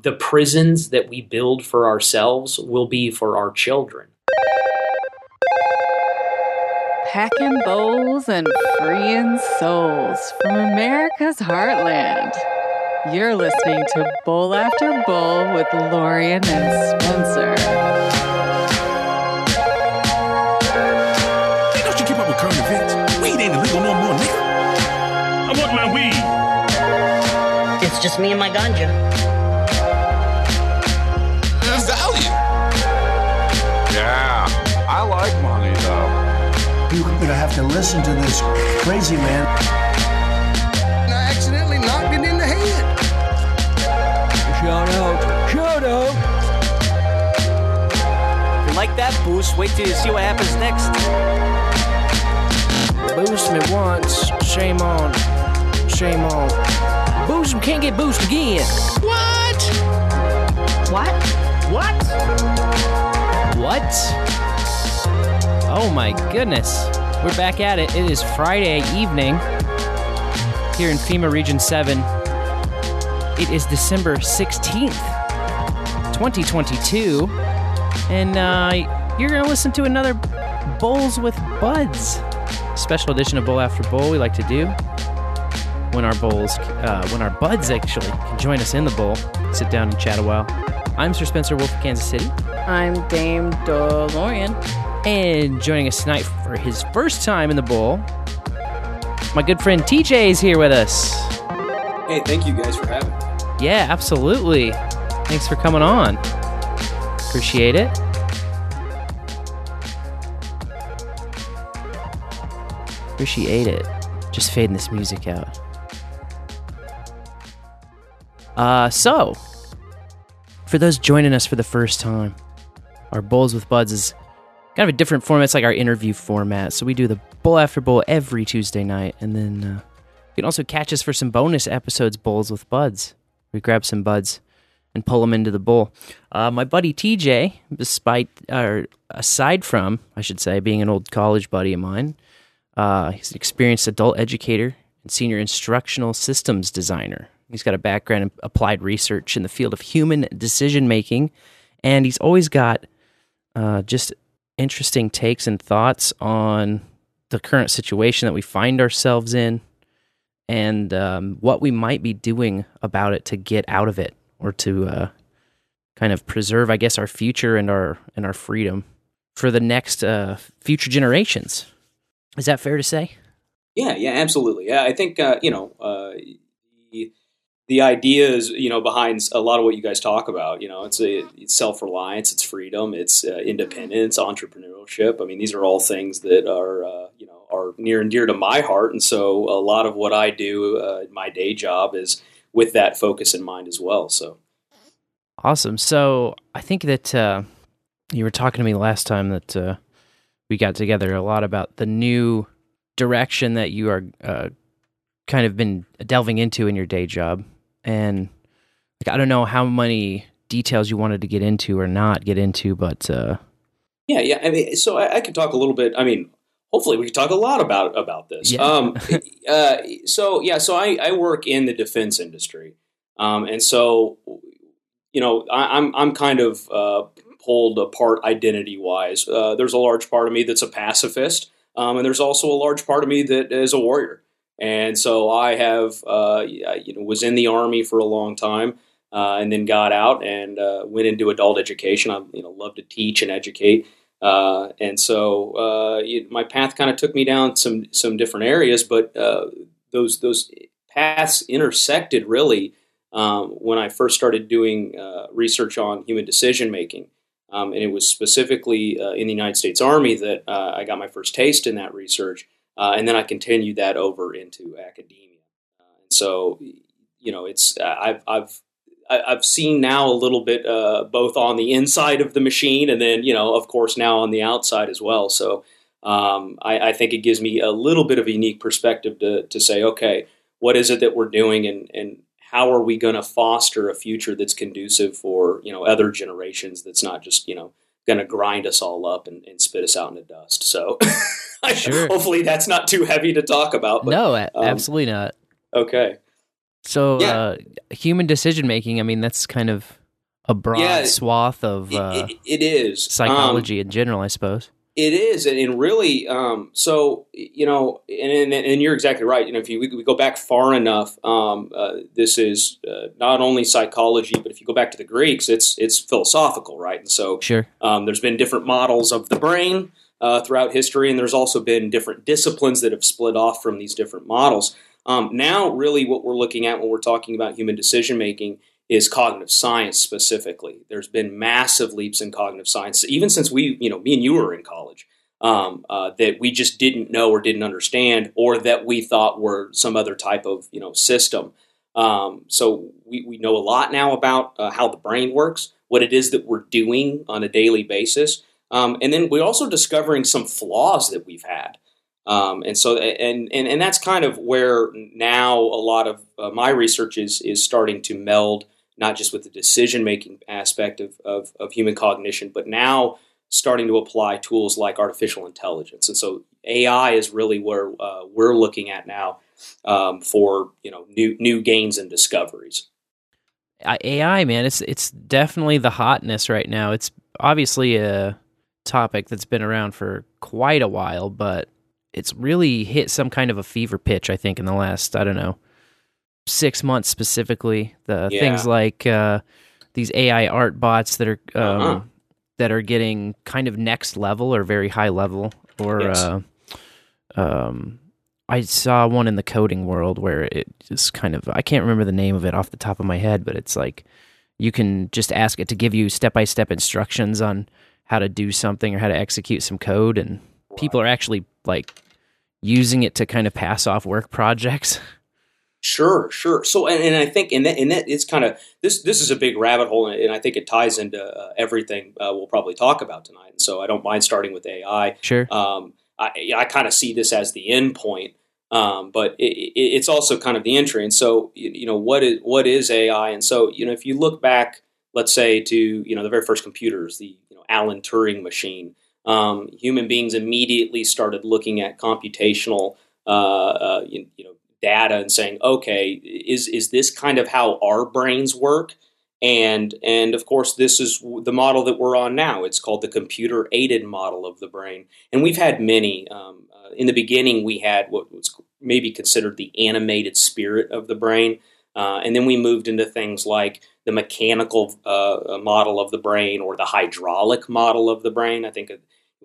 the prisons that we build for ourselves will be for our children. Packing bowls and freeing souls from America's heartland. You're listening to Bowl After Bowl with Lorian and Spencer. Ain't no shit keep up with current events. Weed ain't illegal no more, nigga. I want my weed. It's just me and my ganja. Though. Gonna have to listen to this crazy man. And I accidentally knocked it in the head. Shout out! Shout out! If you like that boost, wait till you see what happens next. Boost me once, shame on, shame on. Boost him, can't get boost again. What? What? What? What? Oh my goodness. We're back at it. It is Friday evening here in FEMA Region 7. It is December 16th, 2022. And uh, you're going to listen to another Bowls with Buds special edition of Bowl After Bowl we like to do when our bowls, uh, when our buds actually can join us in the bowl, sit down and chat a while. I'm Sir Spencer Wolf of Kansas City, I'm Dame DeLorean. And joining us tonight for his first time in the bowl, my good friend TJ is here with us. Hey, thank you guys for having me. Yeah, absolutely. Thanks for coming on. Appreciate it. Appreciate it. Just fading this music out. Uh, so, for those joining us for the first time, our Bowls with Buds is kind of a different format. It's like our interview format. So we do the bowl after bowl every Tuesday night, and then uh, you can also catch us for some bonus episodes, Bowls with Buds. We grab some buds and pull them into the bowl. Uh, my buddy TJ, despite or aside from, I should say, being an old college buddy of mine, uh, he's an experienced adult educator and senior instructional systems designer. He's got a background in applied research in the field of human decision making, and he's always got uh, just interesting takes and thoughts on the current situation that we find ourselves in and um, what we might be doing about it to get out of it or to uh, kind of preserve, I guess, our future and our and our freedom for the next uh, future generations. Is that fair to say? Yeah, yeah, absolutely. Yeah, I think uh, you know uh, the ideas you know behind a lot of what you guys talk about. You know, it's a it's self reliance, it's freedom, it's uh, independence, entrepreneurship. I mean, these are all things that are uh, you know are near and dear to my heart, and so a lot of what I do, uh, my day job, is with that focus in mind as well. So Awesome. So I think that uh, you were talking to me last time that uh, we got together a lot about the new direction that you are uh, kind of been delving into in your day job, and like I don't know how many details you wanted to get into or not get into, but uh, Yeah, yeah. I mean, so I, I could talk a little bit. I mean, hopefully, we could talk a lot about about this. Yeah. Um, uh, so yeah, so I, I work in the defense industry, um, and so you know, I, I'm I'm kind of uh, pulled apart identity wise. Uh, there's a large part of me that's a pacifist, um, and there's also a large part of me that is a warrior. And so I have, uh, you know, was in the army for a long time, uh, and then got out and uh, went into adult education. I, you know, love to teach and educate. Uh, and so uh, my path kind of took me down some some different areas, but uh, those those paths intersected really um, when I first started doing research on human decision making. Um, and it was specifically in the United States Army that I got my first taste in that research, uh, and then I continued that over into academia. So, you know, it's uh, I've I've I've seen now a little bit uh, both on the inside of the machine, and then you know, of course, now on the outside as well. So um, I, I think it gives me a little bit of a unique perspective to to say, okay, what is it that we're doing, and and how are we going to foster a future that's conducive for you know other generations that's not just you know going to grind us all up and, and spit us out into dust so Sure. hopefully that's not too heavy to talk about but, no, um, absolutely not. okay So, Yeah. uh, human decision making. I mean, that's kind of a broad Yeah, swath of It- uh, it, it is Um, psychology in general, I suppose. It is, and, really, um, so you know, and, and and you're exactly right. You know, if you we, we go back far enough, um, uh, this is uh, not only psychology, but if you go back to the Greeks, it's it's philosophical, right? And so Sure. um, there's been different models of the brain uh, throughout history, and there's also been different disciplines that have split off from these different models. Um, now, really, what we're looking at when we're talking about human decision making is cognitive science specifically. There's been massive leaps in cognitive science, even since we, you know, me and you were in college, um, uh, that we just didn't know or didn't understand, or that we thought were some other type of, you know, system. Um, so we, we know a lot now about uh, how the brain works, what it is that we're doing on a daily basis, um, and then we're also discovering some flaws that we've had. Um, and so, and, and and that's kind of where now a lot of uh, my research is is starting to meld, not just with the decision making aspect of, of of human cognition, but now starting to apply tools like artificial intelligence. And so, AI is really where uh, we're looking at now um, for you know new new gains and discoveries. AI, man, it's it's definitely the hotness right now. It's obviously a topic that's been around for quite a while, but it's really hit some kind of a fever pitch. I think in the last I don't know six months specifically. The Yeah. things like uh, these AI art bots that are um, Uh-huh. that are getting kind of next level or very high level, or Yes. uh, um, I saw one in the coding world where it is kind of I can't remember the name of it off the top of my head, but it's like you can just ask it to give you step by step instructions on how to do something or how to execute some code, and people are actually like using it to kind of pass off work projects. Sure, sure. So, and, and I think, and that, and that it's kind of this. This is a big rabbit hole, and I think it ties into uh, everything uh, we'll probably talk about tonight. And so, I don't mind starting with AI. Sure. Um, I, I kind of see this as the end point, um, but it, it, it's also kind of the entry. And so, you, you know, what is what is AI? And so, you know, if you look back, let's say to you know the very first computers, the you know Alan Turing machine, um, human beings immediately started looking at computational, uh, uh, you, you know, data and saying, okay, is is this kind of how our brains work? And and of course, this is the model that we're on now. It's called the computer aided model of the brain, and we've had many. Um, uh, in the beginning, we had what was maybe considered the animated spirit of the brain, uh, and then we moved into things like the mechanical uh, model of the brain or the hydraulic model of the brain. I think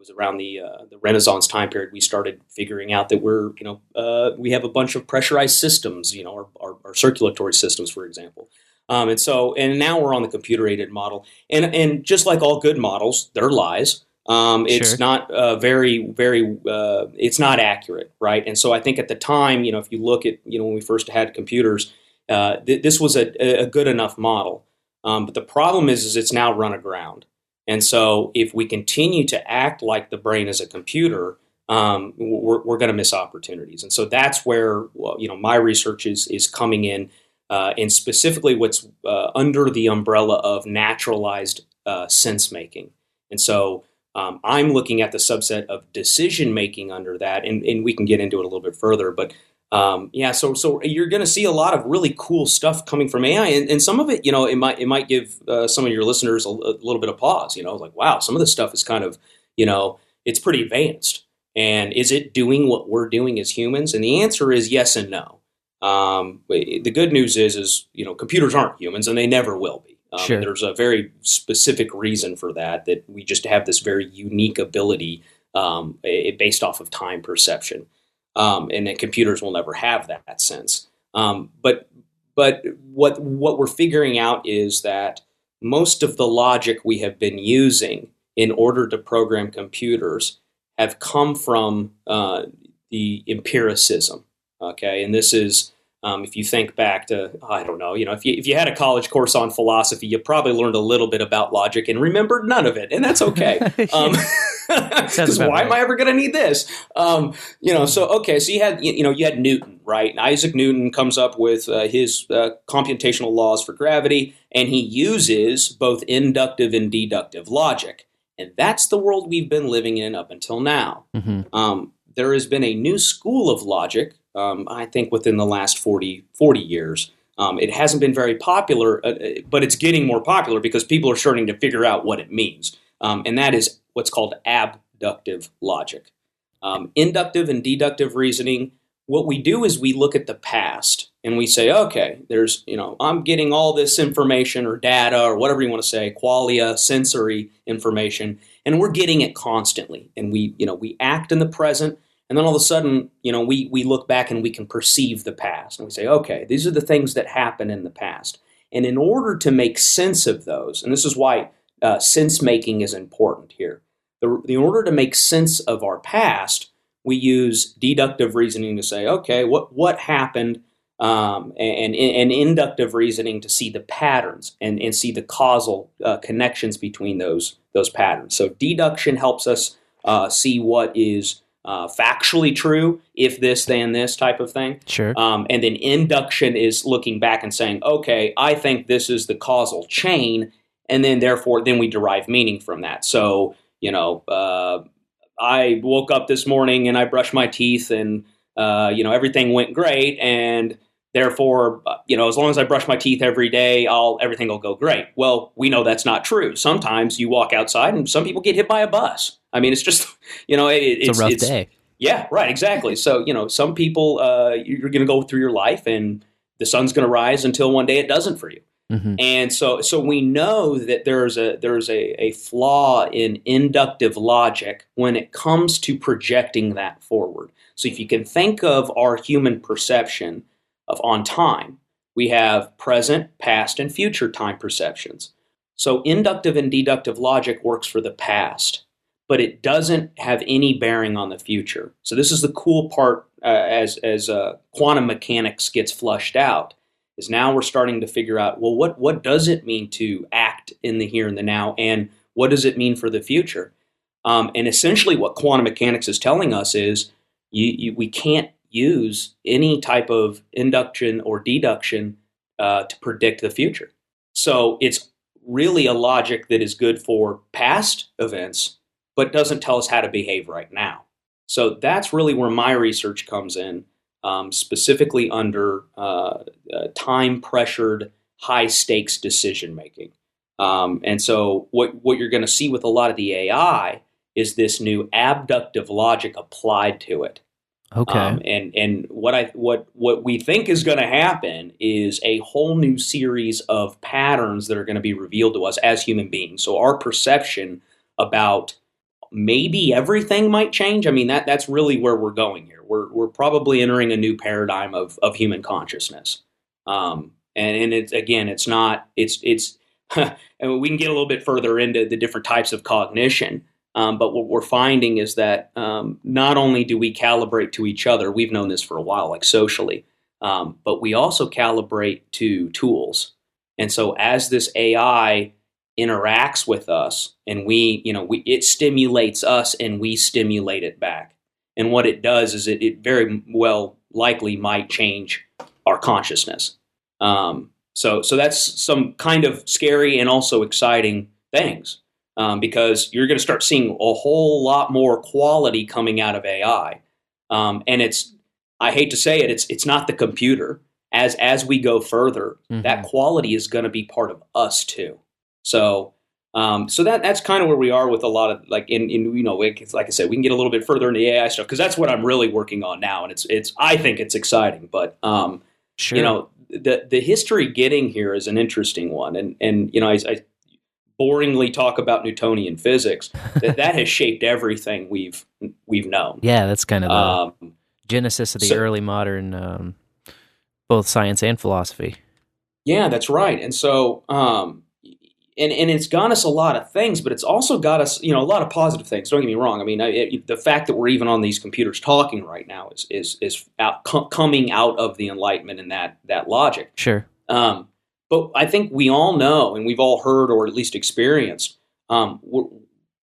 was around the uh, the Renaissance time period we started figuring out that we're you know uh, we have a bunch of pressurized systems, you know, our, our, our circulatory systems, for example. Um, and so, and now we're on the computer aided model, and and just like all good models, they're lies. Um, it's Sure. not uh, very, very. Uh, it's not accurate, right? And so, I think at the time, you know, if you look at, you know, when we first had computers, uh, th- this was a, a good enough model. Um, but the problem is, is it's now run aground. And so, if we continue to act like the brain is a computer, um, we're, we're going to miss opportunities. And so, that's where well, you know my research is is coming in, uh, and specifically what's uh, under the umbrella of naturalized uh, sense making. And so, um, I'm looking at the subset of decision making under that, and, and we can get into it a little bit further. But um, yeah, so so you're going to see a lot of really cool stuff coming from AI, and, and some of it, you know, it might it might give uh, some of your listeners a, a little bit of pause. You know, like wow, some of this stuff is kind of, you know, it's pretty advanced, and is it doing what we're doing as humans? And the answer is yes and no. Um, the good news is, is you know, computers aren't humans, and they never will be. Um, Sure. There's a very specific reason for that. That we just have this very unique ability um, based off of time perception, um, and that computers will never have that, sense. Um, but but what what we're figuring out is that most of the logic we have been using in order to program computers have come from uh, the empiricism. Okay, and this is um, if you think back to I don't know, you know, if you if you had a college course on philosophy, you probably learned a little bit about logic and remembered none of it, and that's okay. Um, Because about why am. I ever going to need this? Um, you know, so okay, so you had you know you had Newton, right? And Isaac Newton comes up with uh, his uh, computational laws for gravity, and he uses both inductive and deductive logic, and that's the world we've been living in up until now. hmm Um, there has been a new school of logic, um, I think, within the last 40, 40 years, Um, it hasn't been very popular, uh, uh, but it's getting more popular because people are starting to figure out what it means. Um, and that is what's called abductive logic. Um, inductive and deductive reasoning, what we do is we look at the past and we say, okay, there's, you know, I'm getting all this information or data or whatever you want to say, qualia, sensory information, and we're getting it constantly. And we, you know, we act in the present and then all of a sudden, you know, we, we look back and we can perceive the past. And we say, okay, these are the things that happened in the past. And in order to make sense of those, and this is why uh, sense making is important here, the, in order to make sense of our past, we use deductive reasoning to say, okay, what, what happened? Um, and, and, inductive reasoning to see the patterns and, and see the causal uh, connections between those, those patterns. So deduction helps us uh, see what is uh, factually true, if this, then this type of thing. Sure. Um, and then induction is looking back and saying, okay, I think this is the causal chain, and then therefore, then we derive meaning from that. So, you know, uh, I woke up this morning and I brushed my teeth, and uh, you know everything went great, and therefore, uh, you know, as long as I brush my teeth every day, I'll everything will go great. Well, we know that's not true. Sometimes you walk outside, and some people get hit by a bus I mean, it's just you know, it, it's, it's, a rough it's, day. Yeah, right, exactly. So you know, some people uh, you're going to go through your life, and the sun's going to rise until one day it doesn't for you. Mm-hmm. And so, so we know that there's a there's a, a flaw in inductive logic when it comes to projecting that forward. So if you can think of our human perception of on time, we have present, past, and future time perceptions. So inductive and deductive logic works for the past but it doesn't have any bearing on the future. So this is the cool part uh, as as uh, quantum mechanics gets flushed out. Is now we're starting to figure out well what what does it mean to act in the here and the now, and what does it mean for the future? Um, and essentially, what quantum mechanics is telling us is you, you, we can't use any type of induction or deduction uh, to predict the future. So it's really a logic that is good for past events but doesn't tell us how to behave right now. So that's really where my research comes in, um, specifically under uh, uh, time pressured, high stakes decision making. Um, and so what, what you're going to see with a lot of the AI is this new abductive logic applied to it. Okay. Um, and and what I what what we think is going to happen is a whole new series of patterns that are going to be revealed to us as human beings. So our perception about maybe everything might change. I mean, that that's really where we're going here. We're we're probably entering a new paradigm of of human consciousness. Um, and and it's again, it's not it's it's. and we can get a little bit further into the different types of cognition. Um, but what we're finding is that um, not only do we calibrate to each other, we've known this for a while, like socially, um, but we also calibrate to tools. And so as this AI interacts with us and we you know we it stimulates us and we stimulate it back. And what it does is it, it very well likely might change our consciousness. Um, so so that's some kind of scary and also exciting things um, because you're going to start seeing a whole lot more quality coming out of ai um, and it's i hate to say it it's it's not the computer as as we go further mm-hmm. that quality is going to be part of us too so, um, so that that's kind of where we are with a lot of like in, in you know like, like I said we can get a little bit further into the AI stuff because that's what I'm really working on now and it's it's I think it's exciting but um, sure. you know the the history getting here is an interesting one and and you know I, I boringly talk about Newtonian physics that that has shaped everything we've we've known yeah that's kind of the um, genesis of the so, early modern um, both science and philosophy yeah that's right and so um, and and it's got us a lot of things, but it's also got us, you know, a lot of positive things. Don't get me wrong. I mean, it, the fact that we're even on these computers talking right now is is is out, com- coming out of the Enlightenment and that that logic. Sure. Um, but I think we all know, and we've all heard or at least experienced, um,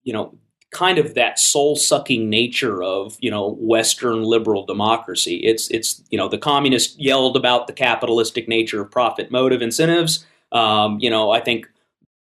you know, kind of that soul sucking nature of you know Western liberal democracy. It's it's you know the communists yelled about the capitalistic nature of profit motive incentives. Um, you know, I think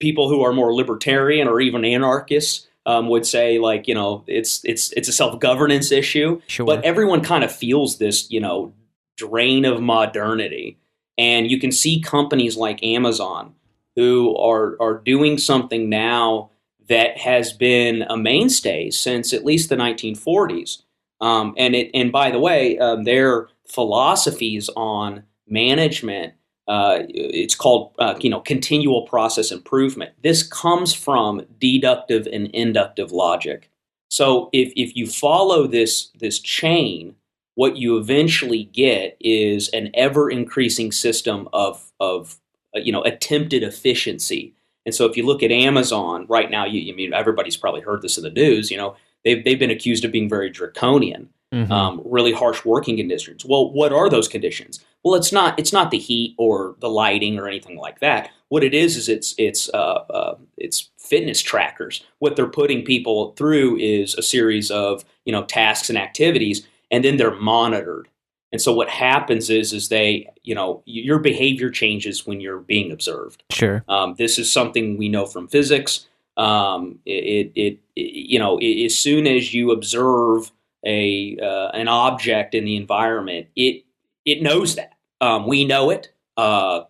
people who are more libertarian or even anarchists um, would say like you know it's it's it's a self governance issue. Sure. But everyone kind of feels this you know drain of modernity, And you can see companies like Amazon who are are doing something now that has been a mainstay since at least the 1940s. Um, and it and by the way, um, their philosophies on management uh, it's called uh, you know continual process improvement. This comes from deductive and inductive logic. So if if you follow this this chain, what you eventually get is an ever increasing system of of uh, you know attempted efficiency. And so if you look at Amazon right now, you, you mean everybody's probably heard this in the news. You know they've they've been accused of being very draconian. Mhm. Um, really harsh working conditions. Well, what are those conditions? Well, it's not it's not the heat or the lighting or anything like that. What it is is it's it's uh, uh, it's fitness trackers. What they're putting people through is a series of you know tasks and activities, and then they're monitored. And so what happens is is they you know your behavior changes when you're being observed. Sure. Um, this is something we know from physics. Um, it, it, it, you know, i as soon as you observe a uh, an object in the environment, it it knows that. Um, we know it. Uh,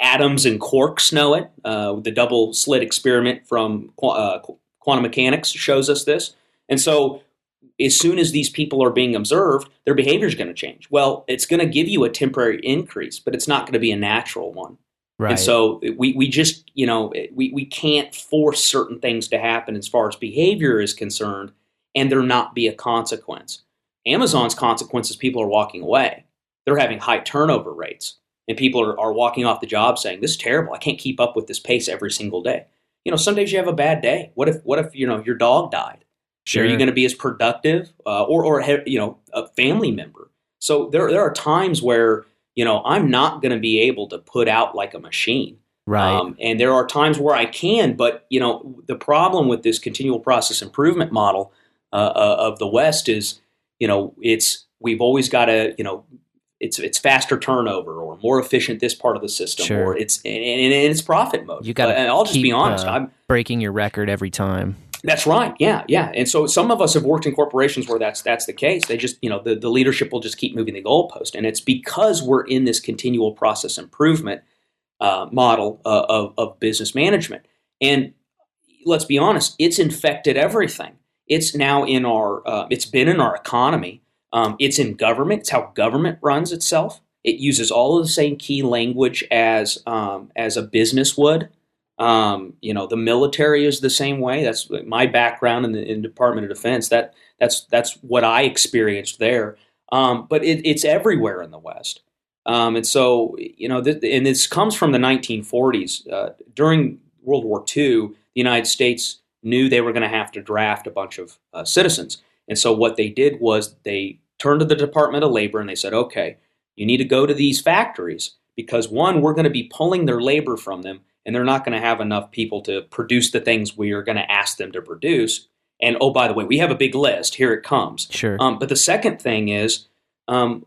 atoms and quarks know it. Uh, the double slit experiment from qu- uh, qu- quantum mechanics shows us this. And so, as soon as these people are being observed, their behavior is going to change. Well, it's going to give you a temporary increase, but it's not going to be a natural one. Right. And so we, we just, you know, we, we can't force certain things to happen as far as behavior is concerned and there not be a consequence. Amazon's consequence is people are walking away. They're having high turnover rates. And people are, are walking off the job saying, This is terrible. I can't keep up with this pace every single day. You know, some days you have a bad day. What if what if, you know, your dog died? Sure. Are you going to be as productive uh, or, or you know, a family member? So there, there are times where, you know, I'm not going to be able to put out like a machine. right. Um, and there are times where I can, but you know, the problem with this continual process improvement model uh, uh, of the West is, you know, it's we've always got to, you know, it's it's faster turnover or more efficient this part of the system, Sure. or it's and, and it's profit mode. You and I'll just be honest. uh, I'm Breaking your record every time. That's right. Yeah, yeah. And so some of us have worked in corporations where that's that's the case. They just, you know, the, the leadership will just keep moving the goalpost, and it's because we're in this continual process improvement uh, model uh, of of business management. And let's be honest, it's infected everything. It's now in our. Uh, it's been in our economy. Um, it's in government. It's how government runs itself. It uses all of the same key language as um, as a business would. Um, you know, the military is the same way. That's my background in the in Department of Defense. That that's that's what I experienced there. Um, but it, it's everywhere in the West. Um, and so, you know, th- and this comes from the 1940s. Uh, during World War II, the United States knew they were going to have to draft a bunch of uh, citizens. And so, what they did was they turned to the Department of Labor and they said, okay, you need to go to these factories because one, we're going to be pulling their labor from them and they're not going to have enough people to produce the things we are going to ask them to produce. And oh, by the way, we have a big list. Here it comes. Sure. Um, but the second thing is, um,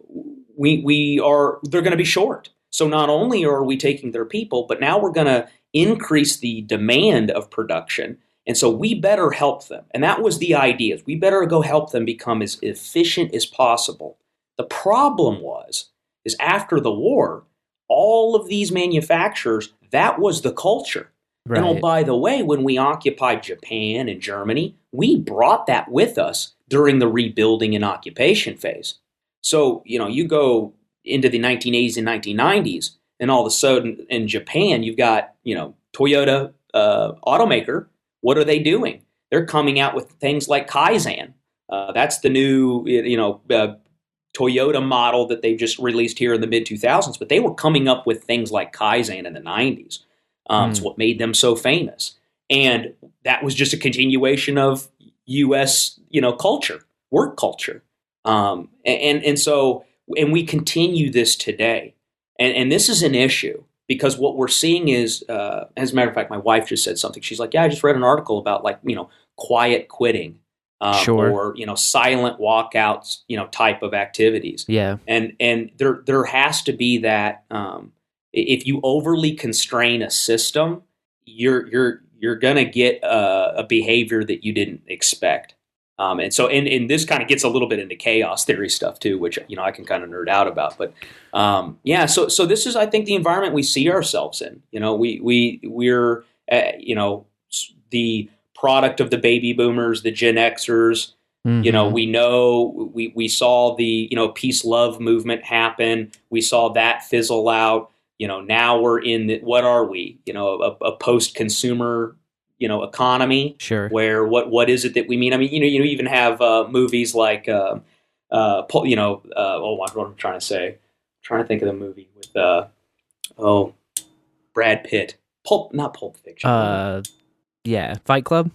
we we are they're going to be short. So not only are we taking their people, but now we're going to increase the demand of production. And so we better help them. And that was the idea. We better go help them become as efficient as possible. The problem was is after the war, all of these manufacturers, that was the culture. right. And oh, by the way, when we occupied Japan and Germany, we brought that with us during the rebuilding and occupation phase. So, you know, you go into the 1980s and 1990s, and all of a sudden in Japan, you've got, you know, Toyota uh, automaker. What are they doing? They're coming out with things like Kaizen. Uh, that's the new, you know, uh, Toyota model that they just released here in the mid 2000s, but they were coming up with things like Kaizen in the 90s. Um, It's Hmm. what made them so famous, and that was just a continuation of U.S. you know culture, work culture, um, and and so and we continue this today, and and this is an issue because what we're seeing is, uh, as a matter of fact, my wife just said something. She's like, "Yeah, I just read an article about like you know quiet quitting, um, Sure. or you know silent walkouts, you know type of activities." yeah. and and there there has to be that um, if you overly constrain a system, you're you're you're gonna get a, a behavior that you didn't expect. Um, and so, and, and this kind of gets a little bit into chaos theory stuff too, which you know I can kind of nerd out about. But um, yeah, so so this is I think the environment we see ourselves in. You know, we we we're uh, you know the product of the baby boomers, the Gen Xers. You know, Mhm. we know we we saw the you know peace love movement happen. We saw that fizzle out. You know, now we're in the, what are we? You know, a, a post consumer you know economy sure. where what what is it that we mean? I mean, you know, you even have uh, movies like uh, uh, you know, uh, oh, what what I'm trying to say, I'm trying to think of the movie with uh, oh, Brad Pitt, Pulp, not Pulp Fiction, Uh, yeah, Fight Club.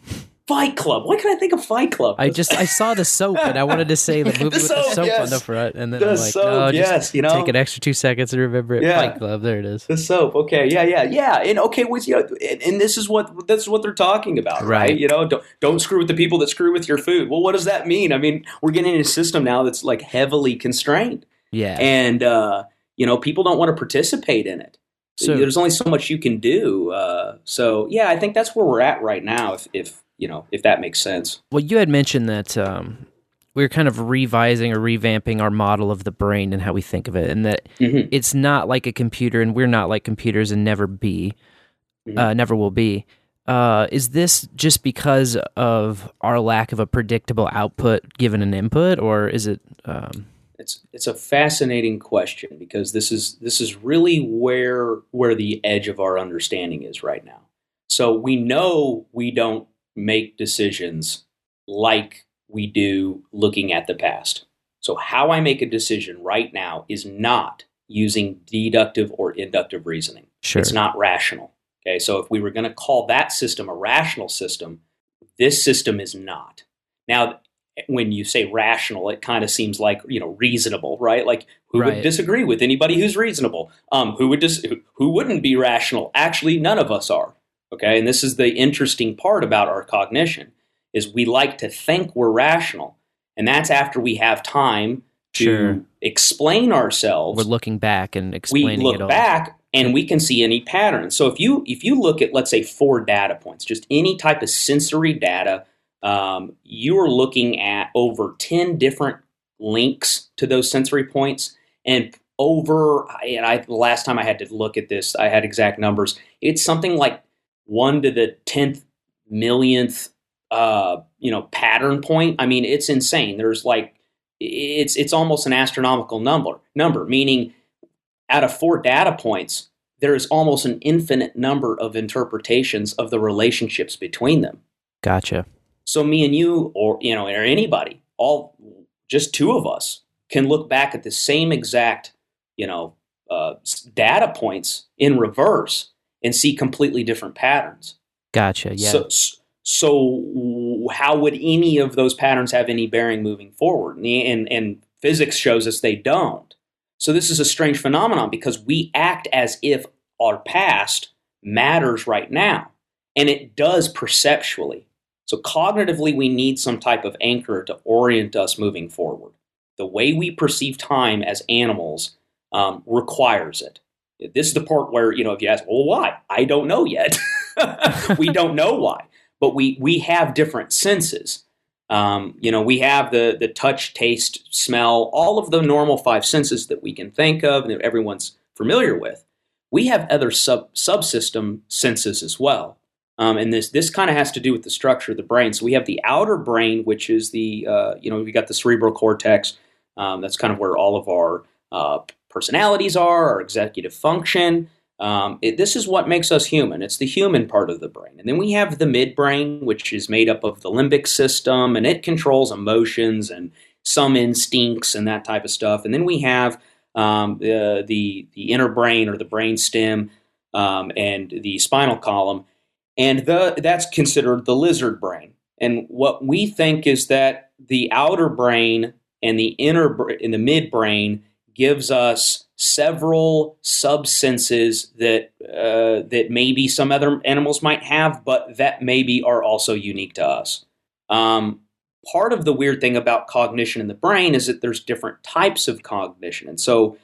Fight Club. Why can I think of Fight Club? I just I saw the soap and I wanted to say the movie with the soap, soap on the front, and then The I'm like, soap, no, just yes, you know? take an extra two seconds to remember it. Yeah. Fight Club. There it is. the soap. Okay, yeah, yeah, yeah. And okay, with you know, and, and this is what this is what they're talking about, right? Right. You know, don't don't screw with the people that screw with your food. Well, what does that mean? I mean, we're getting in a system now that's like heavily constrained. Yeah. and uh, you know people don't want to participate in it. So- There's only so much you can do. Uh, so yeah, I think that's where we're at right now. If, if you know if that makes sense. Well, you had mentioned that um, we are kind of revising or revamping our model of the brain and how we think of it, and that Mhm. it's not like a computer, and we're not like computers, and never be, Mhm. uh, never will be. Uh, is this just because of our lack of a predictable output given an input, or is it? Um, It's it's a fascinating question because this is this is really where where the edge of our understanding is right now. So we know we don't make decisions like we do looking at the past. So how I make a decision right now is not using deductive or inductive reasoning. sure. It's not rational. Okay, so if we were going to call that system a rational system, this system is not. Now, when you say rational, it kind of seems like you know reasonable, right? Like who Right. would disagree with anybody who's reasonable? Um, who would dis- who- wouldn't be rational? Actually, none of us are. Okay, and this is the interesting part about our cognition is we like to think we're rational, and that's after we have time to Sure. explain ourselves We're looking back and we look back and we can see any patterns. So if you if you look at let's say four data points, just any type of sensory data, um, you are looking at over ten different links to those sensory points, and over. And I the last time I had to look at this, I had exact numbers. It's something like one to the tenth millionth, uh, you know, pattern point. I mean, it's insane. There's like it's it's almost an astronomical number number meaning out of four data points there is almost an infinite number of interpretations of the relationships between them Gotcha. So me and you or you know or anybody all just two of us can look back at the same exact you know uh, data points in reverse and see completely different patterns Gotcha. Yeah. so, so how would any of those patterns have any bearing moving forward? And, and, and physics shows us they don't. So this is a strange phenomenon because we act as if our past matters right now, and it does perceptually. So cognitively, we need some type of anchor to orient us moving forward. The way we perceive time as animals um, requires it. This is the part where you know if you ask, well, why? I don't know yet. we don't know why, but we we have different senses. Um, you know, we have the the touch, taste, smell, all of the normal five senses that we can think of and that everyone's familiar with. We have other sub subsystem senses as well. Um, and this this kind of has to do with the structure of the brain. So we have the outer brain, which is the uh, you know we got the cerebral cortex. Um, that's kind of where all of our uh, personalities are, our executive function. Um, it, this is what makes us human. It's the human part of the brain. And then we have the midbrain, which is made up of the limbic system, and it controls emotions and some instincts and that type of stuff. And then we have um, the, the the inner brain or the brain stem um, and the spinal column, and the that's considered the lizard brain. And what we think is that the outer brain and the inner in the midbrain gives us several subsenses that uh, that maybe some other animals might have, but that maybe are also unique to us. Um, part of the weird thing about cognition in the brain is that there's different types of cognition, and so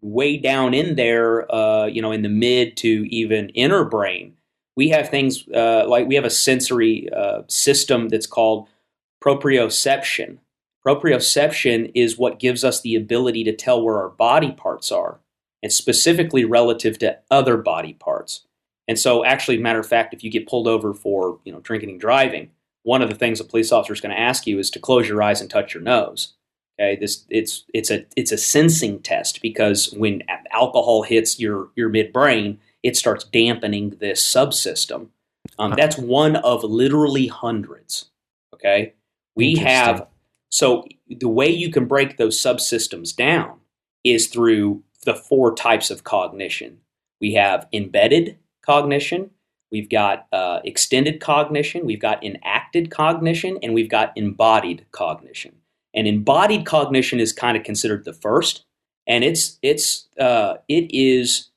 way down in there, uh, you know, in the mid to even inner brain, we have things uh, like we have a sensory uh, system that's called proprioception. Proprioception is what gives us the ability to tell where our body parts are, and specifically relative to other body parts. And so, actually, matter of fact, if you get pulled over for you know drinking and driving, one of the things a police officer is going to ask you is to close your eyes and touch your nose. Okay, this it's it's a it's a sensing test because when alcohol hits your your midbrain, it starts dampening this subsystem. Um, that's one of literally hundreds. Okay, we have so the way you can break those subsystems down is through the four types of cognition. We have embedded cognition, we've got uh, extended cognition, we've got enacted cognition, and we've got embodied cognition. And embodied cognition is kind of considered the first, and it's it's uh, it is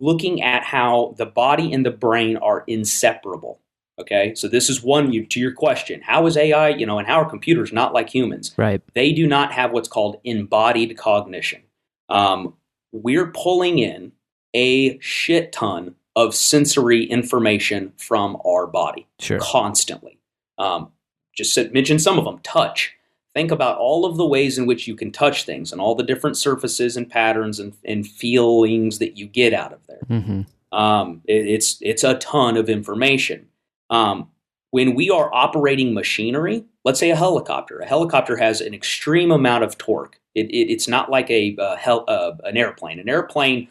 looking at how the body and the brain are inseparable. Okay, so this is one you, to your question: How is AI, you know, and how are computers not like humans? Right. They do not have what's called embodied cognition. Um, we're pulling in a shit ton of sensory information from our body Sure. constantly. Um, just said, mention some of them. Touch. Think about all of the ways in which you can touch things and all the different surfaces and patterns and, and feelings that you get out of there. hmm Um, it- it's it's a ton of information. Um, when we are operating machinery, let's say a helicopter, a helicopter has an extreme amount of torque. It, it, it's not like a uh, hel- uh, an airplane. An airplane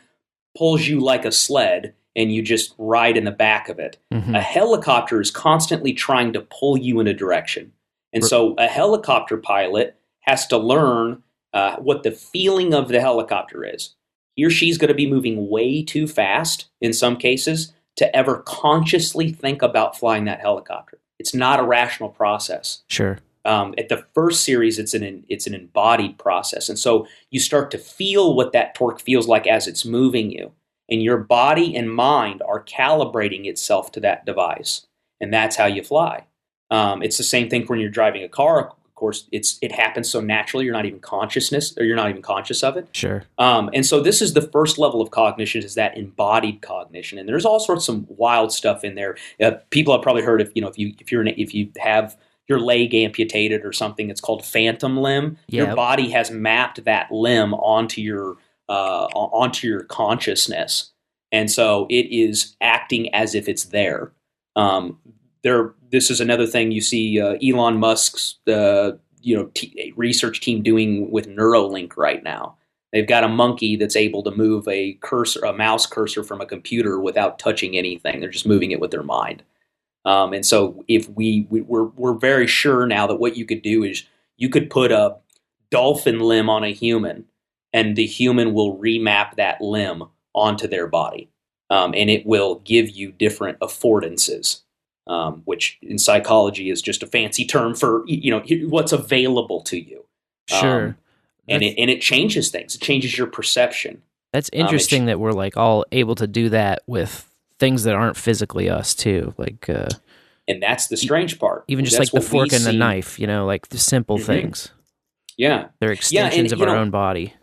pulls you like a sled, and you just ride in the back of it. hmm A helicopter is constantly trying to pull you in a direction. And so a helicopter pilot has to learn uh, what the feeling of the helicopter is. He or she's going to be moving way too fast in some cases to ever consciously think about flying that helicopter. It's not a rational process. Sure. Um, at the first series, it's an it's an embodied process, and so you start to feel what that torque feels like as it's moving you, and your body and mind are calibrating itself to that device, and that's how you fly. Um, it's the same thing when you're driving a car. Of course, it's it happens so naturally you're not even consciousness or you're not even conscious of it. Sure. Um, and so this is the first level of cognition is that embodied cognition, and there's all sorts of wild stuff in there. Uh, people have probably heard if you know if you if you're an, if you have your leg amputated or something, it's called phantom limb. Yeah. Your body has mapped that limb onto your uh, onto your consciousness, and so it is acting as if it's there. Um, there, this is another thing you see uh, Elon Musk's uh, you know t- research team doing with Neuralink right now. They've got a monkey that's able to move a cursor, a mouse cursor from a computer without touching anything. They're just moving it with their mind. Um, and so, if we, we we're we're very sure now that what you could do is you could put a dolphin limb on a human, and the human will remap that limb onto their body, um, and it will give you different affordances, um, which in psychology is just a fancy term for you know what's available to you. Sure. Um, and That's- it and it changes things. It changes your perception. That's it interesting sh- that we're like all able to do that with things that aren't physically us too. Like uh, And that's the strange part. even just That's like the fork and the see. knife, you know, like the simple Mhm. things. Yeah, They're extensions of our know- own body.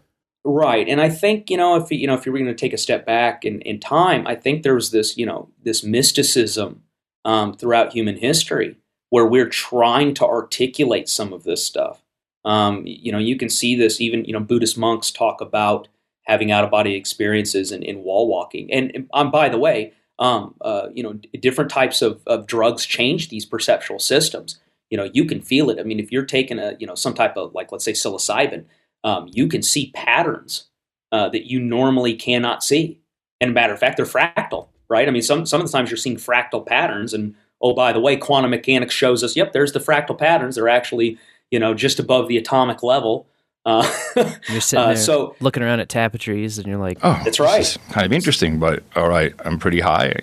right. And I think you know if you know if you're going to take a step back in, in time, I think there's this you know this mysticism um, throughout human history where we're trying to articulate some of this stuff. Um, you know, you can see this even you know Buddhist monks talk about having out of body experiences in, in wall walking. And, and um, by the way, um, uh, you know, different types of, of drugs change these perceptual systems. You know, you can feel it. I mean, if you're taking a, you know, some type of like, let's say psilocybin, um, you can see patterns uh, that you normally cannot see. And matter of fact, they're fractal, right? I mean, some some of the times you're seeing fractal patterns, and oh, by the way, quantum mechanics shows us, yep, there's the fractal patterns. They're actually, you know, just above the atomic level. Uh, You're sitting uh, there so looking around at tapestries and you're like, Oh, That's this right. is kind of interesting, but all right, I'm pretty high.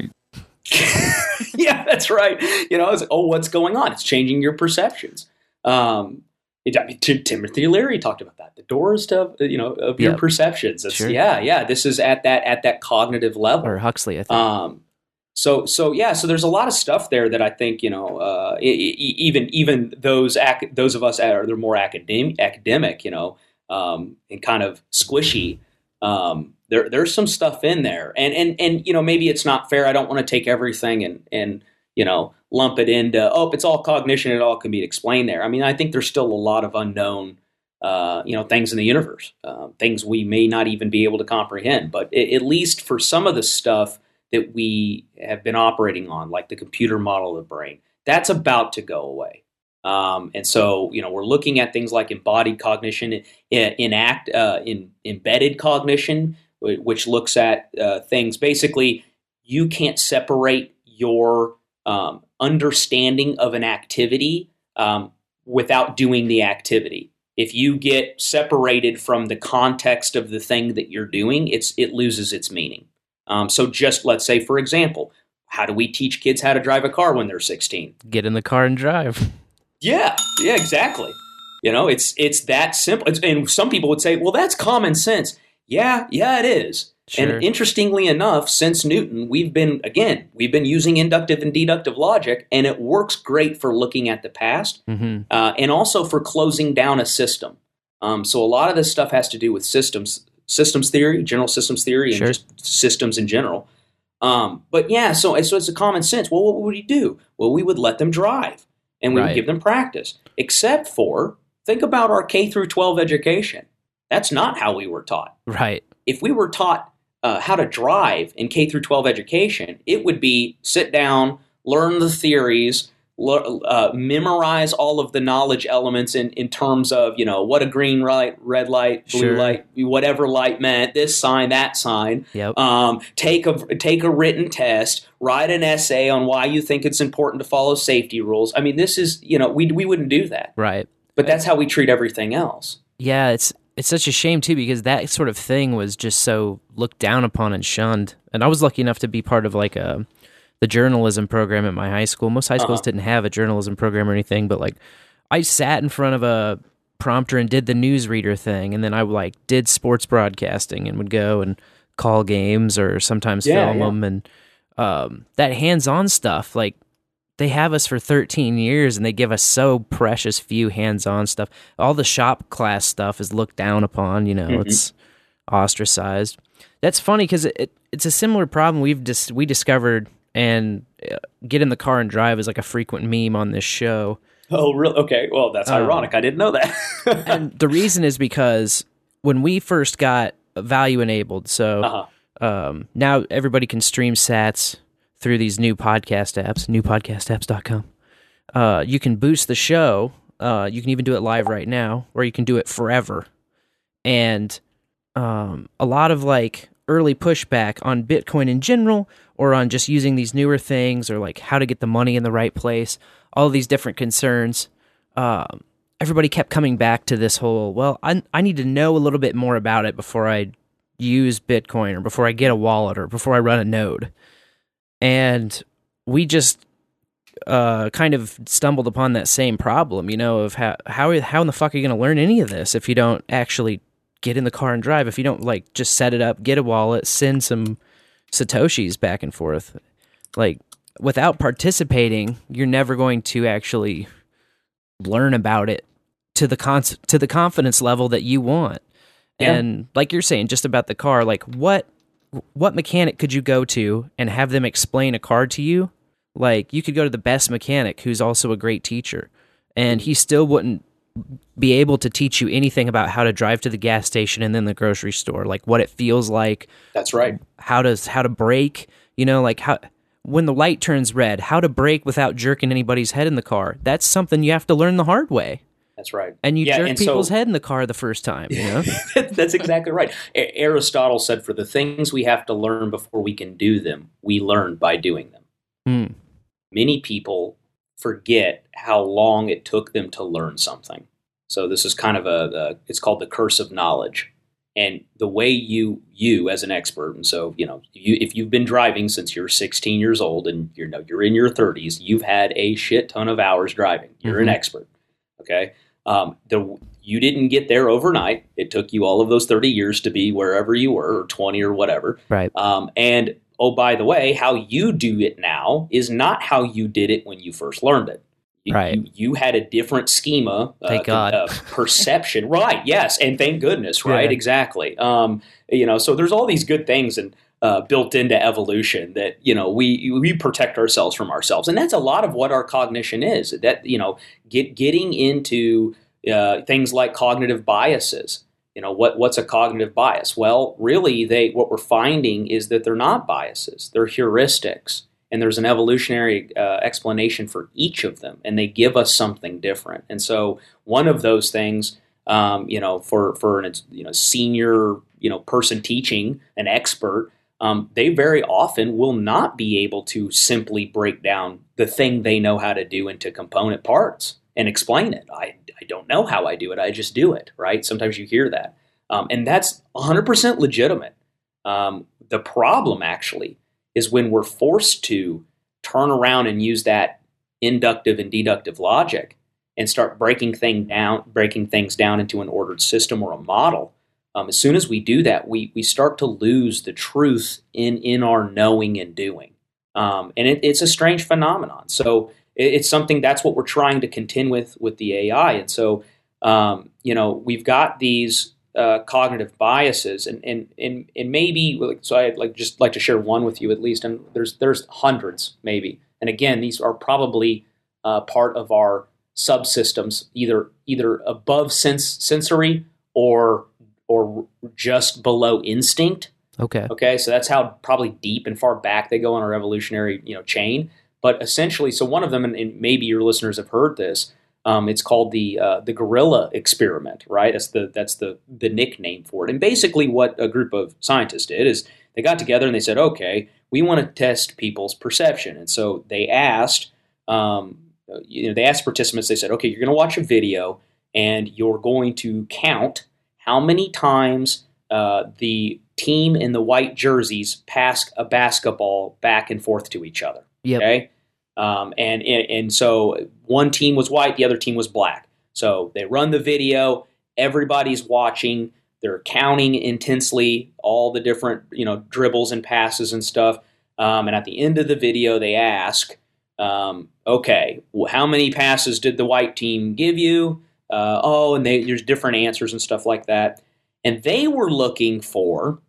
yeah, that's right. You know, it's, like, oh, what's going on? It's changing your perceptions. Um, it, I mean, Tim- Timothy Leary talked about that. The doors to you know of your Yep. perceptions. It's, Sure. Yeah, yeah. This is at that at that cognitive level. or Huxley, I think. Um, so so yeah, so there's a lot of stuff there that I think you know uh, e- e- even even those ac- those of us that are they're more academic academic you know um, and kind of squishy. Um, there there's some stuff in there, and and and you know maybe it's not fair. I don't want to take everything and and you know lump it into oh, it's all cognition. It all can be explained there. I mean, I think there's still a lot of unknown. Uh, you know things in the universe, uh, things we may not even be able to comprehend. But i at least for some of the stuff that we have been operating on, like the computer model of the brain, that's about to go away. Um, and so, you know, we're looking at things like embodied cognition, in, in act, uh, in embedded cognition, which looks at uh, things. Basically, you can't separate your um, understanding of an activity um, without doing the activity. If you get separated from the context of the thing that you're doing, it's it loses its meaning. Um, so, just let's say, for example, how do we teach kids how to drive a car when they're 16? Get in the car and drive. Yeah, yeah, exactly. You know, it's it's that simple. It's, and some people would say, "Well, that's common sense." Yeah, yeah, it is. Sure. And interestingly enough, since Newton, we've been again we've been using inductive and deductive logic, and it works great for looking at the past, hmm uh, and also for closing down a system. Um, so a lot of this stuff has to do with systems, systems theory, general systems theory, and Sure. just systems in general. Um, but yeah, so so it's a common sense. Well, what would you do? Well, we would let them drive, and we Right. would give them practice. Except for think about our K through 12 education. That's not how we were taught Right. if we were taught uh, how to drive in K through 12 education, it would be sit down, learn the theories, lear- uh, memorize all of the knowledge elements in, in terms of you know what a green light, red light, blue Sure. light, whatever light meant, this sign, that sign. Yep. Um, take a take a written test, write an essay on why you think it's important to follow safety rules. I mean, this is you know we we wouldn't do that, right. but that's how we treat everything else. Yeah, it's it's such a shame too because that sort of thing was just so looked down upon and shunned. And I was lucky enough to be part of like a the journalism program at my high school. Most high schools Uh-huh. didn't have a journalism program or anything, but like I sat in front of a prompter and did the newsreader thing, and then I like did sports broadcasting and would go and call games or sometimes Yeah, film yeah. them and um, that hands-on stuff like they have us for 13 years and they give us so precious few hands-on stuff all the shop class stuff is looked down upon you know Mhm. it's ostracized that's funny because it, it, it's a similar problem we've dis- we discovered and uh, get in the car and drive is like a frequent meme on this show Oh, really? Okay. Well, that's Um, ironic. I didn't know that. and the reason is because when we first got value enabled so uh-huh. um, now everybody can stream sats through these new podcast apps newpodcastapps.com uh, you can boost the show. Uh, you can even do it live right now or you can do it forever. And um, a lot of like early pushback on bitcoin in general or on just using these newer things or like how to get the money in the right place all these different concerns. Um, everybody kept coming back to this whole well I, I need to know a little bit more about it before i use bitcoin or before i get a wallet or before i run a node and we just uh, kind of stumbled upon that same problem you know of how how, how in the fuck are you going to learn any of this if you don't actually get in the car and drive if you don't like just set it up get a wallet send some satoshis back and forth like without participating you're never going to actually learn about it to the con- to the confidence level that you want. Yeah. And like you're saying just about the car, like what what mechanic could you go to and have them explain a card to you? Like you could go to the best mechanic who's also a great teacher and he still wouldn't be able to teach you anything about how to drive to the gas station and then the grocery store, like what it feels like, That's right. how does how to brake, you know, like how when the light turns red, how to brake without jerking anybody's head in the car. That's something you have to learn the hard way. That's right. And you Yeah, jerk and people's so- head in the car the first time, you know? That's exactly right. A- Aristotle said, "For the things we have to learn before we can do them, we learn by doing them." Hmm. Many people forget how long it took them to learn something. So this is kind of a, a it's called the curse of knowledge. And the way you you as an expert, and so you know, you, if you've been driving since you're 16 years old and you're no, you're in your 30s, you've had a shit ton of hours driving. You're an Mhm. expert. Okay, um, the you didn't get there overnight. It took you all of those 30 years to be wherever you were, or 20 or whatever. Right. Um, and oh, by the way, how you do it now is not how you did it when you first learned it. You, Right. You, you had a different schema. Thank God. Uh, perception. right. Yes. And thank goodness. Right. Yeah. Exactly. Um, you know, so there's all these good things. And uh, built into evolution that you know we we protect ourselves from ourselves, and that's a lot of what our cognition is. That you know, get getting into uh, things like cognitive biases. You know, what what's a cognitive bias? Well, really, they what we're finding is that they're not biases; they're heuristics, and there's an evolutionary uh, explanation for each of them, and they give us something different. And so, one of those things, um, you know, for for an you know senior you know person teaching, an expert um, they very often will not be able to simply break down the thing they know how to do into component parts and explain it. I, I don't know how I do it. I just do it, right? Sometimes you hear that. Um, and that's 100% legitimate. Um, the problem actually is when we're forced to turn around and use that inductive and deductive logic and start breaking thing down, breaking things down into an ordered system or a model um, as soon as we do that, we we start to lose the truth in in our knowing and doing, um, and it, it's a strange phenomenon. So it, it's something that's what we're trying to contend with with the AI, and so um, you know we've got these uh, cognitive biases, and and and and maybe so I'd like just like to share one with you at least, and there's there's hundreds maybe, and again these are probably uh, part of our subsystems, either either above sense sensory or or just below instinct. Okay. Okay. So that's how probably deep and far back they go on our evolutionary you know chain. But essentially, so one of them, and, and maybe your listeners have heard this. Um, it's called the uh, the gorilla experiment, right? That's the that's the the nickname for it. And basically, what a group of scientists did is they got together and they said, okay, we want to test people's perception, and so they asked, um, you know, they asked participants. They said, okay, you're going to watch a video and you're going to count how many times uh, the team in the white jerseys pass a basketball back and forth to each other. Yep. Okay. Um, and, and and so one team was white, the other team was black. So they run the video. Everybody's watching. They're counting intensely all the different you know dribbles and passes and stuff. Um, and at the end of the video, they ask, um, "Okay, well, how many passes did the white team give you? Uh, oh, and they, there's different answers and stuff like that. And they were looking for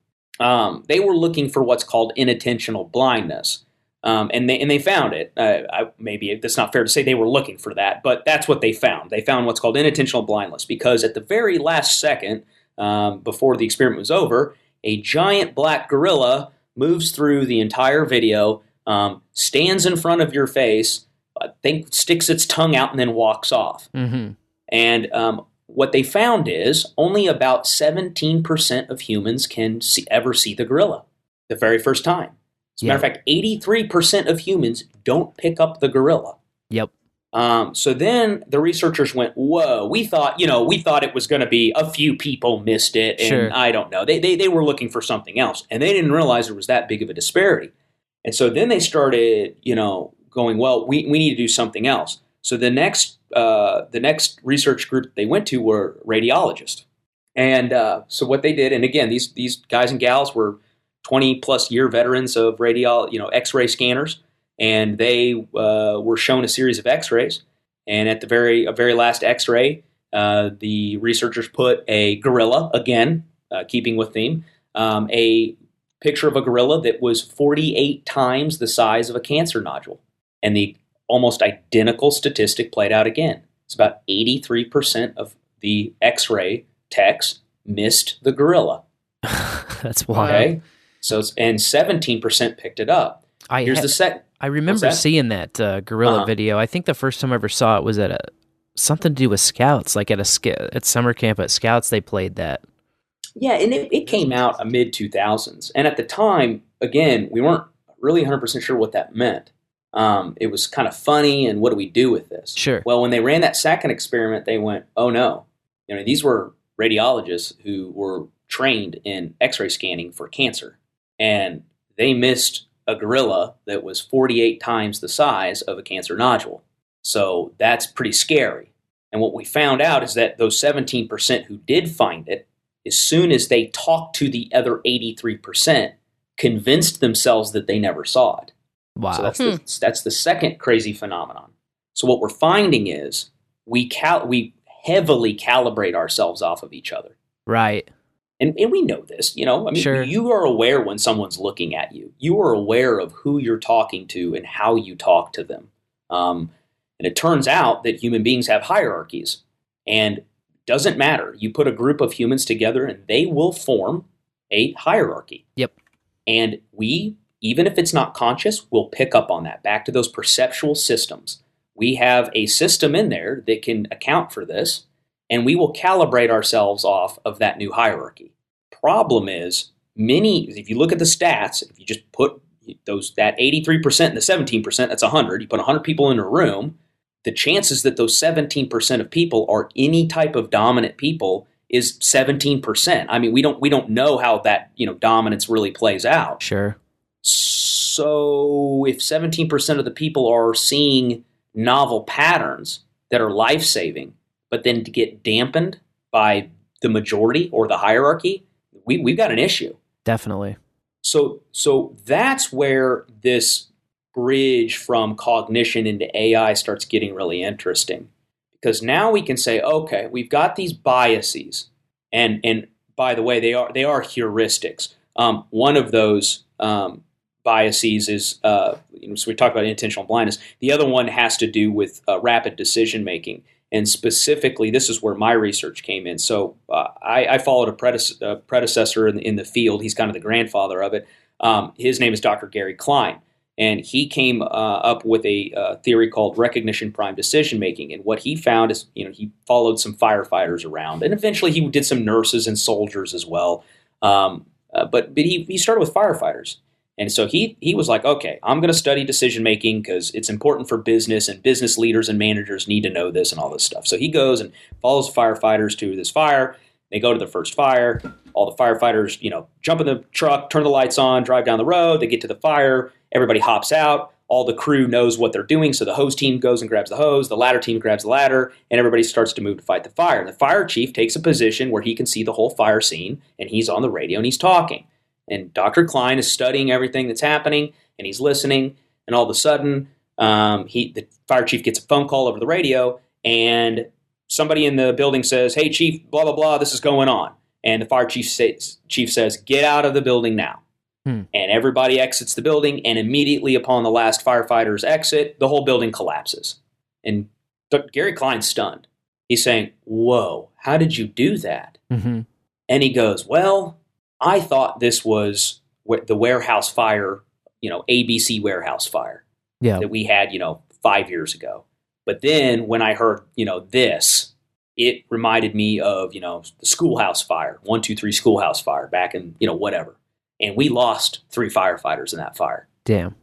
um, they were looking for what's called inattentional blindness. Um, and they and they found it. Uh, I, maybe that's not fair to say they were looking for that, but that's what they found. They found what's called inattentional blindness because at the very last second, um, before the experiment was over, a giant black gorilla moves through the entire video, um, stands in front of your face, I think sticks its tongue out, and then walks off. Mm-hmm. And um, what they found is only about 17% of humans can see, ever see the gorilla the very first time. As a Yeah. matter of fact, 83% of humans don't pick up the gorilla. Yep. Um, so then the researchers went, "Whoa! We thought, you know, we thought it was going to be a few people missed it, and Sure. I don't know. They, they they were looking for something else, and they didn't realize there was that big of a disparity. And so then they started, you know, going, well, we, we need to do something else. So the next uh, the next research group they went to were radiologists, and uh, so what they did, and again, these these guys and gals were twenty plus year veterans of radiol, you know, X ray scanners, and they uh, were shown a series of X rays, and at the very very last X ray, uh, the researchers put a gorilla again, uh, keeping with theme, um, a picture of a gorilla that was 48 times the size of a cancer nodule. And the almost identical statistic played out again. It's about 83% of the x ray techs missed the gorilla. That's wild. Okay. So, it's- and 17% picked it up. I Here's ha- the sec. I remember that? seeing that uh, gorilla Uh-huh. video. I think the first time I ever saw it was at a something to do with scouts, like at a at summer camp at scouts. They played that. Yeah, and it, it came out mid 2000s. And at the time, again, we weren't really 100% sure what that meant. Um, it was kind of funny, and what do we do with this? Sure. Well, when they ran that second experiment, they went, oh no. You know, these were radiologists who were trained in x ray scanning for cancer. And they missed a gorilla that was 48 times the size of a cancer nodule. So that's pretty scary. And what we found out is that those 17% who did find it, as soon as they talked to the other 83%, convinced themselves that they never saw it. Wow. So that's, the, that's the second crazy phenomenon. So what we're finding is we cal- we heavily calibrate ourselves off of each other. right. and, and we know this, you know, I mean, Sure. you are aware when someone's looking at you. You are aware of who you're talking to and how you talk to them. Um, and it turns out that human beings have hierarchies, and doesn't matter. You put a group of humans together, and they will form a hierarchy. Yep. And we, even if it's not conscious, we'll pick up on that. Back to those perceptual systems. We have a system in there that can account for this, and we will calibrate ourselves off of that new hierarchy. Problem is, many, if you look at the stats, if you just put those that 83% and the 17%, that's 100, you put 100 people in a room, the chances that those 17% of people are any type of dominant people is 17%. I mean, we don't we don't know how that, you know, dominance really plays out. Sure. So if 17% of the people are seeing novel patterns that are life saving, but then to get dampened by the majority or the hierarchy, we, we've got an issue. Definitely. So so that's where this bridge from cognition into AI starts getting really interesting. Because now we can say, okay, we've got these biases. And and by the way, they are they are heuristics. Um, one of those um, biases is uh, you know, so we talk about intentional blindness. The other one has to do with uh, rapid decision making, and specifically, this is where my research came in. So uh, I, I followed a predece- uh, predecessor in, in the field. He's kind of the grandfather of it. Um, his name is Dr. Gary Klein, and he came uh, up with a uh, theory called recognition prime decision making. And what he found is, you know, he followed some firefighters around, and eventually he did some nurses and soldiers as well. Um, uh, but but he, he started with firefighters. And so he he was like, okay, I'm going to study decision making because it's important for business, and business leaders and managers need to know this and all this stuff. So he goes and follows firefighters to this fire. They go to the first fire. All the firefighters, you know, jump in the truck, turn the lights on, drive down the road. They get to the fire. Everybody hops out. All the crew knows what they're doing. So the hose team goes and grabs the hose. The ladder team grabs the ladder, and everybody starts to move to fight the fire. And the fire chief takes a position where he can see the whole fire scene, and he's on the radio and he's talking. And Dr. Klein is studying everything that's happening, and he's listening. And all of a sudden, um, he the fire chief gets a phone call over the radio, and somebody in the building says, "Hey, chief, blah blah blah, this is going on." And the fire chief says, "Chief says, get out of the building now." Hmm. And everybody exits the building, and immediately upon the last firefighter's exit, the whole building collapses. And Dr. Gary Klein's stunned. He's saying, "Whoa, how did you do that?" hmm And he goes, Well, I thought this was the warehouse fire, you know, ABC warehouse fire Yeah. that we had, you know, five years ago. But then when I heard, you know, this, it reminded me of, you know, the schoolhouse fire, one, two, three schoolhouse fire back in, you know, whatever. And we lost three firefighters in that fire. Damn.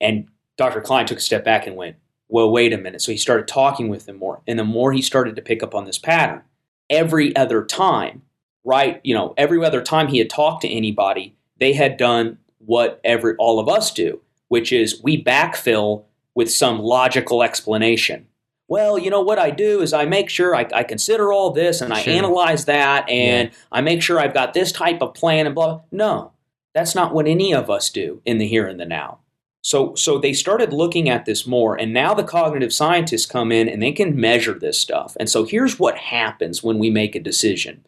And Dr. Klein took a step back and went, Well, wait a minute. So he started talking with them more. And the more he started to pick up on this pattern, every other time, right? You know, every other time he had talked to anybody, they had done what every all of us do, which is we backfill with some logical explanation. Well, you know what I do is I make sure I, I consider all this and I Sure. analyze that and I make sure I've got this type of plan and blah. blah. No, that's not what any of us do in the here and the now. So, so they started looking at this more, and now the cognitive scientists come in and they can measure this stuff. And so here's what happens when we make a decision.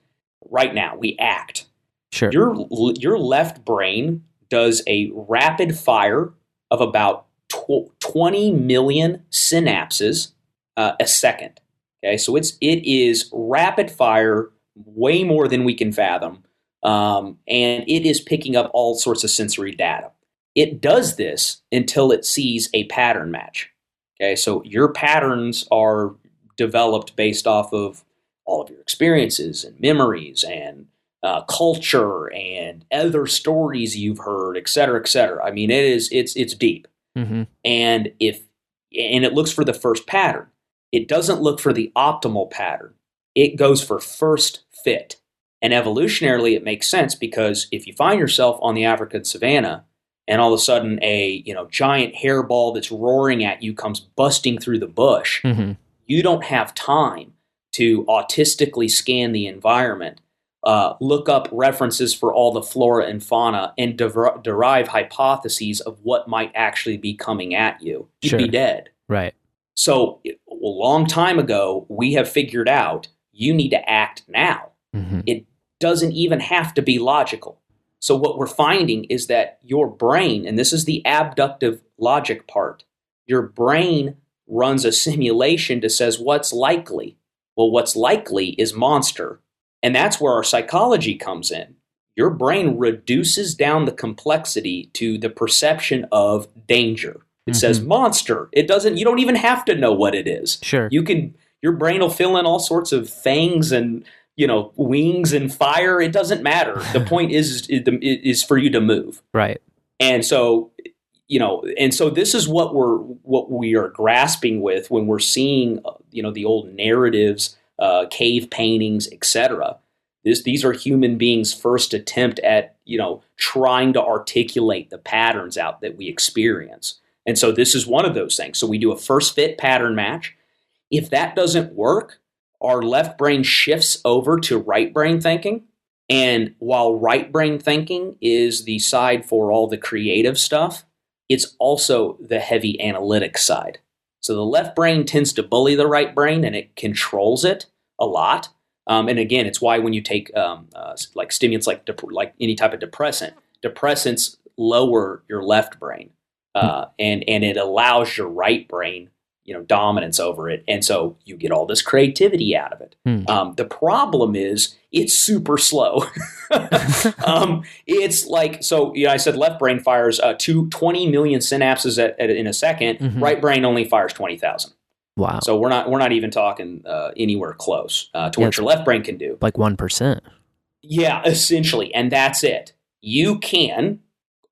Right now, we act. Sure. Your your left brain does a rapid fire of about tw- 20 million synapses uh, a second. Okay, so it's it is rapid fire, way more than we can fathom, um, and it is picking up all sorts of sensory data. It does this until it sees a pattern match. Okay, so your patterns are developed based off of all of your experiences and memories and uh, culture and other stories you've heard, et cetera, et cetera. I mean, it is it's it's deep. Hmm and if and it looks for the first pattern. It doesn't look for the optimal pattern. It goes for first fit. And evolutionarily it makes sense because if you find yourself on the african savanna and all of a sudden a you know giant hairball that's roaring at you comes busting through the bush hmm you don't have time to autistically scan the environment, uh, look up references for all the flora and fauna, and dever- derive hypotheses of what might actually be coming at you. You'd Sure. be dead. Right. So, a long time ago, we have figured out you need to act now. hmm doesn't even have to be logical. So, what we're finding is that your brain, and this is the abductive logic part, your brain runs a simulation that says what's likely. Well, what's likely is monster. And that's where our psychology comes in. Your brain reduces down the complexity to the perception of danger. It says mm-hmm. monster. It doesn't, you don't even have to know what it is. Sure. You can, your brain will fill in all sorts of fangs and, you know, wings and fire. It doesn't matter. The point is, is, is for you to move. right. And so, you know, and so this is what we're what we are grasping with when we're seeing, uh, you know, the old narratives, uh, cave paintings, etc. This these are human beings' first attempt at you know trying to articulate the patterns out that we experience. And so this is one of those things. So we do a first fit pattern match. If that doesn't work, our left brain shifts over to right brain thinking. And while right brain thinking is the side for all the creative stuff, it's also the heavy analytic side. So the left brain tends to bully the right brain and it controls it a lot. Um, and again, it's why when you take um, uh, like stimulants, like dep- like any type of depressant, depressants lower your left brain, uh, and and it allows your right brain, you know, dominance over it, and so you get all this creativity out of it. Hmm. Um, the problem is it's super slow. um, it's like so. You know, I said left brain fires uh, two, 20 million synapses at, at, in a 2nd Mhm. Right brain only fires twenty thousand. Wow. So we're not we're not even talking uh, anywhere close uh, to Yeah, what your left brain can do. like 1%. Yeah, essentially, and that's it. You can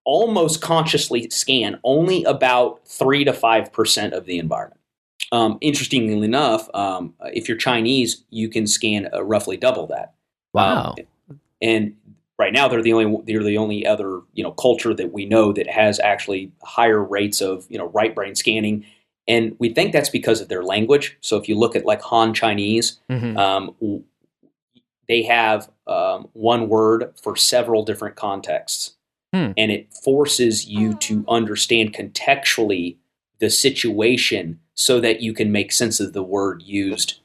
almost consciously scan only about three to five percent of the environment. Um, interestingly enough, um, if you're Chinese, you can scan uh, roughly double that. Wow. Um, and right now, they're the only they're the only other you know culture that we know that has actually higher rates of you know right brain scanning. And we think that's because of their language. So if you look at like Han Chinese, Mhm. um, they have um, one word for several different contexts, Hmm. and it forces you to understand contextually the situation so that you can make sense of the word used,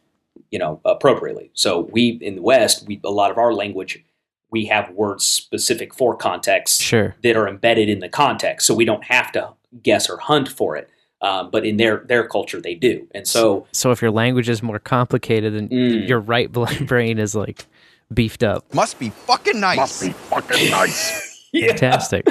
you know, appropriately. So we in the West, we a lot of our language, we have words specific for context Sure. that are embedded in the context, so we don't have to guess or hunt for it. Um, but in their their culture, they do, and so So if your language is more complicated and Mm. your right brain is like beefed up. Must be fucking nice. Must be fucking nice. Fantastic.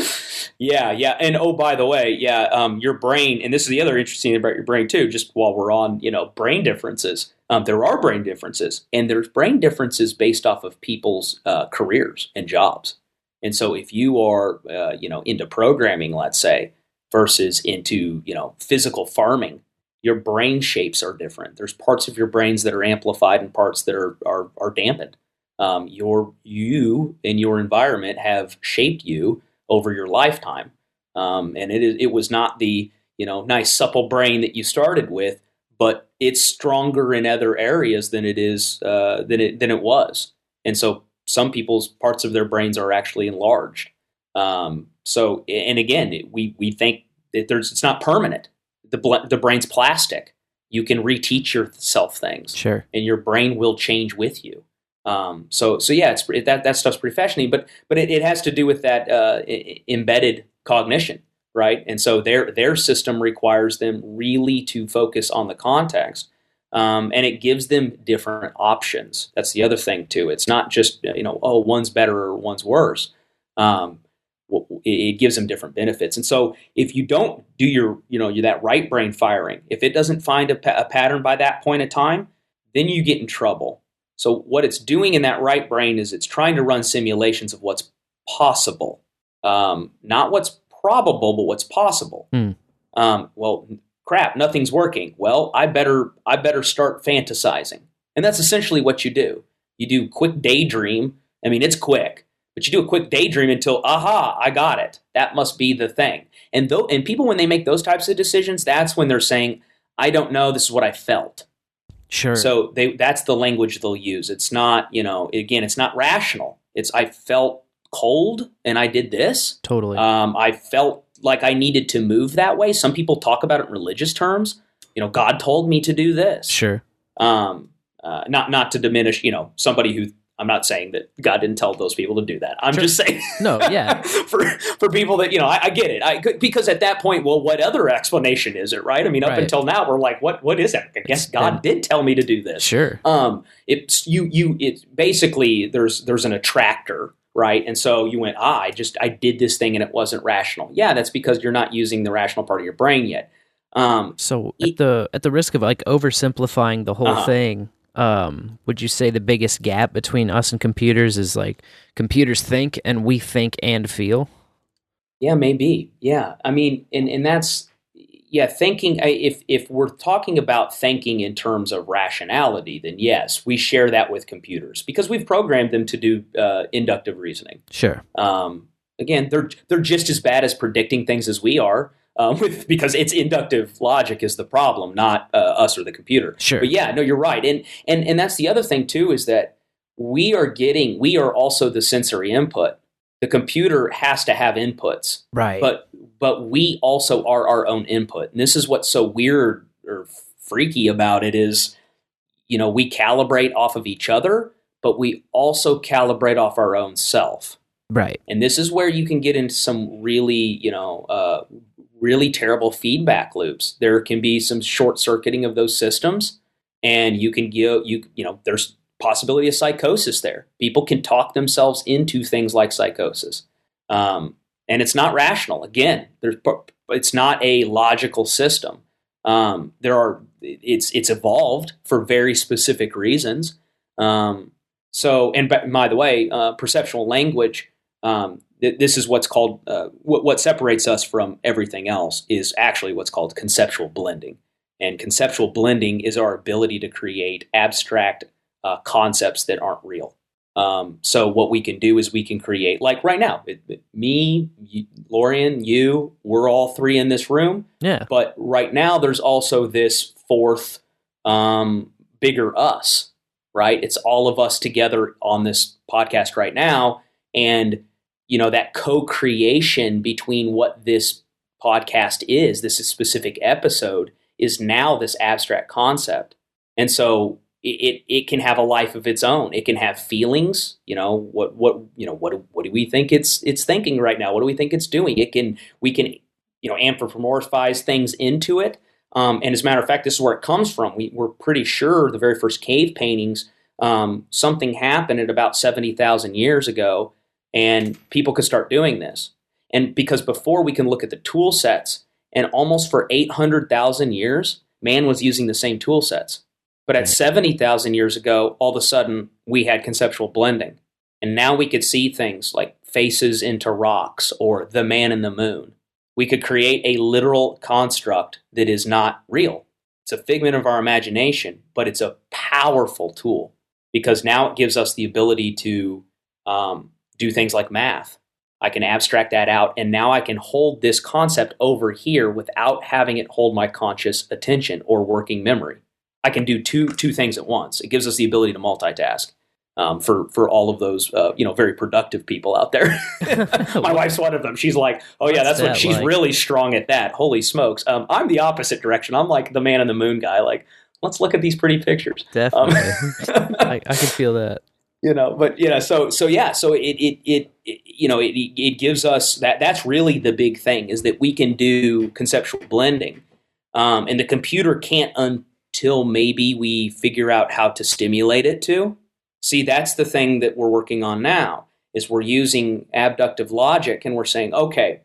Yeah, yeah, and oh, by the way, yeah, um, your brain, and this is the other interesting thing about your brain too. Just while we're on, you know, brain differences, um, there are brain differences, and there's brain differences based off of people's uh, careers and jobs. And so, if you are, uh, you know, into programming, let's say, versus into, you know, physical farming, your brain shapes are different. There's parts of your brains that are amplified and parts that are are, are dampened. Um, your you and your environment have shaped you over your lifetime. Um, and it is it was not the you know nice supple brain that you started with, but it's stronger in other areas than it is uh, than it than it was. And so some people's parts of their brains are actually enlarged. Um, so and again, it- we we think that there's it's not permanent. The bl- the brain's plastic. You can reteach yourself things Sure. and your brain will change with you. Um, so so yeah, it's it, that that stuff's pretty fascinating, but but it, it has to do with that uh, i- embedded cognition, right? And so their their system requires them really to focus on the context, um, and it gives them different options. That's the other thing too. It's not just you know oh one's better or one's worse. Um, it gives them different benefits. And so if you don't do your you know your, that right brain firing, if it doesn't find a, pa- a pattern by that point of time, then you get in trouble. So what it's doing in that right brain is it's trying to run simulations of what's possible, um, not what's probable, but what's possible. Hmm. Um, well, crap, nothing's working. Well, I better I better start fantasizing, and that's essentially what you do. You do quick daydream. I mean, it's quick, but you do a quick daydream until aha, I got it. That must be the thing. And though, and people when they make those types of decisions, that's when they're saying, I don't know. This is what I felt. Sure. So they that's the language they'll use. It's not, you know, again, it's not rational. It's I felt cold and I did this. totally. Um, I felt like I needed to move that way. Some people talk about it in religious terms. You know, God told me to do this. sure. Um, uh, not not to diminish, you know, somebody who I'm not saying that God didn't tell those people to do that. I'm Sure. just saying. No, yeah. for for people that you know, I, I get it. I because at that point, well, what other explanation is it, right? I mean, up Right. until now, we're like, what what is it? I guess It's God did tell me to do this. Sure. Um, it's you you it basically there's there's an attractor, right? And so you went, ah, I just I did this thing and it wasn't rational. Yeah, that's because you're not using the rational part of your brain yet. Um, So at the at the risk of like oversimplifying the whole Uh-huh. thing, um, would you say the biggest gap between us and computers is like computers think and we think and feel? Yeah, maybe. Yeah, I mean, and and that's yeah, thinking. I- If if we're talking about thinking in terms of rationality, then yes, we share that with computers because we've programmed them to do uh, inductive reasoning. Sure. Um, again, they're they're just as bad as predicting things as we are. Um, with, because it's inductive logic is the problem, not uh, us or the computer. Sure. But yeah, no, you're right, and and and that's the other thing too is that we are getting we are also the sensory input. The computer has to have inputs, Right. but but we also are our own input. And this is what's so weird or freaky about it is, you know, we calibrate off of each other, but we also calibrate off our own self. right. And this is where you can get into some really, you know, uh, really terrible feedback loops. There can be some short circuiting of those systems, and you can give you, you know, there's possibility of psychosis there. People can talk themselves into things like psychosis, um, and it's not rational. Again, there's it's not a logical system. Um, there are it's it's evolved for very specific reasons. Um, so, and by, by the way, uh, perceptual language um, this is what's called uh, what, what separates us from everything else is actually what's called conceptual blending. And conceptual blending is our ability to create abstract uh, concepts that aren't real. Um, so what we can do is we can create like right now it, it- me you, lorian you we're all three in this room. Yeah. but right now there's also this fourth um, bigger us right? It's all of us together on this podcast right now. And you know that co-creation between what this podcast is this specific episode is now this abstract concept. And so it, it, can have a life of its own. It can have feelings you know what what you know what what do we think it's it's thinking right now? What do we think it's doing? It can we can you know anthropomorphize things into it. Um, and as a matter of fact this is where it comes from. We, we're pretty sure the very first cave paintings um, something happened at about 70000 years ago and people could start doing this and because before we can look at the tool sets and almost for 800000 years man was using the same tool sets but at 70,000 years ago, all of a sudden we had conceptual blending. And now we could see things like faces into rocks or the man in the moon. We could create a literal construct that is not real. It's a figment of our imagination, but it's a powerful tool because now it gives us the ability to um, do things like math. I can abstract that out, and now I can hold this concept over here without having it hold my conscious attention or working memory. I can do two two things at once. It gives us the ability to multitask. Um, for for all of those uh, you know very productive people out there, my wife's one of them. She's like, oh yeah, What's that's what she's like? really strong at. That holy smokes! Um, I'm the opposite direction. I'm like the man in the moon guy. Like, let's look at these pretty pictures. Um, Definitely. I, I can feel that. You know but you know so so yeah so it it it, it you know it, it gives us that that's really the big thing is that we can do conceptual blending um, and the computer can't until maybe we figure out how to stimulate it to see that's the thing that we're working on now is we're using abductive logic and we're saying okay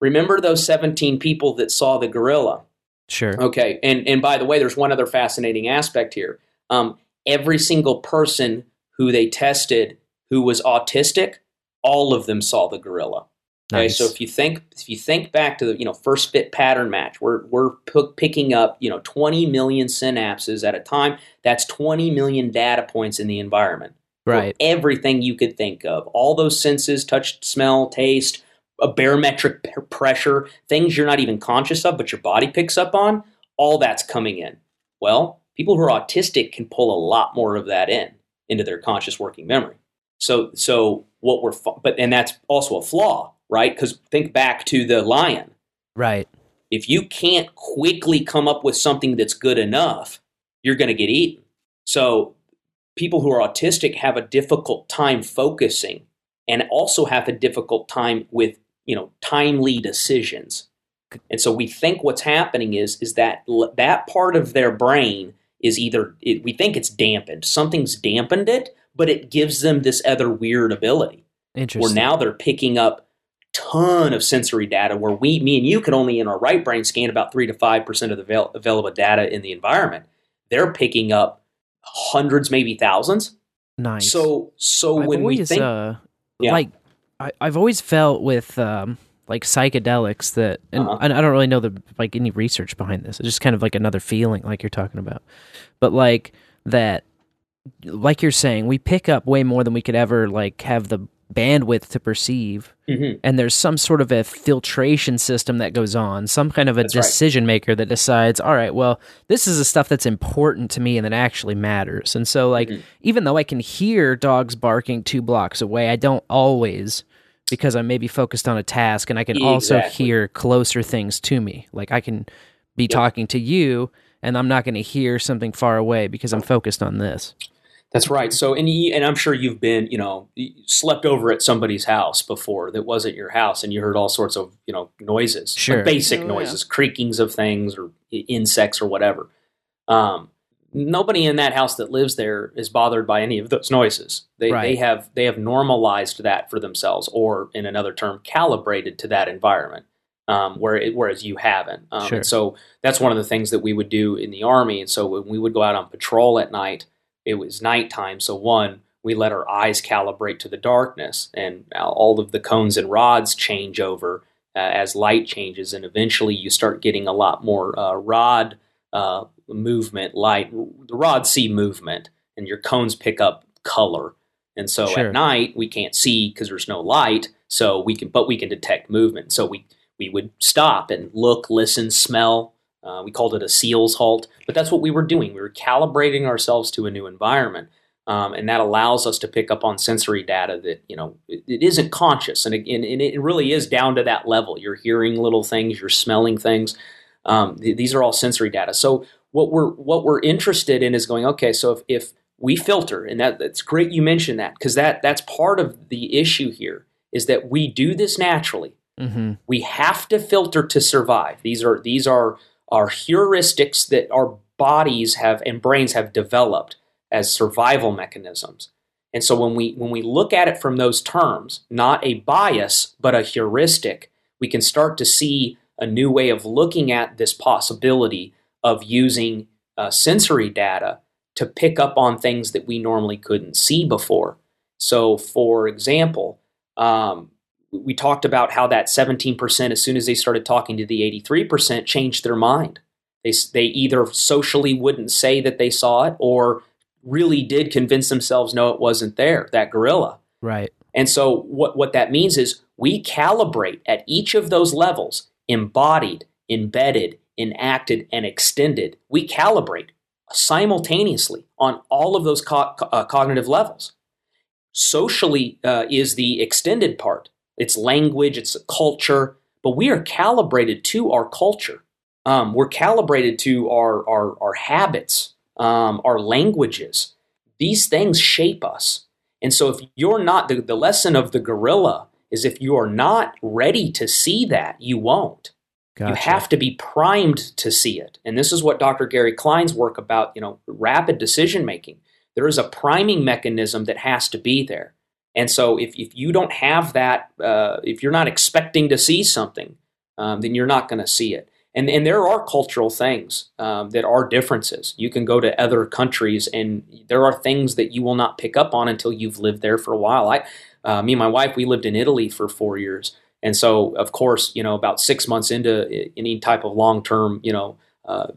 remember those 17 people that saw the gorilla Sure. Okay, and and by the way, there's one other fascinating aspect here. Um, every single person who they tested who was autistic, all of them saw the gorilla. Okay, Nice. so if you think if you think back to the you know first fit pattern match, we're we're p- picking up you know 20 million synapses at a time. That's 20 million data points in the environment right. everything you could think of. All those senses, touch, smell, taste, a barometric p- pressure, things you're not even conscious of, but your body picks up on, all that's coming in. Well, people who are autistic can pull a lot more of that in into their conscious working memory. So, so what we're, but and that's also a flaw, right? Because think back to the lion. Right. If you can't quickly come up with something that's good enough, you're going to get eaten. So people who are autistic have a difficult time focusing and also have a difficult time with you know timely decisions and so we think what's happening is is that that part of their brain is either it, we think it's dampened something's dampened it but it gives them this other weird ability Interesting. where now they're picking up ton of sensory data where we me and you can only in our right brain scan about 3 to 5% of the avail- available data in the environment they're picking up hundreds maybe thousands nice. so so I've when we think uh, Yeah. like I, I've always felt with um, like psychedelics that, and Uh-huh. I, I don't really know the like any research behind this. It's just kind of like another feeling, like you're talking about. But like that, like you're saying, we pick up way more than we could ever like have the bandwidth to perceive. Mhm. And there's some sort of a filtration system that goes on, some kind of a That's right. decision maker that decides, all right, well, this is the stuff that's important to me and that actually matters. And so, like, Mhm. even though I can hear dogs barking two blocks away, I don't always because I'm maybe focused on a task and I can also hear closer things to me. Like I can be talking to you and I'm not going to hear something far away because I'm focused on this. That's right. So, and you, and I'm sure you've been, you know, slept over at somebody's house before that wasn't your house, and you heard all sorts of, you know, noises, like Sure. basic Oh, yeah. noises, creakings of things or insects or whatever. Um, nobody in that house that lives there is bothered by any of those noises. They they have they have normalized that for themselves, or in another term, calibrated to that environment. Um, where it, whereas you haven't. Um, Sure. And so that's one of the things that we would do in the army. And so when we would go out on patrol at night, it was nighttime. So one, we let our eyes calibrate to the darkness, and all of the cones and rods change over uh, as light changes, and eventually you start getting a lot more uh, rod uh, movement, light. The rods see movement, and your cones pick up color. And so Sure. at night we can't see because there's no light. So we can, but we can detect movement. So we we would stop and look, listen, smell. Uh, we called it a SLLS halt, but that's what we were doing. We were calibrating ourselves to a new environment, um, and that allows us to pick up on sensory data that you know it, it isn't conscious, and, it- and, it really is down to that level. You're hearing little things, you're smelling things. Um, th- these are all sensory data. So what we're what we're interested in is going okay. So if, if we filter, and that that's great you mentioned that because that that's part of the issue here is that we do this naturally Mm-hmm. we have to filter to survive these are these are are heuristics that our bodies have and brains have developed as survival mechanisms and so when we when we look at it from those terms not a bias but a heuristic we can start to see a new way of looking at this possibility of using uh, sensory data to pick up on things that we normally couldn't see before. So for example um, we talked about how that 17% as soon as they started talking to the 83% changed their mind. They, they either socially wouldn't say that they saw it or really did convince themselves no it wasn't there that gorilla. Right. and so what, what that means is we calibrate at each of those levels embodied embedded enacted and extended we calibrate simultaneously on all of those co- uh, cognitive levels. Socially uh, is the extended part. It's language it's culture but we are calibrated to our culture. Um, we're calibrated to our our, our habits um, our languages. These things shape us. And so if you're not the, the lesson of the gorilla is if you are not ready to see that you won't Gotcha. you have to be primed to see it. And this is what Dr. Gary Klein's work about, you know, rapid decision making. There is a priming mechanism that has to be there. And so if, if you don't have that, uh, if you're not expecting to see something, um, then you're not going to see it. And, and there are cultural things um, that are differences. You can go to other countries, and there are things that you will not pick up on until you've lived there for a while. I, uh, me and my wife, we lived in Italy for four years, and so, of course, you know, about six months into any type of long term, you know, uh,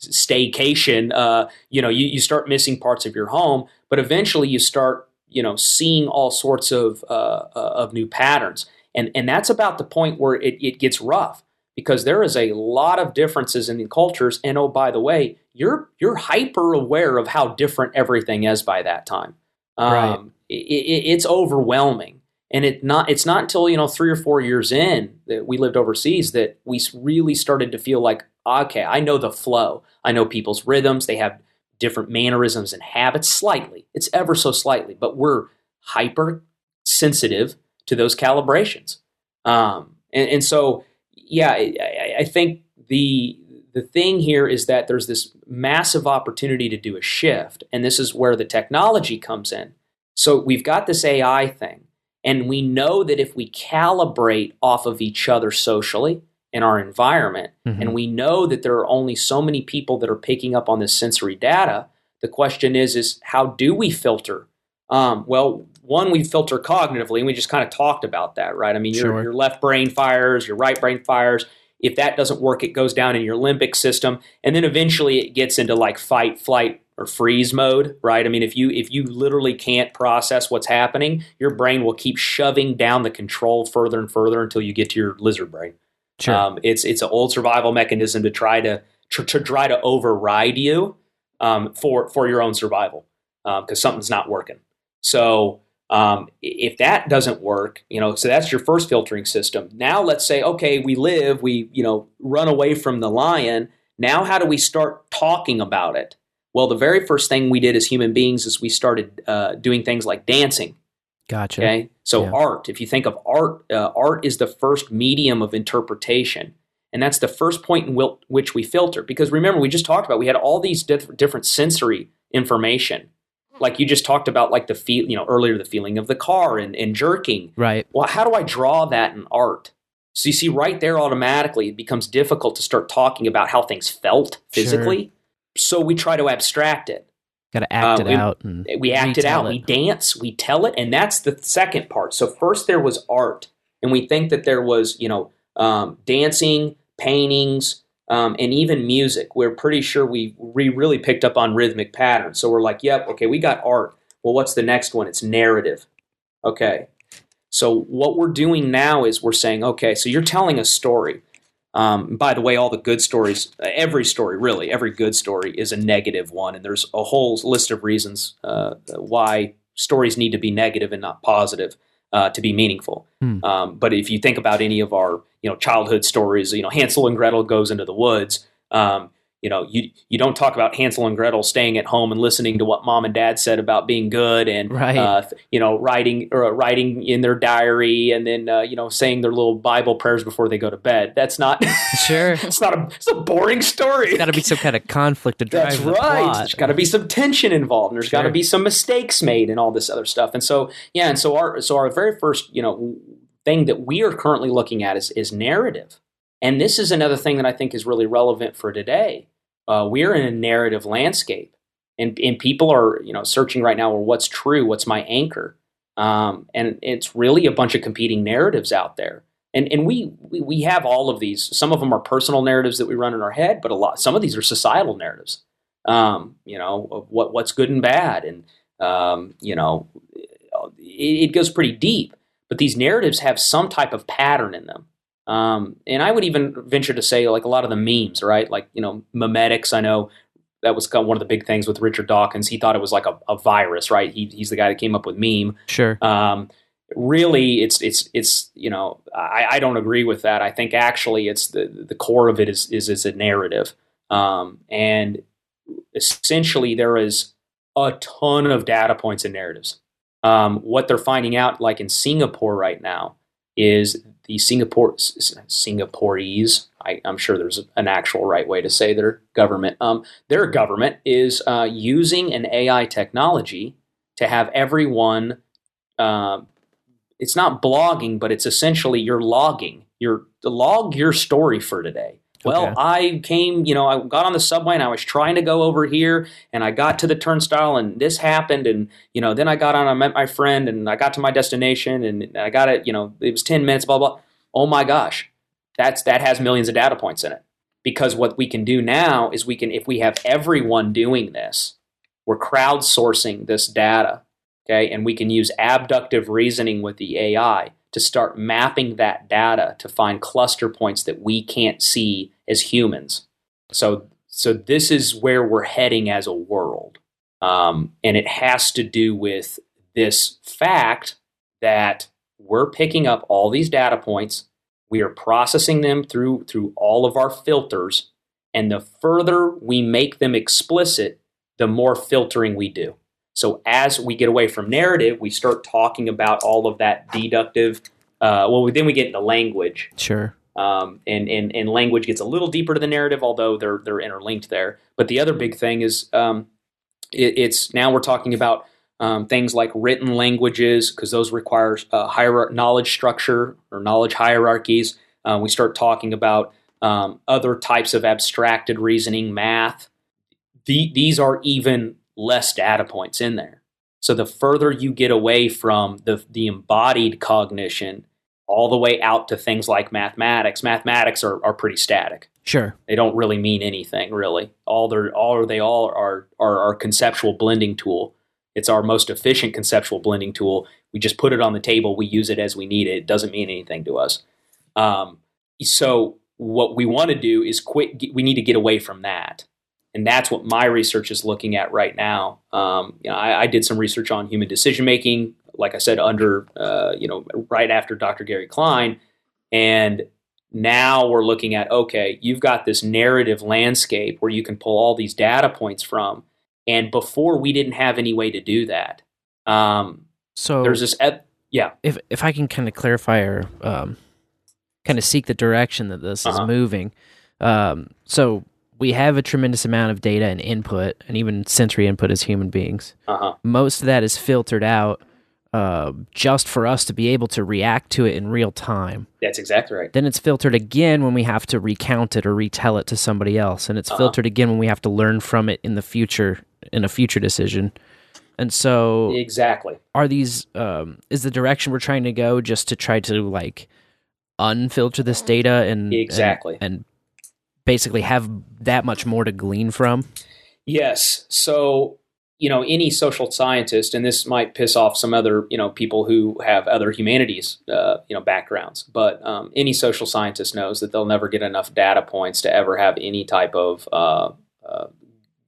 staycation, uh, you know, you, you start missing parts of your home, but eventually you start, you know, seeing all sorts of uh, uh, of new patterns, and and that's about the point where it, it gets rough because there is a lot of differences in the cultures, and oh, by the way, you're you're hyper aware of how different everything is by that time. Um, Right. it, it, it's overwhelming and it not it's not until you know three or four years in that we lived overseas that we really started to feel like okay i know the flow i know people's rhythms they have different mannerisms and habits slightly. It's ever so slightly, but we're hyper sensitive to those calibrations. Um, and, and, so, yeah, I, I think the the thing here is that there's this massive opportunity to do a shift, and this is where the technology comes in. So we've got this AI thing, and we know that if we calibrate off of each other socially in our environment, mm-hmm. and we know that there are only so many people that are picking up on this sensory data, the question is, is how do we filter? Um, well, one, we filter cognitively, and we just kind of talked about that, right? I mean, your, your left brain fires, your right brain fires if that doesn't work, it goes down in your limbic system, and then eventually it gets into like fight, flight, or freeze mode, right? I mean, if you if you literally can't process what's happening, your brain will keep shoving down the control further and further until you get to your lizard brain. Sure. Um, it's it's an old survival mechanism to try to to, to try to override you um, for for your own survival because um, something's not working. So um, if that doesn't work, you know, so that's your first filtering system. Now let's say, okay, we live, we, you know, run away from the lion. Now how do we start talking about it? Well, the very first thing we did as human beings is we started uh, doing things like dancing. Gotcha. Okay, so yeah. art. If you think of art, uh, art is the first medium of interpretation, and that's the first point in which we filter. Because remember, we just talked about we had all these diff- different sensory information like you just talked about like the feel you know earlier the feeling of the car and, and jerking right well how do i draw that in art so you see right there automatically it becomes difficult to start talking about how things felt physically sure. So we try to abstract it got to act uh, it we, out we act it out it. we dance we tell it and that's the second part so first there was art and we think that there was you know um, dancing paintings um, and even music. We're pretty sure we, we really picked up on rhythmic patterns. So we're like, yep, okay, we got art. Well, what's the next one? It's narrative. Okay. So what we're doing now is we're saying, okay, so you're telling a story. Um, by the way, all the good stories, every story, really, every good story is a negative one. And there's a whole list of reasons uh, why stories need to be negative and not positive uh, to be meaningful. Hmm. Um, but if you think about any of our you know childhood stories, you know Hansel and Gretel goes into the woods. Um, you know you you don't talk about Hansel and Gretel staying at home and listening to what mom and dad said about being good and right. uh, you know writing or uh, writing in their diary and then uh, you know saying their little Bible prayers before they go to bed. That's not sure. it's not a it's a boring story. Got to be some kind of conflict to drive. That's the right. Plot. There's got to be some tension involved. And there's sure. got to be some mistakes made and all this other stuff. And so yeah, and so our so our very first you know thing that we are currently looking at is is narrative. And this is another thing that I think is really relevant for today uh, we're in a narrative landscape, and and people are you know searching right now. Well, what's true? What's my anchor? Um, and it's really a bunch of competing narratives out there. And and we, we we have all of these. Some of them are personal narratives that we run in our head, but a lot some of these are societal narratives. Um, you know, what what's good and bad, and um, you know, it, it goes pretty deep. But these narratives have some type of pattern in them. Um, and I would even venture to say, like a lot of the memes, right? Like you know, memetics. I know that was kind of one of the big things with Richard Dawkins. He thought it was like a, a virus, right? He, he's the guy that came up with meme. Sure. Um, really, it's it's it's you know, I, I don't agree with that. I think actually, it's the the core of it is is is a narrative, um, and essentially there is a ton of data points and narratives. Um, what they're finding out, like in Singapore right now, is the Singapore Singaporeese. I, am sure there's an actual right way to say their government. Um, their government is uh, using an AI technology to have everyone. Uh, it's not blogging, but it's essentially you're logging. Your log your story for today. Well, okay. I came, you know, I got on the subway and I was trying to go over here and I got to the turnstile and this happened and, you know, then I got on, I met my friend and I got to my destination and I got it, you know, it was 10 minutes, blah, blah. Oh my gosh, that's, that has millions of data points in it. Because what we can do now is we can, if we have everyone doing this, we're crowdsourcing this data, okay, and we can use abductive reasoning with the AI to start mapping that data to find cluster points that we can't see as humans. So, so this is where we're heading as a world. Um, and it has to do with this fact that we're picking up all these data points, we are processing them through through all of our filters, and the further we make them explicit, the more filtering we do. So as we get away from narrative, we start talking about all of that deductive. Uh, well, then we get into language, Sure. um, and, and and language gets a little deeper to the narrative, although they're they're interlinked there. But the other big thing is um, it, it's now we're talking about um, things like written languages because those require uh, hierarch- knowledge structure or knowledge hierarchies. Uh, we start talking about um, other types of abstracted reasoning, math. The, these are even less data points in there. So the further you get away from the the embodied cognition, all the way out to things like mathematics. Mathematics are, are pretty static. Sure. They don't really mean anything, really. All they're all they all are are our conceptual blending tool. It's our most efficient conceptual blending tool. We just put it on the table. We use it as we need it. It doesn't mean anything to us. Um, so what we want to do is quit. We need to get away from that, and that's what my research is looking at right now. Um, you know, I, I did some research on human decision making. Like I said, under uh, you know, right after Dr. Gary Klein, and now we're looking at okay, you've got this narrative landscape where you can pull all these data points from, and before we didn't have any way to do that. Um, So there's this, eth- yeah, if if I can kind of clarify or um, kind of seek the direction that this Uh-huh. is moving, um, so we have a tremendous amount of data and input, and even sensory input as human beings. uh huh, Most of that is filtered out uh, just for us to be able to react to it in real time. that's exactly right. Then it's filtered again when we have to recount it or retell it to somebody else, and it's Uh-huh. filtered again when we have to learn from it in the future in a future decision. And so, Exactly. are these um is the direction we're trying to go just to try to like unfilter this data and Exactly. and, and basically have that much more to glean from Yes. So, you know, any social scientist, and this might piss off some other, you know, people who have other humanities, uh, you know, backgrounds, but um, any social scientist knows that they'll never get enough data points to ever have any type of uh, uh,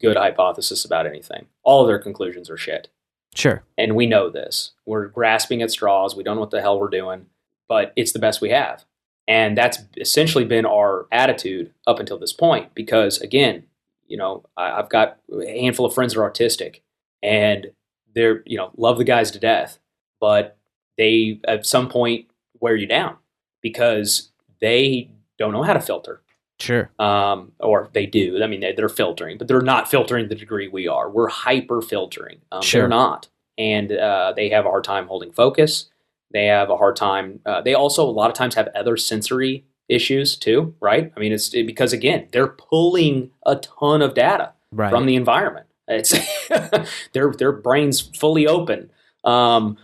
good hypothesis about anything. All of their conclusions are shit. sure And we know this. We're grasping at straws. We don't know what the hell we're doing, but it's the best we have. And that's essentially been our attitude up until this point. Because again, you know, I, I've got a handful of friends that are autistic and they're, you know, love the guys to death, but they at some point wear you down because they don't know how to filter sure um, or they do. I mean, they, they're filtering, but they're not filtering the degree we are. We're hyper filtering. Um, Sure. They're not, and uh, they have a hard time holding focus. They have a hard time. Uh, they also a lot of times have other sensory issues too, right? I mean, it's it, because again, they're pulling a ton of data right from the environment. It's their their brains fully open. Um,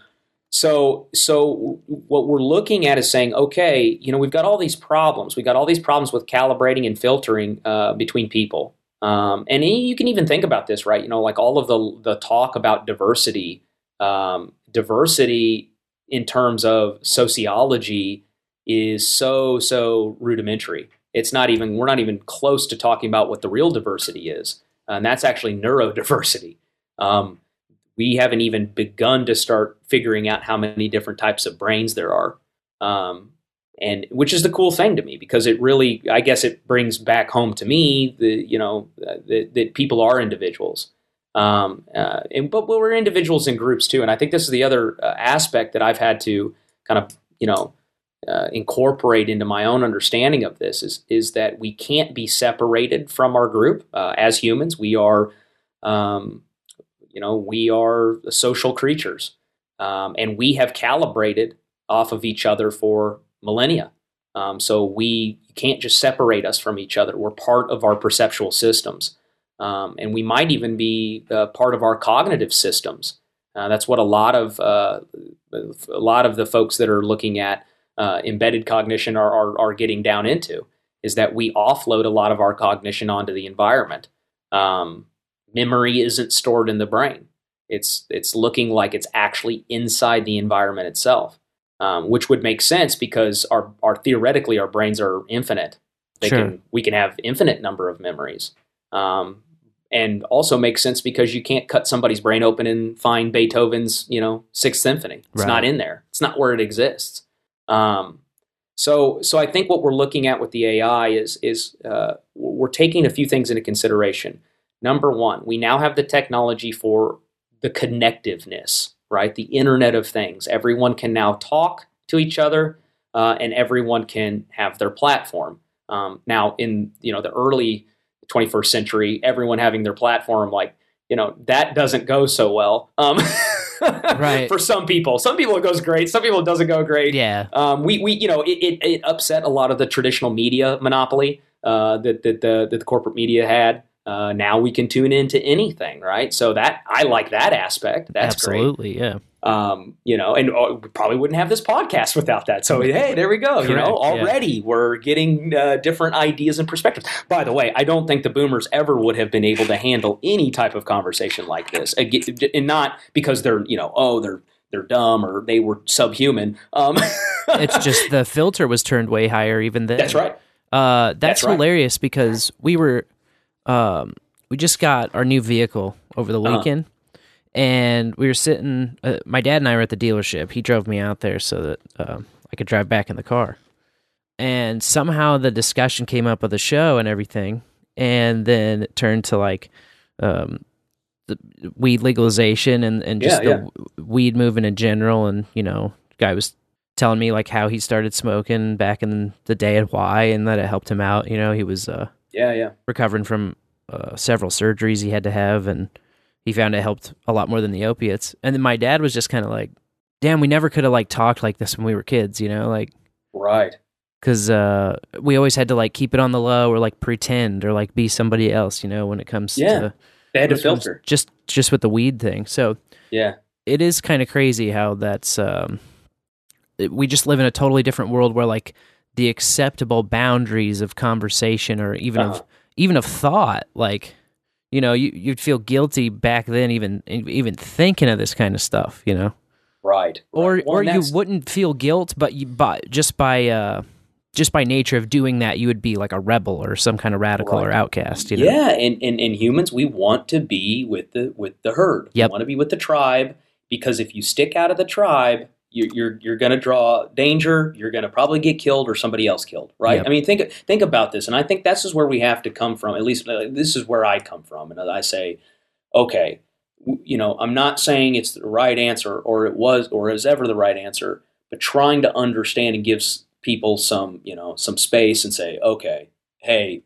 so so what we're looking at is saying, okay, you know, we've got all these problems. We've got all these problems with calibrating and filtering uh, between people. Um, and you can even think about this, right? You know, like all of the the talk about diversity, um, diversity in terms of sociology is so so rudimentary. It's not even we're not even close to talking about what the real diversity is, and that's actually neurodiversity. Um, we haven't even begun to start figuring out how many different types of brains there are, um, and which is the cool thing to me because it really, I guess, it brings back home to me the you know uh, that, that people are individuals. Um, uh, and, but we're individuals in groups too, and I think this is the other uh, aspect that I've had to kind of you know uh, incorporate into my own understanding of this is is that we can't be separated from our group uh, as humans. We are, um, you know, we are social creatures, um, and we have calibrated off of each other for millennia. Um, so we can't just separate us from each other. We're part of our perceptual systems, um, and we might even be uh, part of our cognitive systems. Uh, that's what a lot of uh, a lot of the folks that are looking at uh, embedded cognition are, are, are getting down into is that we offload a lot of our cognition onto the environment. Um, memory isn't stored in the brain; it's it's looking like it's actually inside the environment itself, um, which would make sense because our, our theoretically our brains are infinite. They Sure. can we can have infinite number of memories. Um, and also makes sense because you can't cut somebody's brain open and find Beethoven's, you know, Sixth Symphony. It's Right. not in there. It's not where it exists. Um, so, so I think what we're looking at with the AI is is uh, we're taking a few things into consideration. number one, we now have the technology for the connectiveness, right? The Internet of Things. Everyone can now talk to each other, uh, and everyone can have their platform. Um, now, in you know the early 21st century, everyone having their platform, like you know, that doesn't go so well. Um, Right. For some people, some people it goes great. Some people it doesn't go great. Yeah. Um, we, we, you know, it, it, it upset a lot of the traditional media monopoly uh, that, that, the, that the corporate media had. Uh, now we can tune into anything, right? So that I like that aspect. That's great. Absolutely. Yeah. Um, you know, and uh, we probably wouldn't have this podcast without that. So hey, there we go. you Correct, know, yeah. already we're getting uh, different ideas and perspectives. By the way, I don't think the boomers ever would have been able to handle any type of conversation like this, and not because they're you know oh they're they're dumb or they were subhuman. Um, It's just the filter was turned way higher even then. that's right. Uh, that's, That's right. hilarious because we were, um, we just got our new vehicle over the Uh-huh. And we were sitting. Uh, my dad and I were at the dealership. He drove me out there so that um, I could drive back in the car. And somehow the discussion came up of the show and everything, and then it turned to like um, the weed legalization and and just Yeah, the w- weed movement in general. And you know, guy was telling me like how he started smoking back in the day and why, and that it helped him out. You know, he was uh, Yeah, yeah. recovering from uh, several surgeries he had to have, and he found it helped a lot more than the opiates. And then my dad was just kind of like, "Damn, we never could have like talked like this when we were kids," you know, like Right. because uh, we always had to like keep it on the low or like pretend or like be somebody else, you know, when it comes Yeah. to They had to when it comes filter. just just with the weed thing. So Yeah. it is kind of crazy how that's um it- we just live in a totally different world where like the acceptable boundaries of conversation or even Uh-huh. of even of thought like you know you you'd feel guilty back then even even thinking of this kind of stuff you know Right. or. Well, or you wouldn't feel guilt but you but just by uh just by nature of doing that you would be like a rebel or some kind of radical or outcast you know Yeah, and, and, and humans, we want to be with the with the herd. Yep. We want to be with the tribe because if you stick out of the tribe, you, you're you're going to draw danger. You're going to probably get killed or somebody else killed. Right? Yep. I mean, think think about this, and I think this is where we have to come from. At least uh, this is where I come from, and I say, okay, w- you know, I'm not saying it's the right answer or it was or is ever the right answer, but trying to understand and give people some you know some space and say, okay, hey,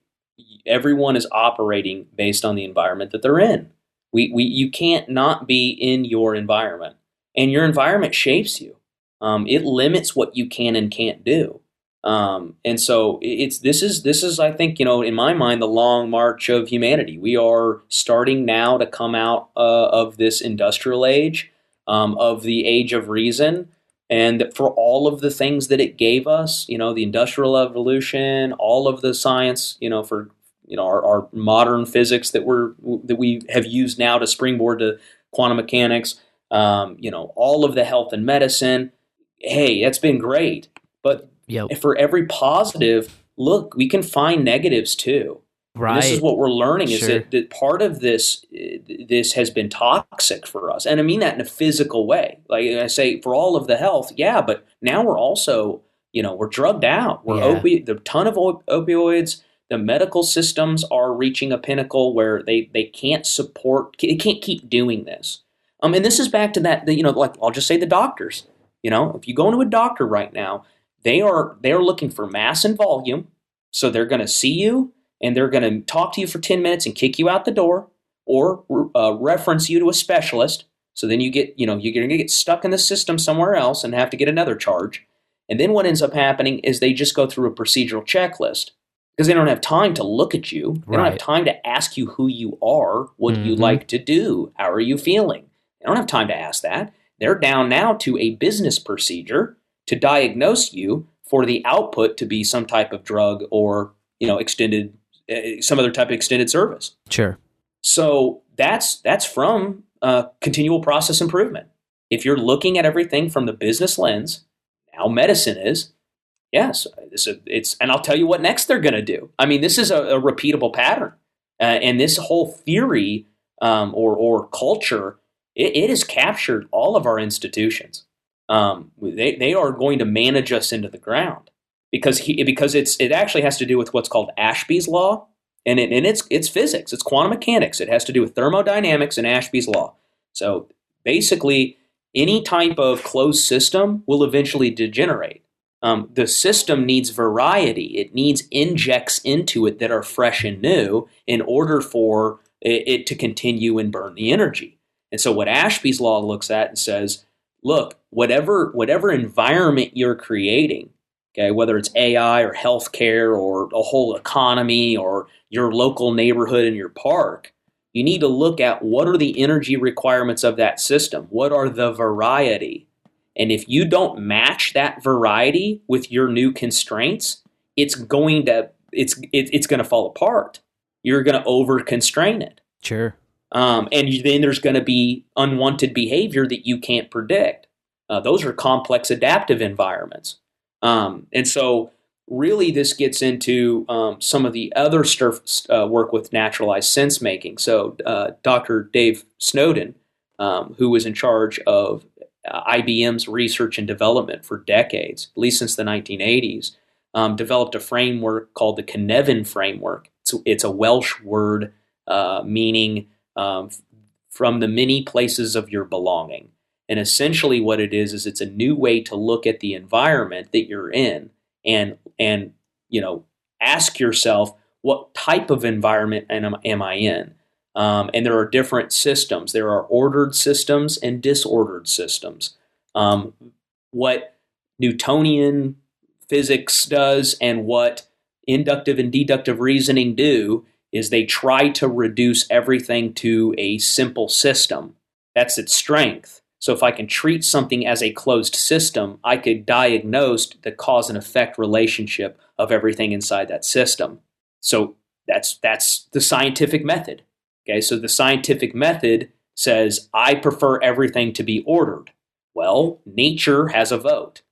everyone is operating based on the environment that they're in. We, we you can't not be in your environment, and your environment shapes you. Um, it limits what you can and can't do. Um, and so it's this is this is I think you know in my mind the long march of humanity. We are starting now to come out uh, of this industrial age, um, of the age of reason, and for all of the things that it gave us, you know, the industrial evolution, all of the science, you know, for you know our, our modern physics that we're that we have used now to springboard to quantum mechanics, um, you know, all of the health and medicine. Hey, that's been great, but Yep. for every positive, look, we can find negatives too. And right This is what we're learning is Sure. that, that part of this uh, this has been toxic for us, and I mean that in a physical way. Like I say, for all of the health, yeah, but now we're also you know we're drugged out. We're Yeah. opi- the ton of op- opioids. The medical systems are reaching a pinnacle where they they can't support. They can't keep doing this. Um, and this is back to that. You know, like I'll just say the doctors. You know, if you go into a doctor right now, they are they are looking for mass and volume. So they're going to see you and they're going to talk to you for 10 minutes and kick you out the door or uh, reference you to a specialist. So then you get, you know, you're going to get stuck in the system somewhere else and have to get another charge. And then what ends up happening is they just go through a procedural checklist because they don't have time to look at you. They don't have time to ask you who you are, what you Mhm. like to do, how are you feeling. They don't have time to ask that. They're down now to a business procedure to diagnose you for the output to be some type of drug or you know extended uh, some other type of extended service. sure So that's that's from uh, continual process improvement. If you're looking at everything from the business lens, now medicine is yes, this is, it's and I'll tell you what next they're going to do. I mean, this is a, a repeatable pattern, uh, and this whole theory um, or or culture it, it has captured all of our institutions. Um, they they are going to manage us into the ground because he because it's it actually has to do with what's called Ashby's law, and it, and it's it's physics, it's quantum mechanics. It has to do with thermodynamics and Ashby's law. So basically, any type of closed system will eventually degenerate. Um, the system needs variety. It needs injects into it that are fresh and new in order for it, it to continue and burn the energy. And so, what Ashby's law looks at and says, look, whatever whatever environment you're creating, okay, whether it's AI or healthcare or a whole economy or your local neighborhood and your park, you need to look at what are the energy requirements of that system. What are the variety? And if you don't match that variety with your new constraints, it's going to it's it, it's going to fall apart. You're going to over constrain it. Sure. Um, and you, then there's going to be unwanted behavior that you can't predict. Uh, those are complex adaptive environments. Um, and so, really, this gets into um, some of the other uh, work with naturalized sense making. So, uh, Dr. Dave Snowden, um, who was in charge of uh, IBM's research and development for decades, at least since the 1980s, um, developed a framework called the Cynefin framework. It's, it's a Welsh word uh, meaning um, from the many places of your belonging. And essentially, what it is is it's a new way to look at the environment that you're in, and and you know ask yourself what type of environment am, am I in. Um, and there are different systems. There are ordered systems and disordered systems. Um, what Newtonian physics does and what inductive and deductive reasoning do is they try to reduce everything to a simple system. That's its strength. So if I can treat something as a closed system, I could diagnose the cause and effect relationship of everything inside that system. So that's that's the scientific method. Okay, so the scientific method says I prefer everything to be ordered. Well, nature has a vote.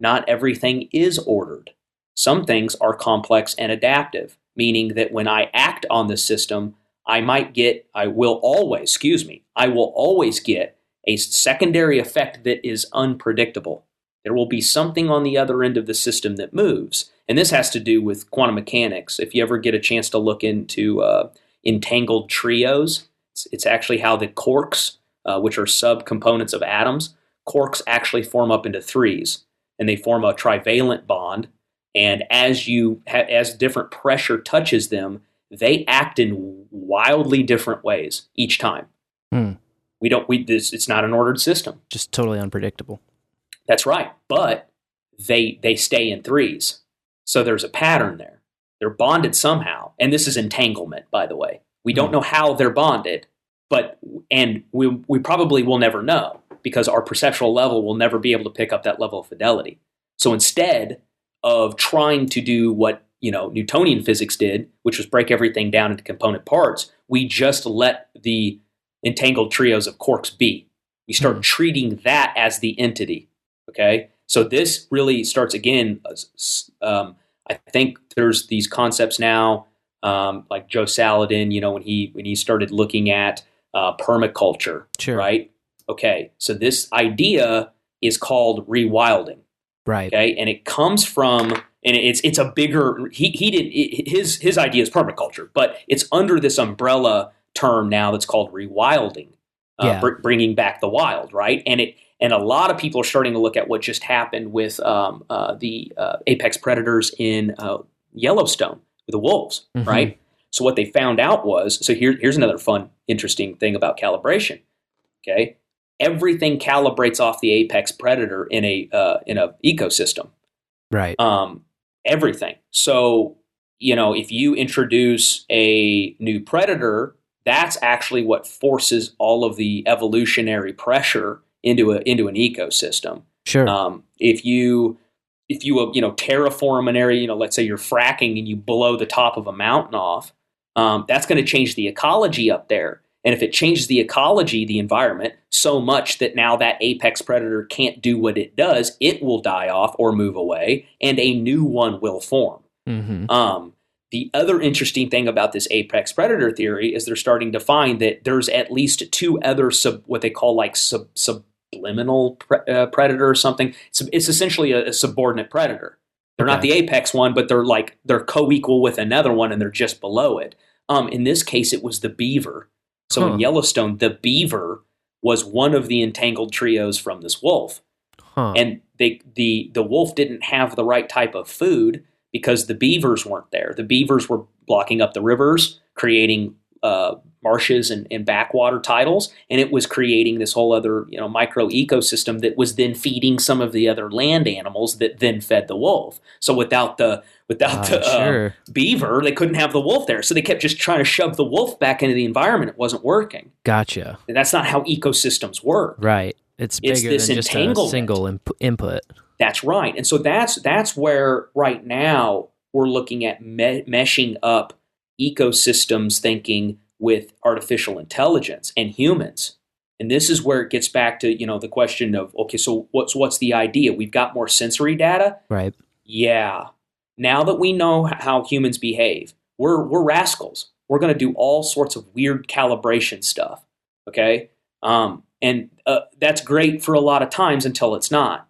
Not everything is ordered. Some things are complex and adaptive meaning that when I act on the system, I might get, I will always, excuse me, I will always get a secondary effect that is unpredictable. There will be something on the other end of the system that moves. And this has to do with quantum mechanics. If you ever get a chance to look into uh, entangled trios, it's, it's, actually how the quarks, uh, which are subcomponents of atoms, quarks actually form up into threes. And they form a trivalent bond and as you ha- as different pressure touches them, they act in wildly different ways each time. Hmm. We don't. We this. It's not an ordered system. Just totally unpredictable. That's right. But they they stay in threes. So there's a pattern there. They're bonded somehow, and this is entanglement, by the way. We don't hmm. know how they're bonded, but and we we probably will never know because our perceptual level will never be able to pick up that level of fidelity. So instead, of trying to do what you know Newtonian physics did, which was break everything down into component parts. We just let the entangled trios of quarks be. We start mm-hmm. treating that as the entity. Okay, so this really starts again. Um, I think there's these concepts now, um, like Joe Salatin. You know, when he when he started looking at uh, permaculture, sure. right? Okay, so this idea is called rewilding. Right. Okay. And it comes from, and it's it's a bigger. He he did his his idea is permaculture, but it's under this umbrella term now that's called rewilding, uh, yeah. br- bringing back the wild. Right. And it and a lot of people are starting to look at what just happened with um, uh, the uh, apex predators in uh, Yellowstone with the wolves. Mm-hmm. Right. So what they found out was so here here's another fun interesting thing about calibration. Okay everything calibrates off the apex predator in a uh, in a ecosystem. Right. Um, everything. So you know, if you introduce a new predator, that's actually what forces all of the evolutionary pressure into a into an ecosystem. Sure. Um, if you if you uh, you know terraform an area, you know, let's say you're fracking and you blow the top of a mountain off, um, that's going to change the ecology up there. And if it changes the ecology, the environment, so much that now that apex predator can't do what it does, it will die off or move away, and a new one will form. Mm-hmm. Um, the other interesting thing about this apex predator theory is they're starting to find that there's at least two other sub, what they call like sub, subliminal pre, uh, predator or something. It's, it's essentially a, a subordinate predator. They're not the apex one, but they're like they're co-equal with another one, and they're just below it. Um, in this case, it was the beaver. So Huh. in Yellowstone, the beaver was one of the entangled trios from this wolf Huh. and they the the wolf didn't have the right type of food because the beavers weren't there. The beavers were blocking up the rivers, creating uh, marshes and, and backwater titles, and it was creating this whole other you know micro ecosystem that was then feeding some of the other land animals that then fed the wolf. So without the without Ah, the uh, beaver, they couldn't have the wolf there. So they kept just trying to shove the wolf back into the environment. It wasn't working. Gotcha. And that's not how ecosystems work. Right. It's It's bigger this than just a single imp- input. That's right. And so that's that's where right now we're looking at me- meshing up ecosystems thinking with artificial intelligence and humans. And this is where it gets back to, you know, the question of okay, so what's what's the idea? We've got more sensory data? Right. Yeah. Now that we know how humans behave, we're we're rascals. We're going to do all sorts of weird calibration stuff. Okay, um, and uh, that's great for a lot of times until it's not.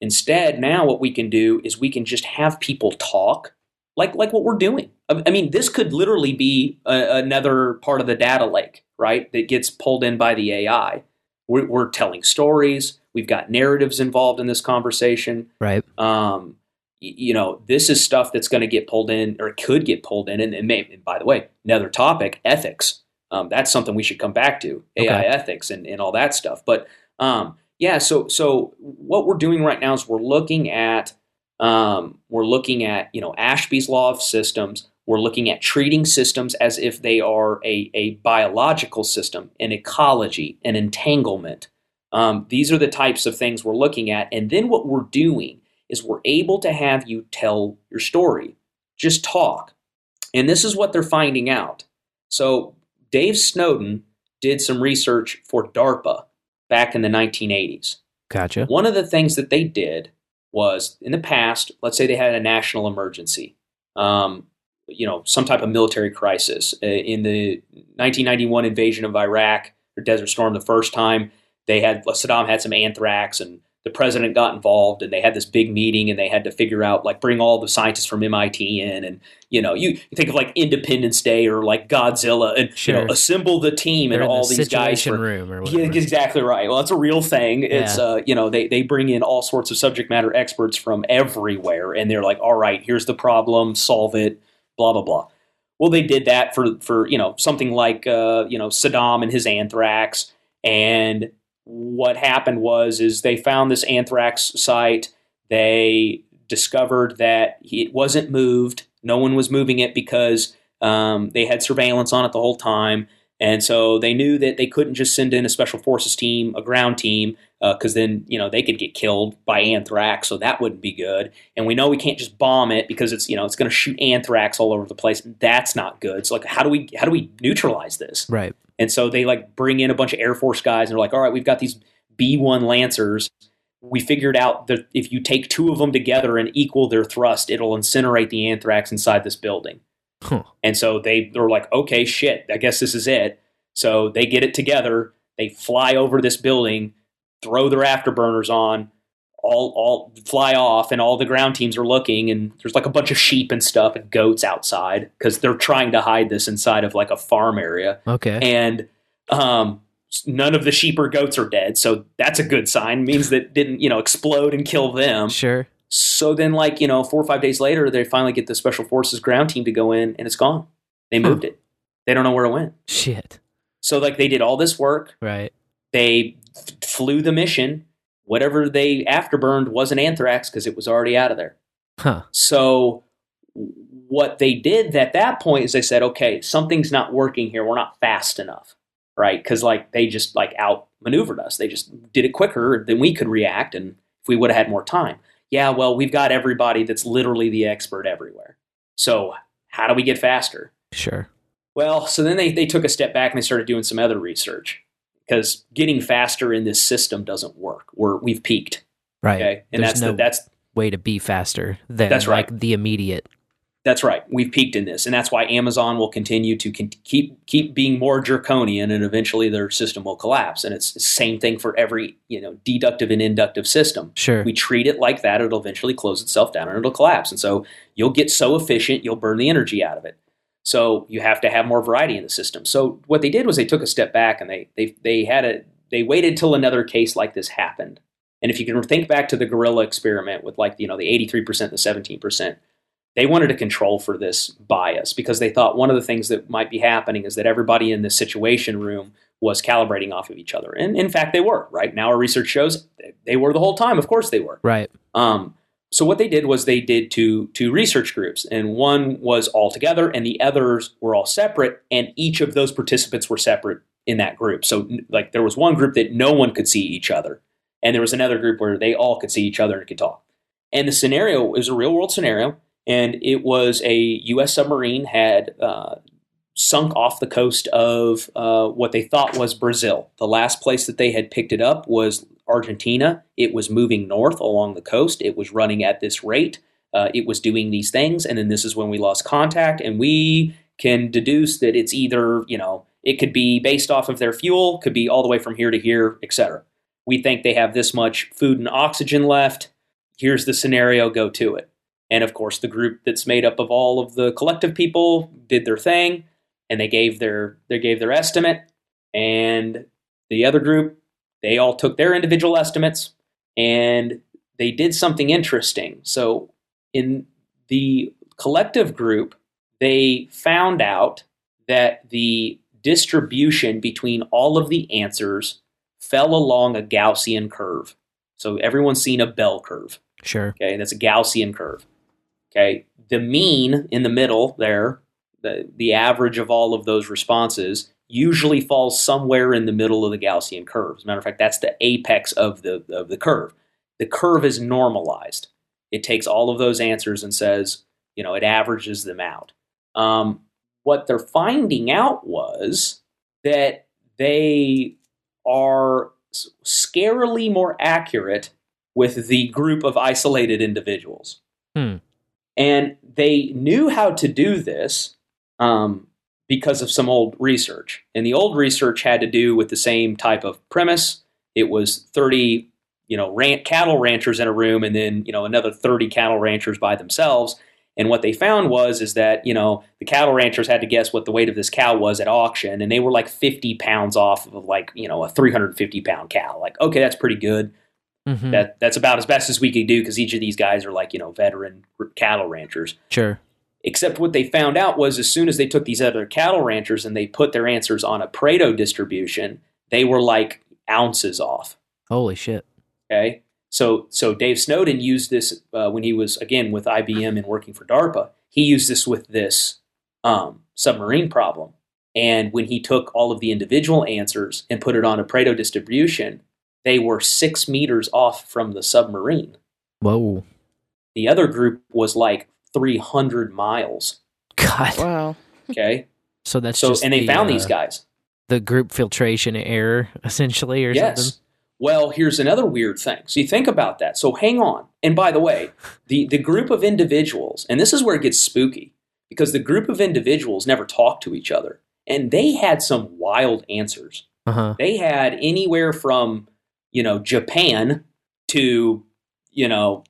Instead, now what we can do is we can just have people talk, like like what we're doing. I mean, this could literally be a, another part of the data lake, right? That gets pulled in by the AI. We're, we're telling stories. We've got narratives involved in this conversation Right. um, y- you know, this is stuff that's going to get pulled in or could get pulled in. And, and, may, and by the way, another topic, ethics. Um, that's something we should come back to, AI Okay. ethics and, and all that stuff. But um, yeah, so so what we're doing right now is we're looking at um, we're looking at you know Ashby's law of systems. We're looking at treating systems as if they are a, a biological system, an ecology, an entanglement. Um, these are the types of things we're looking at. And then what we're doing is we're able to have you tell your story. Just talk. And this is what they're finding out. So, Dave Snowden did some research for DARPA back in the 1980s. Gotcha. One of the things that they did was in the past, let's say they had a national emergency, um, you know, some type of military crisis. Uh, In the 1991 invasion of Iraq or Desert Storm, the first time they had Saddam had some anthrax and the president got involved and they had this big meeting and they had to figure out like bring all the scientists from MIT in and you know you, you think of like Independence Day or like Godzilla and you know assemble the team They're and all the these guys for, room or yeah, exactly right. Well, that's a real thing. It's Yeah. uh, you know, they they bring in all sorts of subject matter experts from everywhere, and they're like, all right, here's the problem, solve it, blah blah blah. Well, they did that for for you know something like uh, you know Saddam and his anthrax, and what happened was is they found this anthrax site. They discovered that it wasn't moved. No one was moving it because um, they had surveillance on it the whole time. And so they knew that they couldn't just send in a special forces team, a ground team, uh, because then you know they could get killed by anthrax, so that wouldn't be good. And we know we can't just bomb it because it's you know it's going to shoot anthrax all over the place. That's not good. So like, how do we how do we neutralize this? Right. And so they like bring in a bunch of Air Force guys, and they're like, all right, we've got these B one Lancers. We figured out that if you take two of them together and equal their thrust, it'll incinerate the anthrax inside this building. Huh. And so they they're like, okay, shit, I guess this is it. So they get it together. They fly over this building, throw their afterburners on, all all fly off, and all the ground teams are looking. And there's like a bunch of sheep and stuff and goats outside because they're trying to hide this inside of like a farm area. Okay. And um, none of the sheep or goats are dead, so that's a good sign. means that didn't you know explode and kill them. sure. So then, like, you know, four or five days later, they finally get the special forces ground team to go in and it's gone. They moved it. They don't know where it went. Shit. So, like, they did all this work. Right. They f- flew the mission. Whatever they afterburned wasn't anthrax because it was already out of there. Huh. So, what they did at that point is they said, okay, something's not working here. We're not fast enough. Right. Because, like, they just, like, outmaneuvered us. They just did it quicker than we could react. And if we would have had more time. Yeah, well, we've got everybody that's literally the expert everywhere. So, how do we get faster? Sure. Well, so then they, they took a step back and they started doing some other research because getting faster in this system doesn't work. We're, we've peaked. Right. Okay. And There's that's no the, that's way to be faster than That's right. like the immediate That's right. We've peaked in this, and that's why Amazon will continue to con- keep keep being more draconian, and eventually their system will collapse. And it's the same thing for every you know deductive and inductive system. Sure. We treat it like that; it'll eventually close itself down and it'll collapse. And so you'll get so efficient, you'll burn the energy out of it. So you have to have more variety in the system. So what they did was they took a step back and they they they had a they waited till another case like this happened. And if you can think back to the gorilla experiment with like you know the 83% the 17%, they wanted to control for this bias because they thought one of the things that might be happening is that everybody in the situation room was calibrating off of each other. And in fact they were, right? Now our research shows they were the whole time. Of course they were. Right. Um, so what they did was they did two two research groups, and one was all together, and the others were all separate, and each of those participants were separate in that group. So like there was one group that no one could see each other, and there was another group where they all could see each other and could talk. And the scenario was a real world scenario, and it was a U.S. submarine had uh, sunk off the coast of uh, what they thought was Brazil. The last place that they had picked it up was Argentina. It was moving north along the coast. It was running at this rate. Uh, it was doing these things, and then this is when we lost contact, and we can deduce that it's either you know it could be based off of their fuel, could be all the way from here to here, etc. We think they have this much food and oxygen left. Here's the scenario. Go to it. And of course, the group that's made up of all of the collective people did their thing, and they gave their they gave their estimate. And the other group, they all took their individual estimates, and they did something interesting. So in the collective group, they found out that the distribution between all of the answers fell along a Gaussian curve. So everyone's seen a bell curve. Sure. Okay, that's a Gaussian curve. Okay, the mean in the middle there, the, the average of all of those responses, usually falls somewhere in the middle of the Gaussian curve. As a matter of fact, that's the apex of the, of the curve. The curve is normalized. It takes all of those answers and says, you know, it averages them out. Um, what they're finding out was that they are scarily more accurate with the group of isolated individuals. Hmm. And they knew how to do this um, because of some old research. And the old research had to do with the same type of premise. It was 30, you know, cattle ranchers in a room and then, you know, another 30 cattle ranchers by themselves. And what they found was is that, you know, the cattle ranchers had to guess what the weight of this cow was at auction and they were like 50 pounds off of like, you know, a 350 pound cow. Like, okay, that's pretty good. Mhm. That that's about as best as we could do because each of these guys are like, you know, veteran cattle ranchers. Sure. Except what they found out was as soon as they took these other cattle ranchers and they put their answers on a Pareto distribution, they were like ounces off. Holy shit. Okay, so so Dave Snowden used this uh, when he was again with IBM and working for DARPA. He used this with this um, submarine problem, and when he took all of the individual answers and put it on a Pareto distribution, they were six meters off from the submarine. Whoa. The other group was like 300 miles. God. Wow. Okay, So that's so just and they the, found uh, these guys. the group filtration error essentially or Yes. something. Well, here's another weird thing. So you think about that. So hang on. And by the way, the, the group of individuals, and this is where it gets spooky, because the group of individuals never talked to each other. And they had some wild answers. Uh-huh. They had anywhere from, you know, Japan to, you know,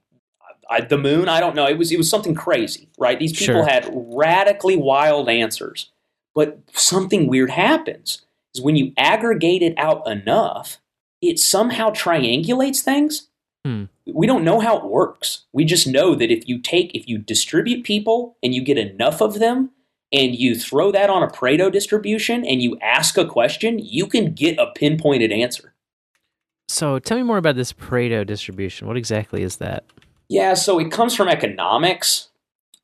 I, the moon. I don't know. It was it was something crazy, right? These people Sure. had radically wild answers. But something weird happens is when you aggregate it out enough, it somehow triangulates things. Hmm. We don't know how it works. We just know that if you take if you distribute people and you get enough of them and you throw that on a Pareto distribution and you ask a question, you can get a pinpointed answer. So tell me more about this Pareto distribution. What exactly is that? Yeah, so it comes from economics,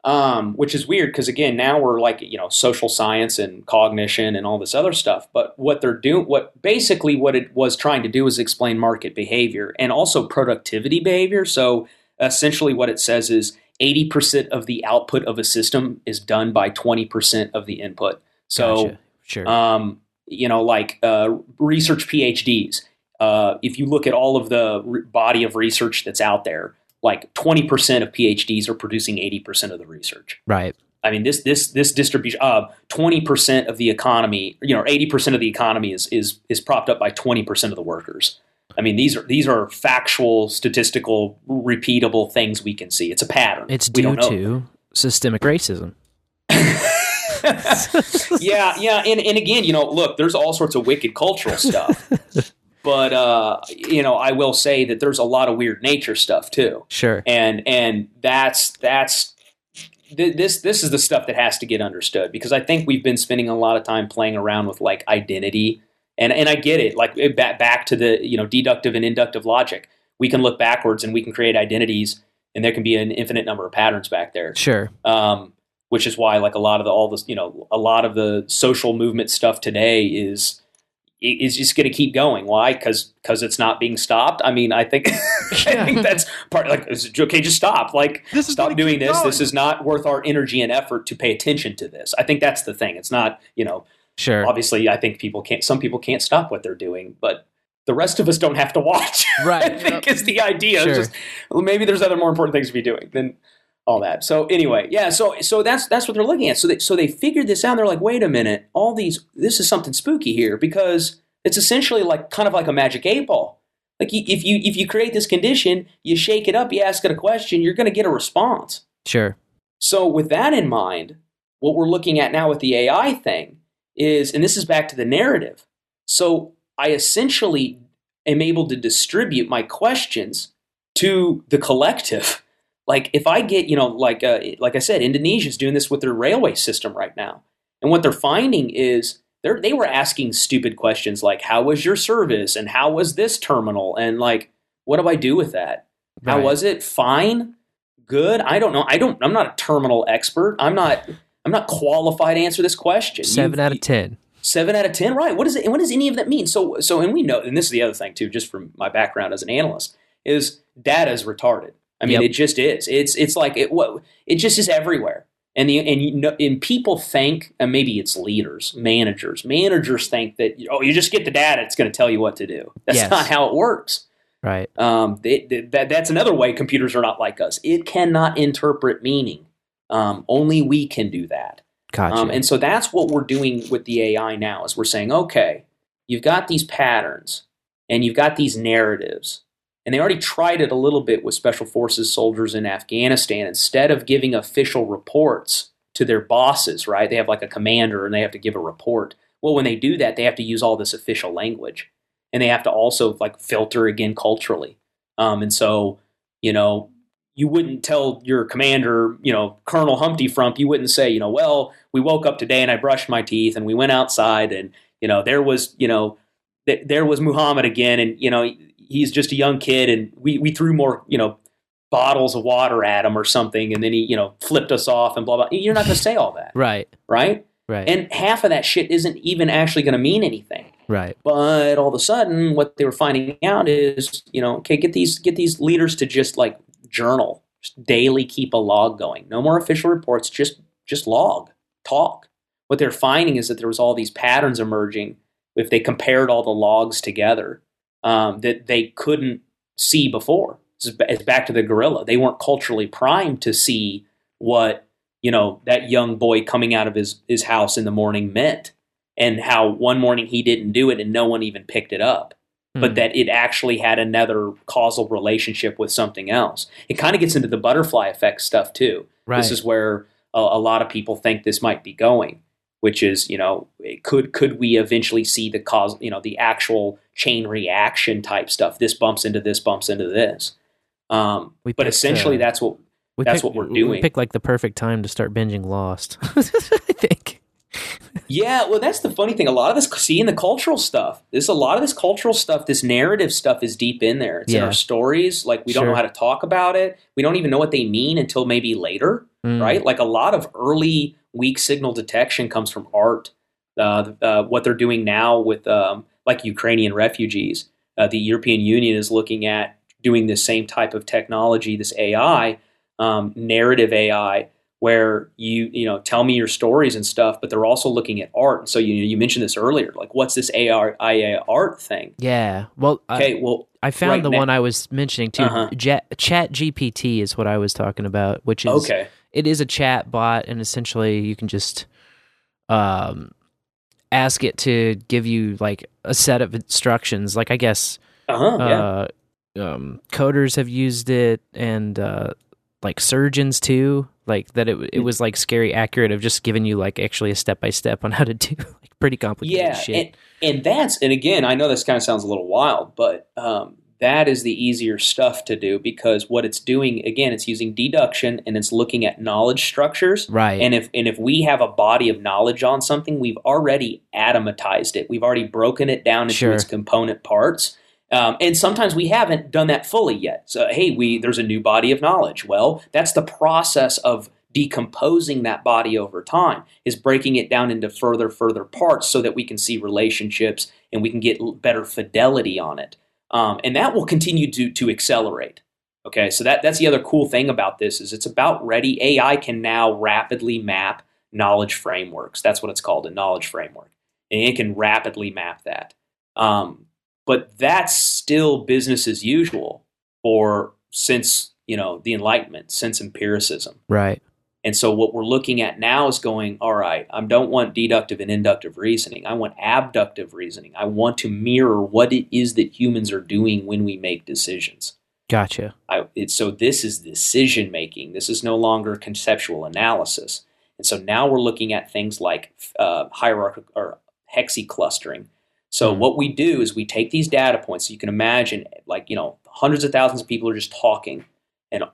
um, which is weird because again, now we're like you know social science and cognition and all this other stuff. But what they're doing, what basically what it was trying to do is explain market behavior and also productivity behavior. So essentially, what it says is eighty percent of the output of a system is done by twenty percent of the input. So Gotcha. Sure. um, you know, like uh, research PhDs. Uh, if you look at all of the re- body of research that's out there, like 20% of PhDs are producing 80% of the research. Right. I mean, this this this distribution uh, twenty percent of the economy, you know, eighty percent of the economy is is is propped up by twenty percent of the workers. I mean, these are these are factual, statistical, repeatable things we can see. It's a pattern. It's due to systemic racism. yeah, yeah, and and again, you know, look, there's all sorts of wicked cultural stuff, but uh, you know, I will say that there's a lot of weird nature stuff too. Sure. and and that's that's th- this this is the stuff that has to get understood because I think we've been spending a lot of time playing around with like identity and and I get it like back back to the you know deductive and inductive logic we can look backwards and we can create identities and there can be an infinite number of patterns back there Sure. um, which is why like a lot of the all this you know a lot of the social movement stuff today is is just going to keep going. Why? Because because it's not being stopped? I mean i think i think that's part like okay just stop. Like This is stop doing this. Going. this is not worth our energy and effort to pay attention to this. I think that's the thing. It's not you know Sure. obviously i think people can't some people can't stop what they're doing but the rest of us don't have to watch. Right. i think is the idea. Sure. just well, maybe there's other more important things to be doing than all that. So anyway, yeah. So so that's that's what they're looking at. So they so they figured this out. They're like, wait a minute, all these this is something spooky here because it's essentially like kind of like a magic eight ball. Like you, if you if you create this condition, you shake it up, you ask it a question, you're going to get a response. Sure. So with that in mind, what we're looking at now with the AI thing is, and this is back to the narrative. So I essentially am able to distribute my questions to the collective. Like if I get, you know, like uh, like I said, Indonesia's doing this with their railway system right now, and what they're finding is they they were asking stupid questions like, "How was your service?" and "How was this terminal?" and like, "What do I do with that?" How was it? Fine, good. I don't know. I don't. I'm not a terminal expert. I'm not. I'm not qualified to answer this question. Seven You- out of ten. Seven out of ten, right? What is it? What does any of that mean? So, so, and we know, and this is the other thing too, just from my background as an analyst, is data is retarded. I mean, Yep. it just is. It's it's like it what it just is everywhere. And the and you know, and people think, and maybe it's leaders, managers. Managers think that oh, you just get the data; it's going to tell you what to do. That's Yes. not how it works. Right. Um, they, they- that, that's another way computers are not like us. It cannot interpret meaning. Um, only we can do that. Gotcha. Um, and so that's what we're doing with the AI now is we're saying, okay, you've got these patterns and you've got these narratives. And they already tried it a little bit with special forces soldiers in Afghanistan. Instead of giving official reports to their bosses, right? They have like a commander and they have to give a report. Well, when they do that, they have to use all this official language. And they have to also like filter again culturally. Um, and so, you know, you wouldn't tell your commander, you know, Colonel Humpty Frump, you wouldn't say, you know, well, we woke up today and I brushed my teeth and we went outside and, you know, there was, you know, th- there was Muhammad again and, you know, he's just a young kid and we, we threw more, you know, bottles of water at him or something and then he, you know, flipped us off and blah, blah. You're not going to say all that, right. right? Right. And half of that shit isn't even actually going to mean anything. right. But all of a sudden, what they were finding out is, you know, okay, get these get these leaders to just like journal, just daily keep a log going. No more official reports, just just log, talk. What they're finding is that there was all these patterns emerging if they compared all the logs together um, that they couldn't see before. It's back to the gorilla. They weren't culturally primed to see what you know that young boy coming out of his his house in the morning meant and how one morning he didn't do it and no one even picked it up but Hmm. that it actually had another causal relationship with something else it kind of gets into the butterfly effect stuff too Right. this is where a, a lot of people think this might be going which is you know could could we eventually see the cause you know the actual chain reaction type stuff this bumps into this bumps into this um, We but picked, essentially uh, that's what that's picked- what we're doing We picked like the perfect time to start binging Lost. I think. Yeah, well, that's the funny thing. A lot of this, see, in the cultural stuff, there's a lot of this cultural stuff, this narrative stuff is deep in there. It's in our stories. Like, we don't know how to talk about it. We don't even know what they mean until maybe later, Mm. right? Like, a lot of early weak signal detection comes from art. Uh, uh, what they're doing now with, um, like, Ukrainian refugees, uh, the European Union is looking at doing the same type of technology, this AI, um, narrative AI, where you you know tell me your stories and stuff, but they're also looking at art. So you you mentioned this earlier, like what's this AR IA art thing? Yeah. Well, Okay, I, well, I found right the now- one I was mentioning too. Uh-huh. Jet, Chat GPT is what I was talking about, which is okay, it is a chat bot, and essentially you can just um ask it to give you like a set of instructions. Like I guess uh huh, yeah, uh, um, coders have used it, and uh, like surgeons too. Like that, it Mm. it was like scary accurate of just giving you like actually a step by step on how to do like pretty complicated yeah, shit. and, and that's and again, I know this kind of sounds a little wild, but um, that is the easier stuff to do because what it's doing again, it's using deduction and it's looking at knowledge structures. right. And if and if we have a body of knowledge on something, we've already atomatized it. We've already broken it down into Sure. its component parts. Um, and sometimes we haven't done that fully yet. So hey, we there's a new body of knowledge. Well, that's the process of decomposing that body over time is breaking it down into further further parts so that we can see relationships and we can get better fidelity on it um, and that will continue to to accelerate. Okay so that that's the other cool thing about this is it's about ready. Ai can now rapidly map knowledge frameworks. That's what it's called a knowledge framework. And it can rapidly map that. Um, but that's still business as usual for since you know the enlightenment since empiricism. Right. And so what we're looking at now is going, all right, I don't want deductive and inductive reasoning. I want abductive reasoning. I want to mirror what it is that humans are doing when we make decisions. Gotcha. I, it, so this is decision making. This is no longer conceptual analysis. And so now we're looking at things like uh, hierarchical or hexiclustering. So Mhm. what we do is we take these data points. So you can imagine, like you know, hundreds of thousands of people are just talking, and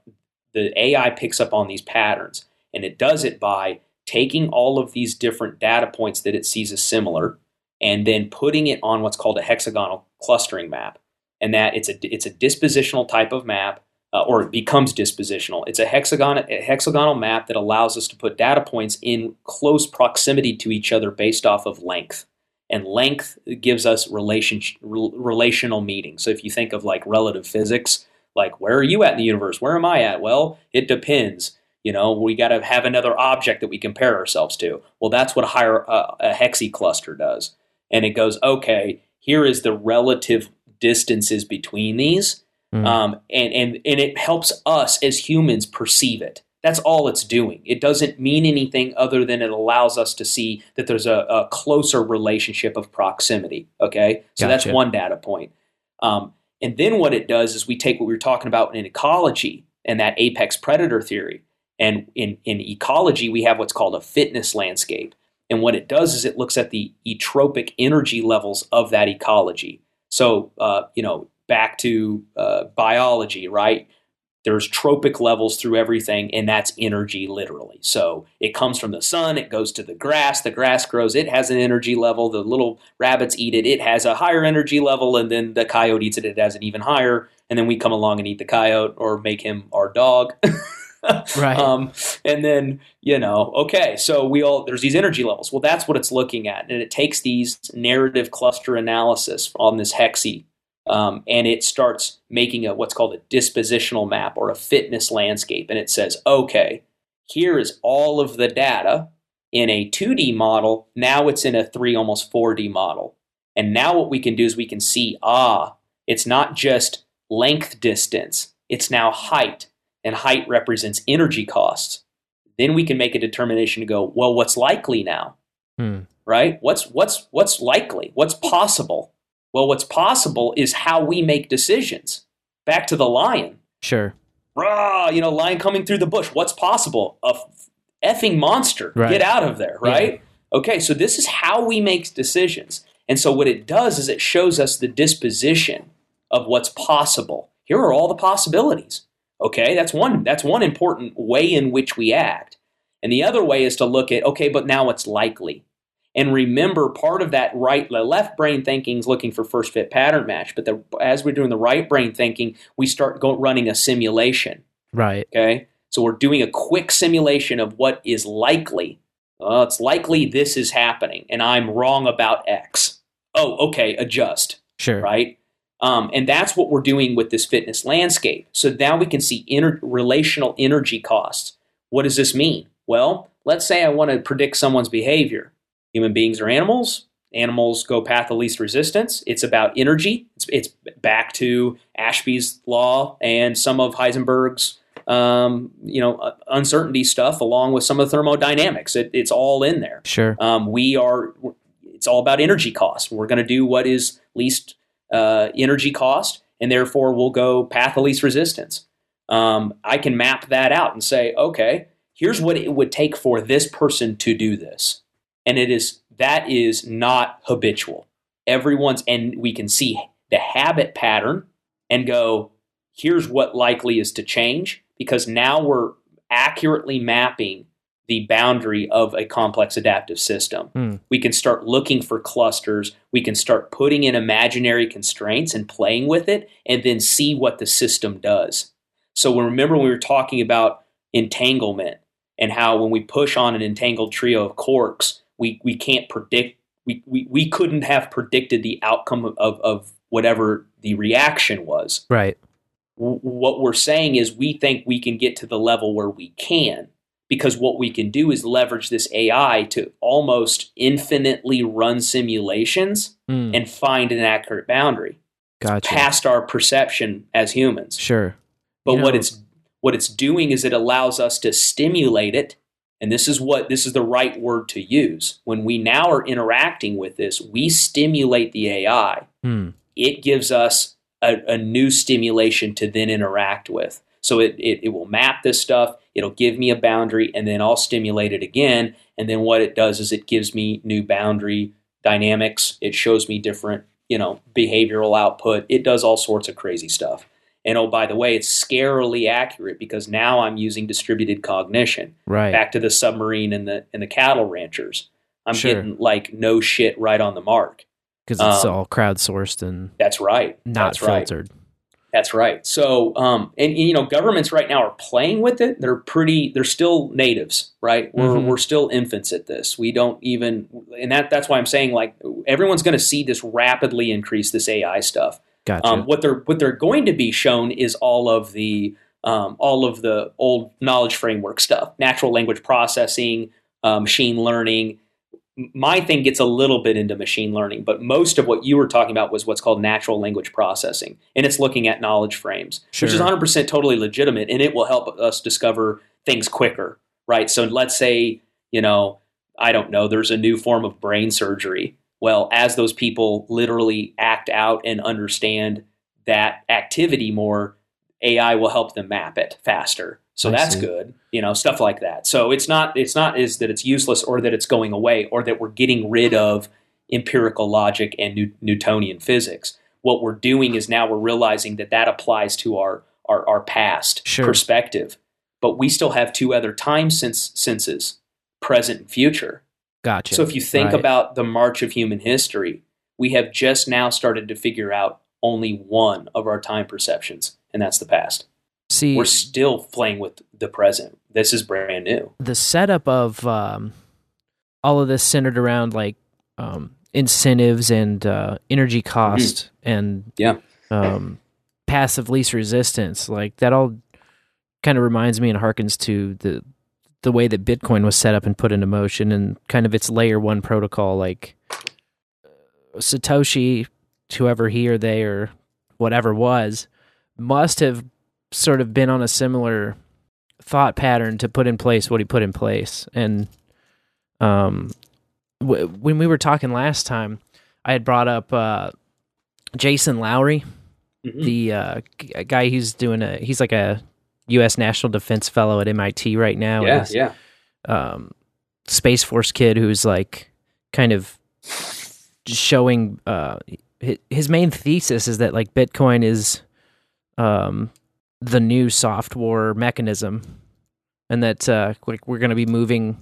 the AI picks up on these patterns, and it does it by taking all of these different data points that it sees as similar, and then putting it on what's called a hexagonal clustering map. And that it's a it's a dispositional type of map, uh, or it becomes dispositional. It's a hexagon a hexagonal map that allows us to put data points in close proximity to each other based off of length. And length gives us relation, rel- relational meaning. So if you think of like relative physics, like where are you at in the universe? Where am I at? Well, it depends. You know, we got to have another object that we compare ourselves to. Well, that's what a, higher, uh, a hexi cluster does. And it goes, okay, here is the relative distances between these, Mm. um, and and and it helps us as humans perceive it. That's all it's doing. It doesn't mean anything other than it allows us to see that there's a, a closer relationship of proximity. Okay, so that's one data point. Um, and then what it does is we take what we were talking about in ecology and that apex predator theory. And in, in ecology, we have what's called a fitness landscape. And what it does is it looks at the etropic energy levels of that ecology. So, uh, you know, back to uh, biology, right? There's trophic levels through everything, and that's energy literally. So it comes from the sun, it goes to the grass, the grass grows, it has an energy level. The little rabbits eat it, it has a higher energy level, and then the coyote eats it, it has an even higher. And then we come along and eat the coyote or make him our dog. Right. Um, and then, you know, okay, so we all, there's these energy levels. Well, that's what it's looking at. And it takes these narrative cluster analysis on this hexi um, and it starts making a what's called a dispositional map or a fitness landscape. And it says, okay, here is all of the data in a 2D model. Now it's in a 3, almost 4D model. And now what we can do is we can see, ah, it's not just length distance, it's now height. And height represents energy costs. Then we can make a determination to go, well, what's likely now? Hmm. Right? What's what's what's likely? What's possible? Well, what's possible is how we make decisions. Back to the lion. Sure. Rah, you know, lion coming through the bush. What's possible? A effing monster. Right. Get out of there, right? Okay, so this is how we make decisions. And so what it does is it shows us the disposition of what's possible. Here are all the possibilities. Okay, that's one that's one important way in which we act. And the other way is to look at okay, but now it's likely. And remember, part of that right, the left brain thinking is looking for first fit pattern match. But the, as we're doing the right brain thinking, we start go, running a simulation. Right. Okay, so we're doing a quick simulation of what is likely. Well, it's likely this is happening, and I'm wrong about X. Oh, okay, adjust Sure. right? Um, and that's what we're doing with this fitness landscape. So now we can see inter- relational energy costs. What does this mean? Well, let's say I want to predict someone's behavior. Human beings are animals. Animals go path of least resistance. It's about energy. It's, it's back to Ashby's law and some of Heisenberg's um, you know uh, uncertainty stuff, along with some of the thermodynamics. It, it's all in there. Sure. Um, we are. It's all about energy cost. We're going to do what is least uh, energy cost, and therefore we'll go path of least resistance. Um, I can map that out and say, okay, here's what it would take for this person to do this, and it is that is not habitual. Everyone's, and we can see the habit pattern and go, here's what likely is to change because now we're accurately mapping the boundary of a complex adaptive system. Hmm. We can start looking for clusters. We can start putting in imaginary constraints and playing with it and then see what the system does. So remember when we were talking about entanglement and how when we push on an entangled trio of corks, we, we can't predict, we, we, we couldn't have predicted the outcome of, of whatever the reaction was Right. w- what we're saying is we think we can get to the level where we can because what we can do is leverage this AI to almost infinitely run simulations Hmm. and find an accurate boundary Gotcha. past our perception as humans. Sure. But You what know- it's what it's doing is it allows us to stimulate it and this is what this is the right word to use. When we now are interacting with this, we stimulate the AI Hmm. it gives us a, a new stimulation to then interact with. So it, it, it will map this stuff, it'll give me a boundary, and then I'll stimulate it again. And then what it does is it gives me new boundary dynamics. It shows me different, you know, behavioral output. It does all sorts of crazy stuff. And oh, by the way, it's scarily accurate because now I'm using distributed cognition. Right. Back to the submarine and the and the cattle ranchers. I'm Sure. getting like no shit right on the mark. Because it's um, all crowdsourced and That's right. not That's right. That's right. So, um, and, you know, governments right now are playing with it. They're pretty. They're still natives, right? We're Mhm. we're still infants at this. We don't even, and that that's why I'm saying like everyone's going to see this rapidly increase this AI stuff. Gotcha. Um, what they're what they're going to be shown is all of the um, all of the old knowledge framework stuff, natural language processing, uh, machine learning. My thing gets a little bit into machine learning, but most of what you were talking about was what's called natural language processing, and it's looking at knowledge frames, which is 100% totally legitimate, and it will help us discover things quicker, right? So let's say you know I don't know, there's a new form of brain surgery. Well, as those people literally act out and understand that activity more, AI will help them map it faster. So I that's see. good, you know, stuff like that. So it's not it's not is that it's useless or that it's going away or that we're getting rid of empirical logic and New- Newtonian physics. What we're doing is now we're realizing that that applies to our our, our past Sure. perspective, but we still have two other time sense, senses, present and future. gotcha. So if you think Right. about the march of human history, we have just now started to figure out only one of our time perceptions, and that's the past. See, We're still playing with the present. This is brand new. the setup of um, all of this centered around like um, incentives and uh, energy cost and Mm-hmm. Yeah. um, passive least resistance. Like that all kind of reminds me and harkens to the the way that Bitcoin was set up and put into motion and kind of its layer one protocol. Like uh, Satoshi, whoever he or they or whatever was, must have sort of been on a similar thought pattern to put in place what he put in place. And um, w- when we were talking last time, I had brought up uh, Jason Lowery, Mhm. the uh, g- guy who's doing a he's like a U.S. National Defense Fellow at MIT right now. yeah, yeah. um, Space Force kid who's like kind of showing uh, his main thesis is that like Bitcoin is um, the new soft war mechanism, and that uh, like we're going to be moving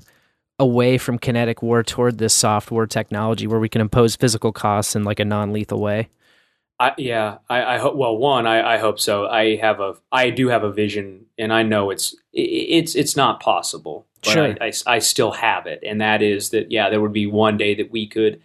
away from kinetic war toward this soft war technology where we can impose physical costs in like a non-lethal way. I, yeah, I, I hope. Well, one, I, I hope so. I have a, I do have a vision, and I know it's, it's, it's not possible, but Sure. I, I, I still have it, and that is that, yeah, there would be one day that we could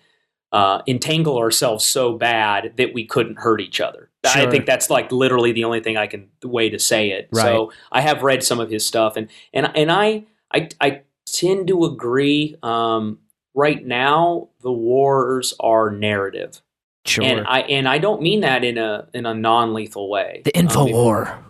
uh, entangle ourselves so bad that we couldn't hurt each other. I think that's like literally the only thing I can the way to say it. So I have read some of his stuff, and and and I, I, I tend to agree. Um, right now, the wars are narrative, Sure. and I and I don't mean that in a in a non lethal way. the info Um, war.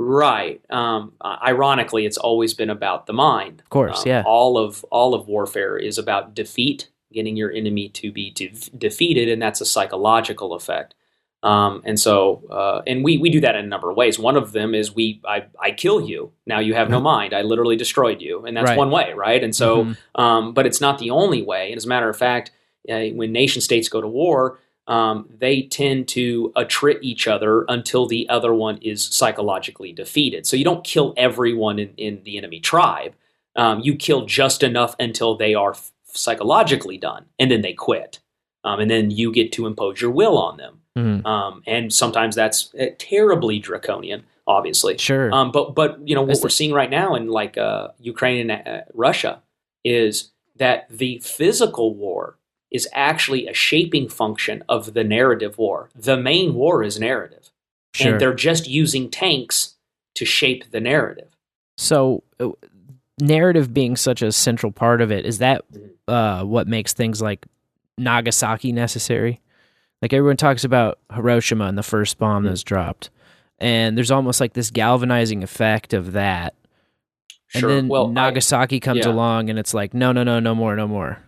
Right. Um, ironically, it's always been about the mind. Of course, Um, yeah. All of all of warfare is about defeat, getting your enemy to be de- defeated, and that's a psychological effect. Um, and so, uh, and we we do that in a number of ways. One of them is we I, I kill you. Now you have no mind. I literally destroyed you, and that's Right. one way, right? And so, Mhm. um, but it's not the only way. And as a matter of fact, uh, when nation states go to war, um, they tend to attrit each other until the other one is psychologically defeated. So you don't kill everyone in, in the enemy tribe. Um, you kill just enough until they are f- psychologically done, and then they quit. Um, and then you get to impose your will on them. Mhm. Um, and sometimes that's uh, terribly draconian, obviously. Sure. Um, but but you know what Is we're the- seeing right now in like uh, Ukraine and uh, Russia is that the physical war is actually a shaping function of the narrative war. The main war is narrative, sure. and they're just using tanks to shape the narrative. So, uh, narrative being such a central part of it, is that uh, what makes things like Nagasaki necessary? Like everyone talks about Hiroshima and the first bomb Mm-hmm. that was dropped, and there's almost like this galvanizing effect of that. Sure. And then well, I- Nagasaki comes yeah. along, and it's like, no, no, no, no more, no more.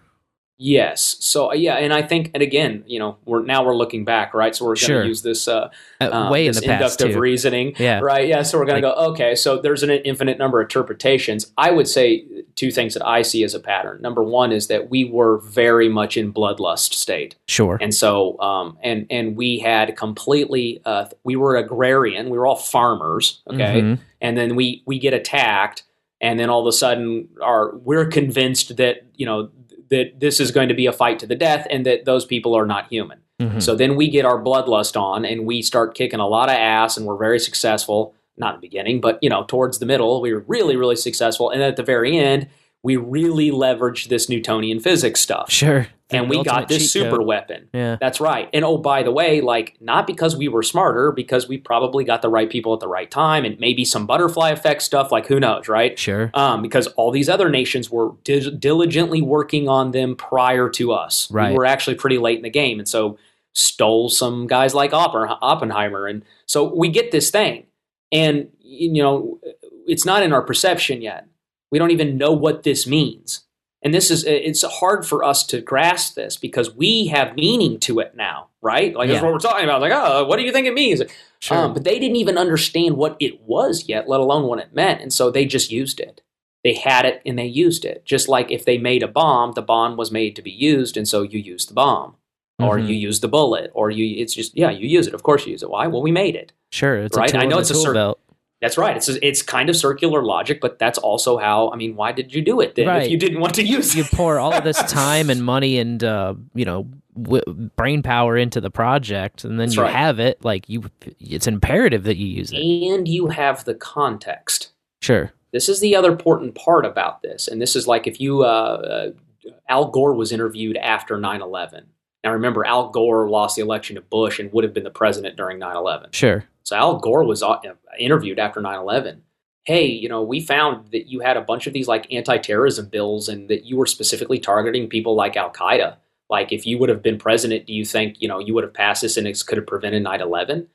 Yes. So uh, yeah, and I think, and again, you know, we're now we're looking back, right? So we're going to Sure. use this uh, Uh, uh, way in this the past inductive too. reasoning, Yeah. right? Yeah. So we're going to go, okay. So there's an infinite number of interpretations. I would say two things that I see as a pattern. Number one is that we were very much in bloodlust state, Sure. and so um, and and we had completely uh, we were agrarian. We were all farmers, okay, Mhm. and then we we get attacked and then all of a sudden are we're convinced that you know that this is going to be a fight to the death and that those people are not human Mhm. so then we get our bloodlust on and we start kicking a lot of ass and we're very successful not in the beginning but you know towards the middle we were really really successful and at the very end we really leveraged this newtonian physics stuff Sure. And we got this super code. weapon Yeah. that's right. And oh, by the way, like not because we were smarter, because we probably got the right people at the right time, and maybe some butterfly effect stuff. Like who knows, right? Sure. Um, because all these other nations were di- diligently working on them prior to us. Right. We were actually pretty late in the game, and so stole some guys like Oppen- Oppenheimer, and so we get this thing, and you know, it's not in our perception yet. We don't even know what this means. And this is it's hard for us to grasp this because we have meaning to it now, right? Like that's what we're talking about. Like, oh, what do you think it means? Sure. Um, but they didn't even understand what it was yet, let alone what it meant. And so they just used it. They had it and they used it. Just like if they made a bomb, the bomb was made to be used, and so you use the bomb. Or Mhm. you use the bullet, or you it's just yeah, you use it. Of course you use it. Why? Well, we made it. Sure. It's right? A tool I know it's a tool cer- belt. That's right. It's it's kind of circular logic, but that's also how I mean, why did you do it then Right. if you didn't want to use it? you pour all of this time and money and uh, you know w- brain power into the project, and then That's you right. have it. Like you, it's imperative that you use it. And you have the context. Sure. This is the other important part about this, and this is like if you uh, uh, Al Gore was interviewed after 9/11. Now remember, Al Gore lost the election to Bush and would have been the president during 9/11. Sure. So Al Gore was uh, interviewed after 9/11. Hey, you know, we found that you had a bunch of these like anti-terrorism bills, and that you were specifically targeting people like Al Qaeda. Like, if you would have been president, do you think you know you would have passed this and it could have prevented 9/11?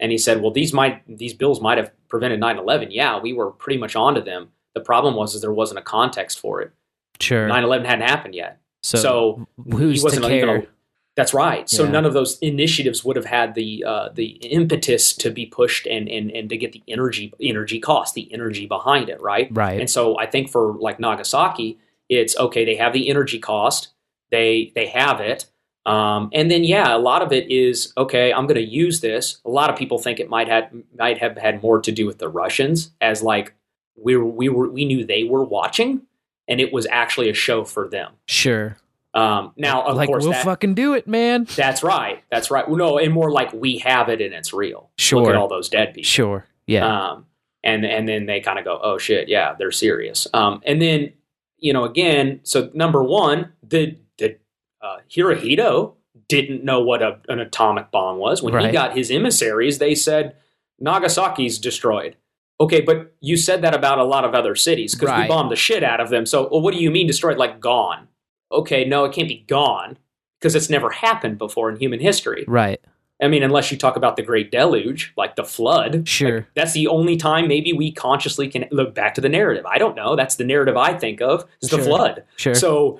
And he said, well, these might these bills might have prevented 9/11. Yeah, we were pretty much onto them. The problem was is there wasn't a context for it. Sure. 9/11 hadn't happened yet. so, So, who's he to wasn't even care? a- that's right. So Yeah. none of those initiatives would have had the uh, the impetus to be pushed and, and and to get the energy energy cost, the energy behind it, right? right. And so I think for like Nagasaki, it's okay. They have the energy cost. They they have it. Um, and then yeah, a lot of it is okay. I'm going to use this. A lot of people think it might have might have had more to do with the Russians, as like we were, we were we knew they were watching, and it was actually a show for them. sure. Um, now, of like course, we'll that, fucking do it, man. that's right. That's right. No, and more like we have it and it's real. Look Sure. at all those dead people. Sure. Yeah. Um, and and then they kind of go, oh shit, yeah, they're serious. Um, and then you know, again, so number one, the the uh, Hirohito didn't know what a, an atomic bomb was when he got his emissaries. They said Nagasaki's destroyed. Okay, but you said that about a lot of other cities because we bombed the shit out of them. So, well, what do you mean destroyed? Like gone? Okay, no, it can't be gone because it's never happened before in human history. Right. I mean, unless you talk about the Great Deluge, like the flood. Sure. Like, that's the only time maybe we consciously can look back to the narrative. I don't know. That's the narrative I think of is the Sure. flood. Sure. So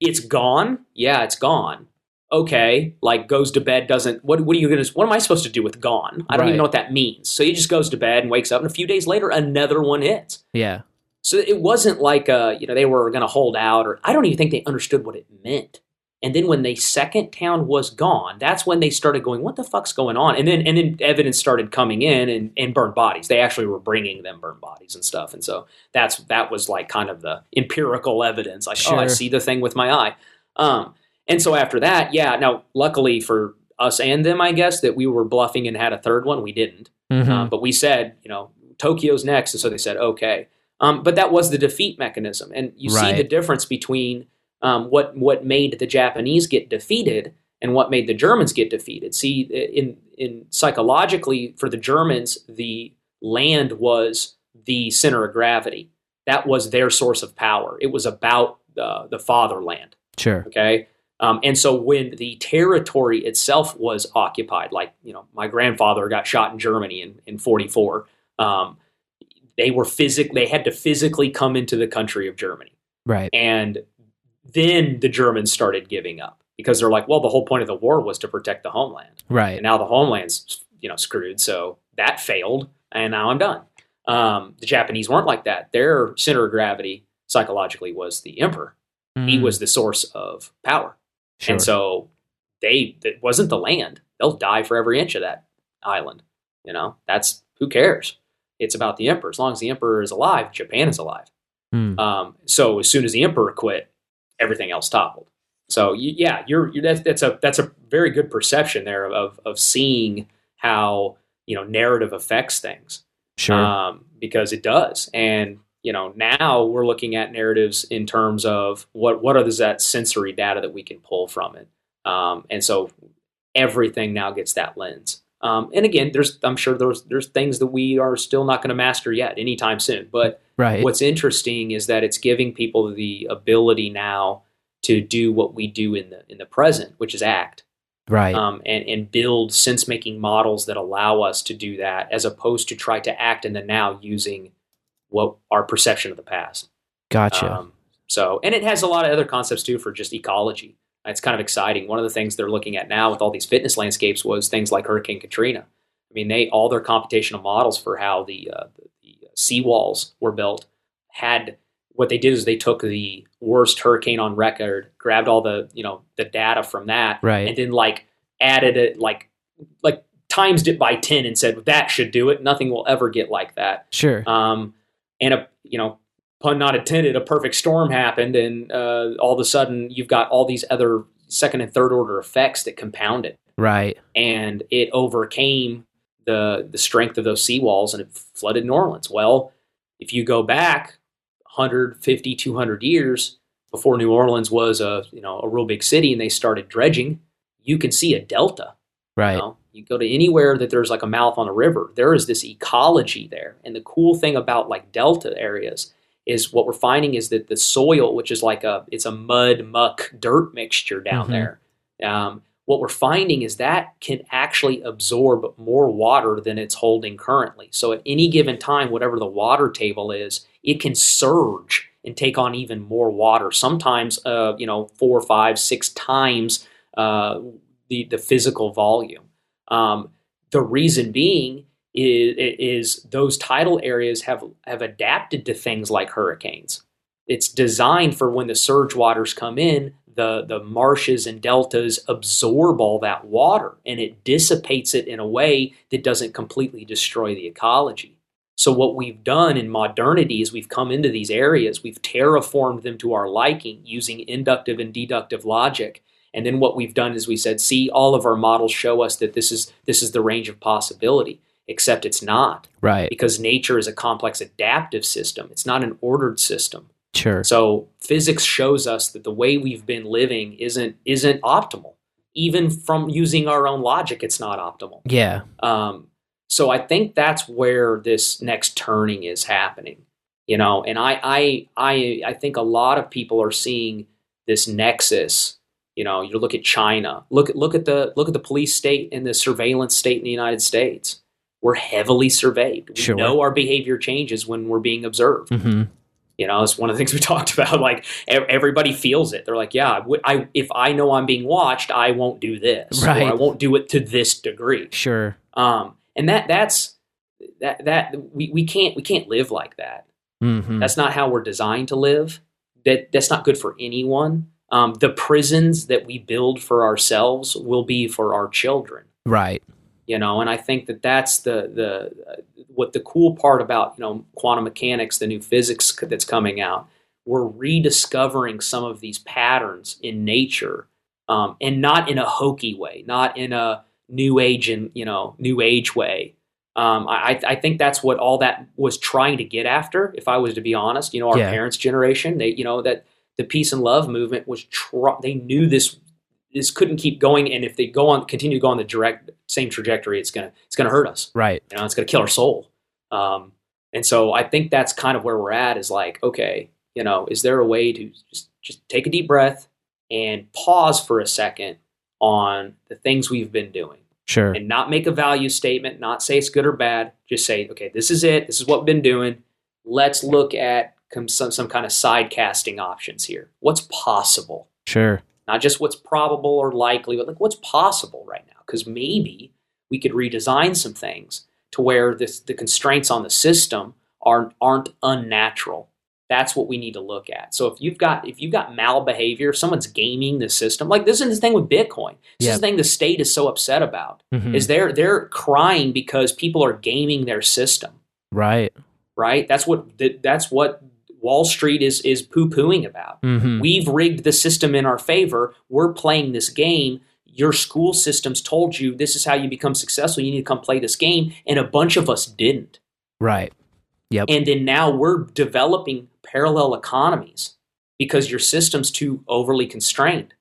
it's gone. Yeah, it's gone. Okay, like goes to bed doesn't. What what are you gonna? What am I supposed to do with gone? I don't Right. even know what that means. So he just goes to bed and wakes up, and a few days later, another one hits. yeah. So it wasn't like uh, you know they were going to hold out, or I don't even think they understood what it meant. And then when the second town was gone, that's when they started going, "What the fuck's going on?" And then and then evidence started coming in and, and burned bodies. They actually were bringing them burned bodies and stuff. And so that's that was like kind of the empirical evidence. Like, oh, I see the thing with my eye. Um, and so after that, yeah. Now, luckily for us and them, I guess that we were bluffing and had a third one. We didn't. Mhm. Um, but we said, you know, Tokyo's next, and so they said, okay. Um, but that was the defeat mechanism, and you see the difference between um, what what made the Japanese get defeated and what made the Germans get defeated. See, in in psychologically, for the Germans, the land was the center of gravity. That was their source of power. It was about uh, the fatherland. Sure. Okay. Um, and so when the territory itself was occupied, like, you know, my grandfather got shot in Germany in, in 44, um, they were physic they had to physically come into the country of Germany. Right. And then the Germans started giving up because they're like, well, the whole point of the war was to protect the homeland. Right. And now the homeland's, you know, screwed. So that failed. And now I'm done. Um, the Japanese weren't like that. Their center of gravity psychologically was the emperor he Mm, was the source of power. sure. And so they it wasn't the land. They'll die for every inch of that island. You know, that's who cares? It's about the emperor. As long as the emperor is alive, Japan is alive. Hmm. Um, so as soon as the emperor quit, everything else toppled. So yeah, you're, you're that's, that's a that's a very good perception there of of seeing how you know narrative affects things sure. um, because it does. And you know, now we're looking at narratives in terms of what what is that sensory data that we can pull from it. Um, and so everything now gets that lens. Um, and again, there's I'm sure there's there's things that we are still not going to master yet anytime soon. But right. what's interesting is that it's giving people the ability now to do what we do in the in the present, which is act right. um, and, and build sense making models that allow us to do that as opposed to try to act in the now using what our perception of the past. gotcha. Um, so, and it has a lot of other concepts too for just ecology. It's kind of exciting. One of the things they're looking at now with all these fitness landscapes was things like Hurricane Katrina. I mean, they all their computational models for how the uh, the, the seawalls were built had what they did is they took the worst hurricane on record, grabbed all the you know the data from that, Right. and then like added it like like times it by ten and said that should do it. Nothing will ever get like that. sure. Um, and a you know, pun not intended, a perfect storm happened, and uh, all of a sudden you've got all these other second and third order effects that compound it, right. and it overcame the the strength of those seawalls, and it flooded New Orleans. Well, if you go back 150, 200 years before New Orleans was a you know a real big city, and they started dredging, you can see a delta. Right. You, know? you go to anywhere that there's like a mouth on a river, there is this ecology there. And the cool thing about like delta areas is what we're finding is that the soil, which is like a it's a mud muck dirt mixture down Mhm. there. Um, what we're finding is that can actually absorb more water than it's holding currently. So at any given time, whatever the water table is, it can surge and take on even more water. Sometimes, uh, you know, four, five, six times uh, the the physical volume. Um, the reason being is, is those tidal areas have have adapted to things like hurricanes. It's designed for when the surge waters come in, the the marshes and deltas absorb all that water and it dissipates it in a way that doesn't completely destroy the ecology. So what we've done in modernity is we've come into these areas, we've terraformed them to our liking using inductive and deductive logic. And then what we've done is we said, see, all of our models show us that this is this is the range of possibility, except it's not Right. because nature is a complex adaptive system. It's not an ordered system. Sure. So physics shows us that the way we've been living isn't isn't optimal. Even from using our own logic, it's not optimal. Yeah. Um, So I think that's where this next turning is happening. You know, and I I I I think a lot of people are seeing this nexus. You know, you look at China, look at look at the look at the police state and the surveillance state in the United States. We're heavily surveyed. We Sure. know our behavior changes when we're being observed. hmm You know, it's one of the things we talked about. Like everybody feels it. They're like, yeah, I I, if I know I'm being watched, I won't do this. Right. Or I won't do it to this degree. Sure. Um, and that that's that that we, we can't we can't live like that. hmm That's not how we're designed to live. That that's not good for anyone. Um, the prisons that we build for ourselves will be for our children Right. You know and i think that that's the the uh, what the cool part about you know quantum mechanics the new physics that's coming out we're rediscovering some of these patterns in nature um, and not in a hokey way not in a new age and you know new age way um, I, I think that's what all that was trying to get after if i was to be honest you know our Yeah. parents generation they you know that the peace and love movement was tr- they knew this this couldn't keep going and if they go on continue to go on the direct same trajectory it's gonna it's gonna hurt us Right. you know it's gonna kill our soul um, and so i think that's kind of where we're at is like okay you know is there a way to just just take a deep breath and pause for a second on the things we've been doing Sure. and not make a value statement, not say it's good or bad. Just say, okay, this is it. This is what we've been doing. Let's look at some, some kind of side casting options here. What's possible? Sure. Not just what's probable or likely, but like what's possible right now. Because maybe we could redesign some things to where this, the constraints on the system aren't aren't unnatural. That's what we need to look at. So if you've got if you've got malbehavior, if someone's gaming the system, like this is the thing with Bitcoin. This Yep. is the thing the state is so upset about Mhm. is they're they're crying because people are gaming their system Right. right that's what that's what wall street is is poo-pooing about hmm we've rigged the system in our favor we're playing this game your school systems told you this is how you become successful you need to come play this game and a bunch of us didn't Right. Yep. and then now we're developing parallel economies because your system's too overly constrained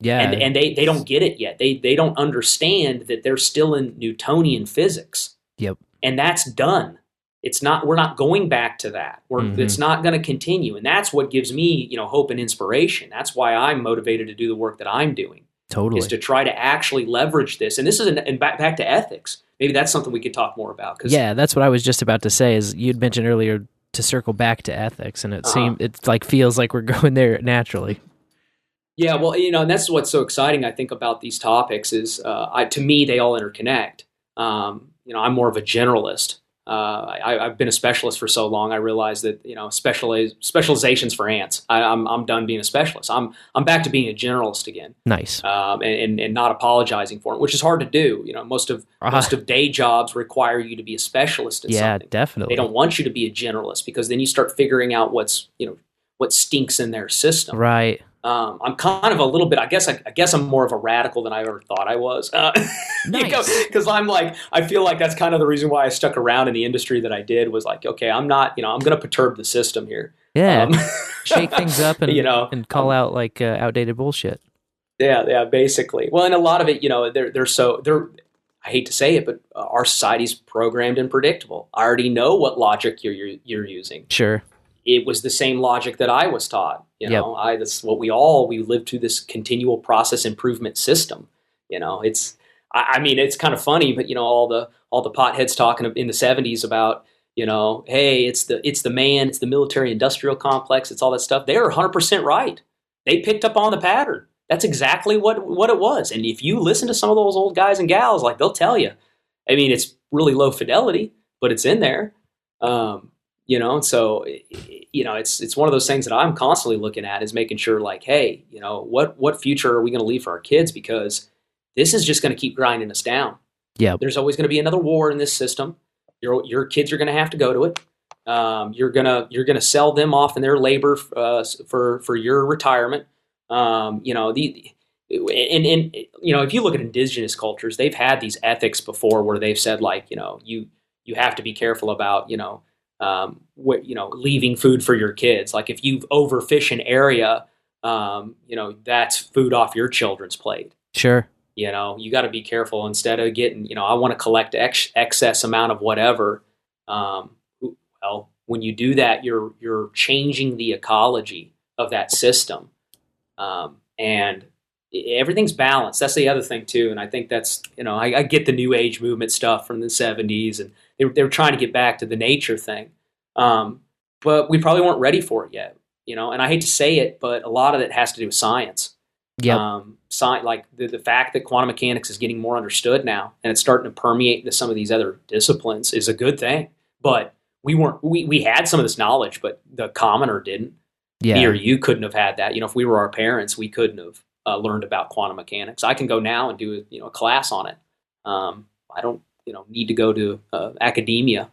Yeah. and and they, they don't get it yet. They they don't understand that they're still in Newtonian physics. Yep. And that's done. It's not we're not going back to that. We're, Mhm. It's not going to continue. And that's what gives me, you know, hope and inspiration. That's why I'm motivated to do the work that I'm doing totally. is to try to actually leverage this. And this is an, and back back to ethics. Maybe that's something we could talk more about cuz Yeah, that's what I was just about to say. Is you'd mentioned earlier to circle back to ethics, and it Uh-huh. seemed it like feels like we're going there naturally. Yeah, well, you know, and that's what's so exciting. I think about these topics is, uh, I, to me, they all interconnect. Um, you know, I'm more of a generalist. Uh, I, I've been a specialist for so long. I realize that you know, specialize, specializations for ants. I, I'm I'm done being a specialist. I'm I'm back to being a generalist again, Nice. um, and, and and not apologizing for it, which is hard to do. You know, most of Uh-huh. most of day jobs require you to be a specialist Yeah, something. definitely. They don't want you to be a generalist because then you start figuring out what's you know what stinks in their system. Right. Um, I'm kind of a little bit. I guess. I, I guess I'm more of a radical than I ever thought I was. Uh, Nice. Because I'm like, I feel like that's kind of the reason why I stuck around in the industry that I did. Was like, okay, I'm not. You know, I'm going to perturb the system here. Yeah. Um, Shake things up and you know, and call um, out like uh, outdated bullshit. Yeah, yeah, basically. Well, and a lot of it, you know, they're they're so they're. I hate to say it, but uh, our society's programmed and predictable. I already know what logic you're you're, you're using. Sure. It was the same logic that I was taught. You know, I that's what we all we live through this continual process improvement system. You know, it's I, I mean it's kind of funny, but you know all the all the potheads talking in the '70s about you know, hey, it's the it's the man, it's the military industrial complex, it's all that stuff. They are 100 percent right. They picked up on the pattern. That's exactly what what it was. And if you listen to some of those old guys and gals, like they'll tell you. I mean, it's really low fidelity, but it's in there. Um, you know, so you know, it's it's one of those things that I'm constantly looking at is making sure, like, hey, you know, what what future are we going to leave for our kids? Because this is just going to keep grinding us down. yeah There's always going to be another war in this system. Your your kids are going to have to go to it. Um, you're gonna you're gonna sell them off in their labor uh, for for your retirement. Um, you know the and and you know if you look at indigenous cultures, they've had these ethics before where they've said like you know you you have to be careful about you know um, what you know leaving food for your kids. Like if you overfish an area, um, you know that's food off your children's plate. Sure. You know, you got to be careful instead of getting, you know, I want to collect ex- excess amount of whatever. Um, well, when you do that, you're you're changing the ecology of that system, um, and everything's balanced. That's the other thing too, and I think that's you know I, I get the New Age movement stuff from the '70s, and they, they were trying to get back to the nature thing, um, but we probably weren't ready for it yet. You know, and I hate to say it, but a lot of it has to do with science. Yep. Um, sci- like the, the fact that quantum mechanics is getting more understood now and it's starting to permeate into some of these other disciplines is a good thing. But we weren't we, we had some of this knowledge, but the commoner didn't. yeah. Me or you couldn't have had that. You know, if we were our parents, we couldn't have uh, learned about quantum mechanics. I can go now and do a, you know a class on it. Um, I don't you know need to go to uh, academia.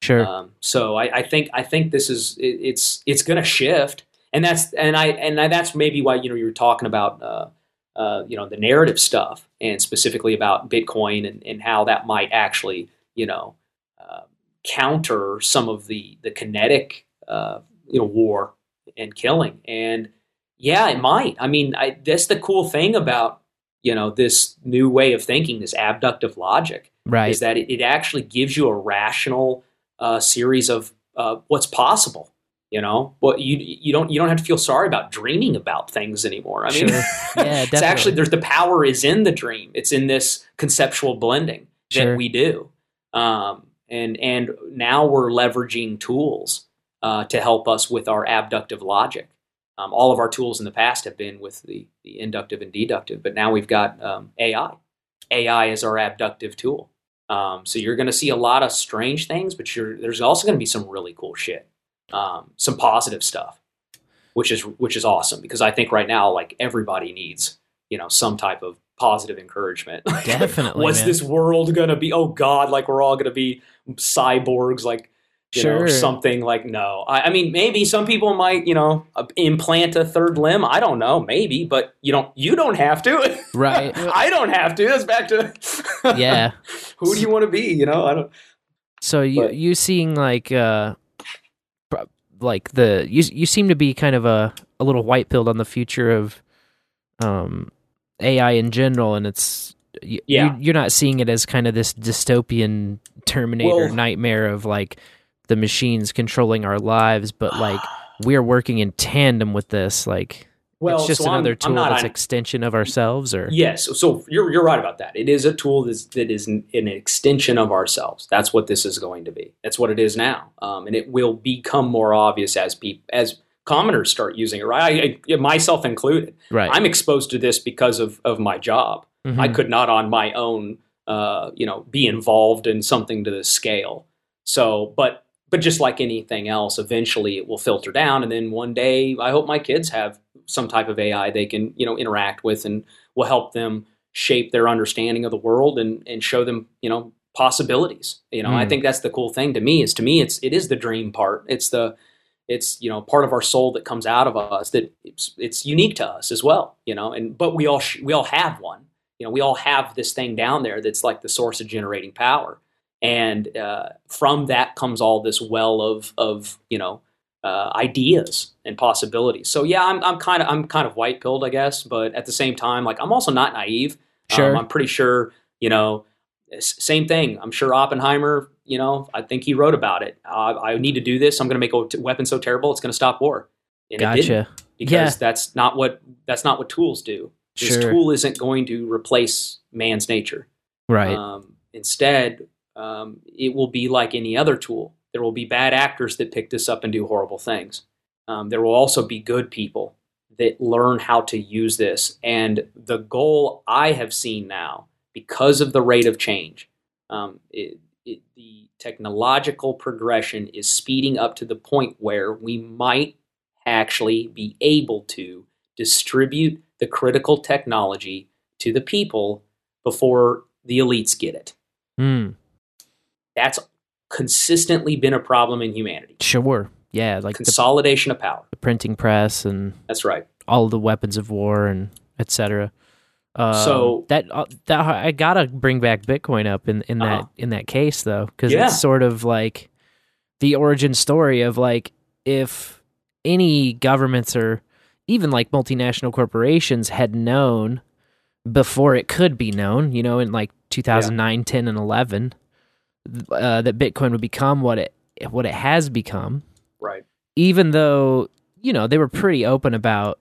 Sure. um, so I, I think I think this is it, it's it's going to shift, and that's and I and I, that's maybe why you know you were talking about uh, uh, you know the narrative stuff and specifically about Bitcoin and, and how that might actually you know uh, counter some of the the kinetic uh, you know war and killing. And yeah it might. I mean I, that's the cool thing about you know this new way of thinking this abductive logic right. is that it, it actually gives you a rational uh, series of uh, what's possible. You know, what you you don't you don't have to feel sorry about dreaming about things anymore. I mean, Sure. Yeah, it's actually there's the power is in the dream. It's in this conceptual blending Sure. that we do, um, and and now we're leveraging tools uh, to help us with our abductive logic. Um, all of our tools in the past have been with the the inductive and deductive, but now we've got um, AI. AI is our abductive tool. Um, so you're going to see a lot of strange things, but you're, there's also going to be some really cool shit, um, some positive stuff, which is which is awesome because I think right now like everybody needs you know some type of positive encouragement. Definitely, What's man. this world going to be? Oh God, like we're all going to be cyborgs, like you know, Sure. something like no. I, I mean, maybe some people might you know uh, implant a third limb. I don't know, maybe, but you don't you don't have to. Right. I don't have to. That's back to Yeah. Who do you want to be? You know, I don't. So you But- you seeing like uh like the you you seem to be kind of a a little white pilled on the future of um AI in general and it's y- Yeah. you, you're not seeing it as kind of this dystopian terminator Well- nightmare of like the machines controlling our lives but like we're working in tandem with this like Well, it's just so I'm- another I'm tool not that's an- extension of ourselves or Yes, so you're you're right about that. It is a tool that's, that is an, an extension of ourselves. That's what this is going to be. That's what it is now, um, and it will become more obvious as people as commoners start using it. Right, I, I, myself included. right I'm exposed to this because of of my job. Mhm. I could not on my own, uh, you know, be involved in something to this scale. So, but but just like anything else, eventually it will filter down, and then one day, I hope my kids have some type of AI they can you know interact with, and will help them shape their understanding of the world and and show them you know possibilities. You know, I Mm. think that's the cool thing to me. Is to me, it's it is the dream part. It's the it's you know part of our soul that comes out of us that it's, it's unique to us as well you know and but we all sh- we all have one you know we all have this thing down there that's like the source of generating power and uh, from that comes all this well of of you know uh, ideas and possibilities so yeah i'm, I'm kind of i'm kind of white pilled i guess but at the same time like i'm also not naive Sure. um, i'm pretty sure you know same thing i'm sure oppenheimer you know i think he wrote about it uh, i need to do this i'm going to make a t- weapon so terrible it's going to stop war and gotcha because Yeah. that's not what that's not what tools do. This Sure. tool isn't going to replace man's nature. right Um, instead, um, it will be like any other tool. There will be bad actors that pick this up and do horrible things. Um, there will also be good people that learn how to use this. And the goal I have seen now, because of the rate of change, um, it, it, the technological progression is speeding up to the point where we might actually be able to distribute the critical technology to the people before the elites get it. mm, That's consistently been a problem in humanity. sure yeah like the, Consolidation of power. the printing press and That's right. all the weapons of war and etc. Um, So- that uh, that I gotta bring back Bitcoin up in in that Uh-huh. in that case though because Yeah. it's sort of like the origin story of like if any governments or even like multinational corporations had known before it could be known, you know, in like 2009, 10 and 11, uh, that Bitcoin would become what it what it has become. Right. Even though, you know, they were pretty open about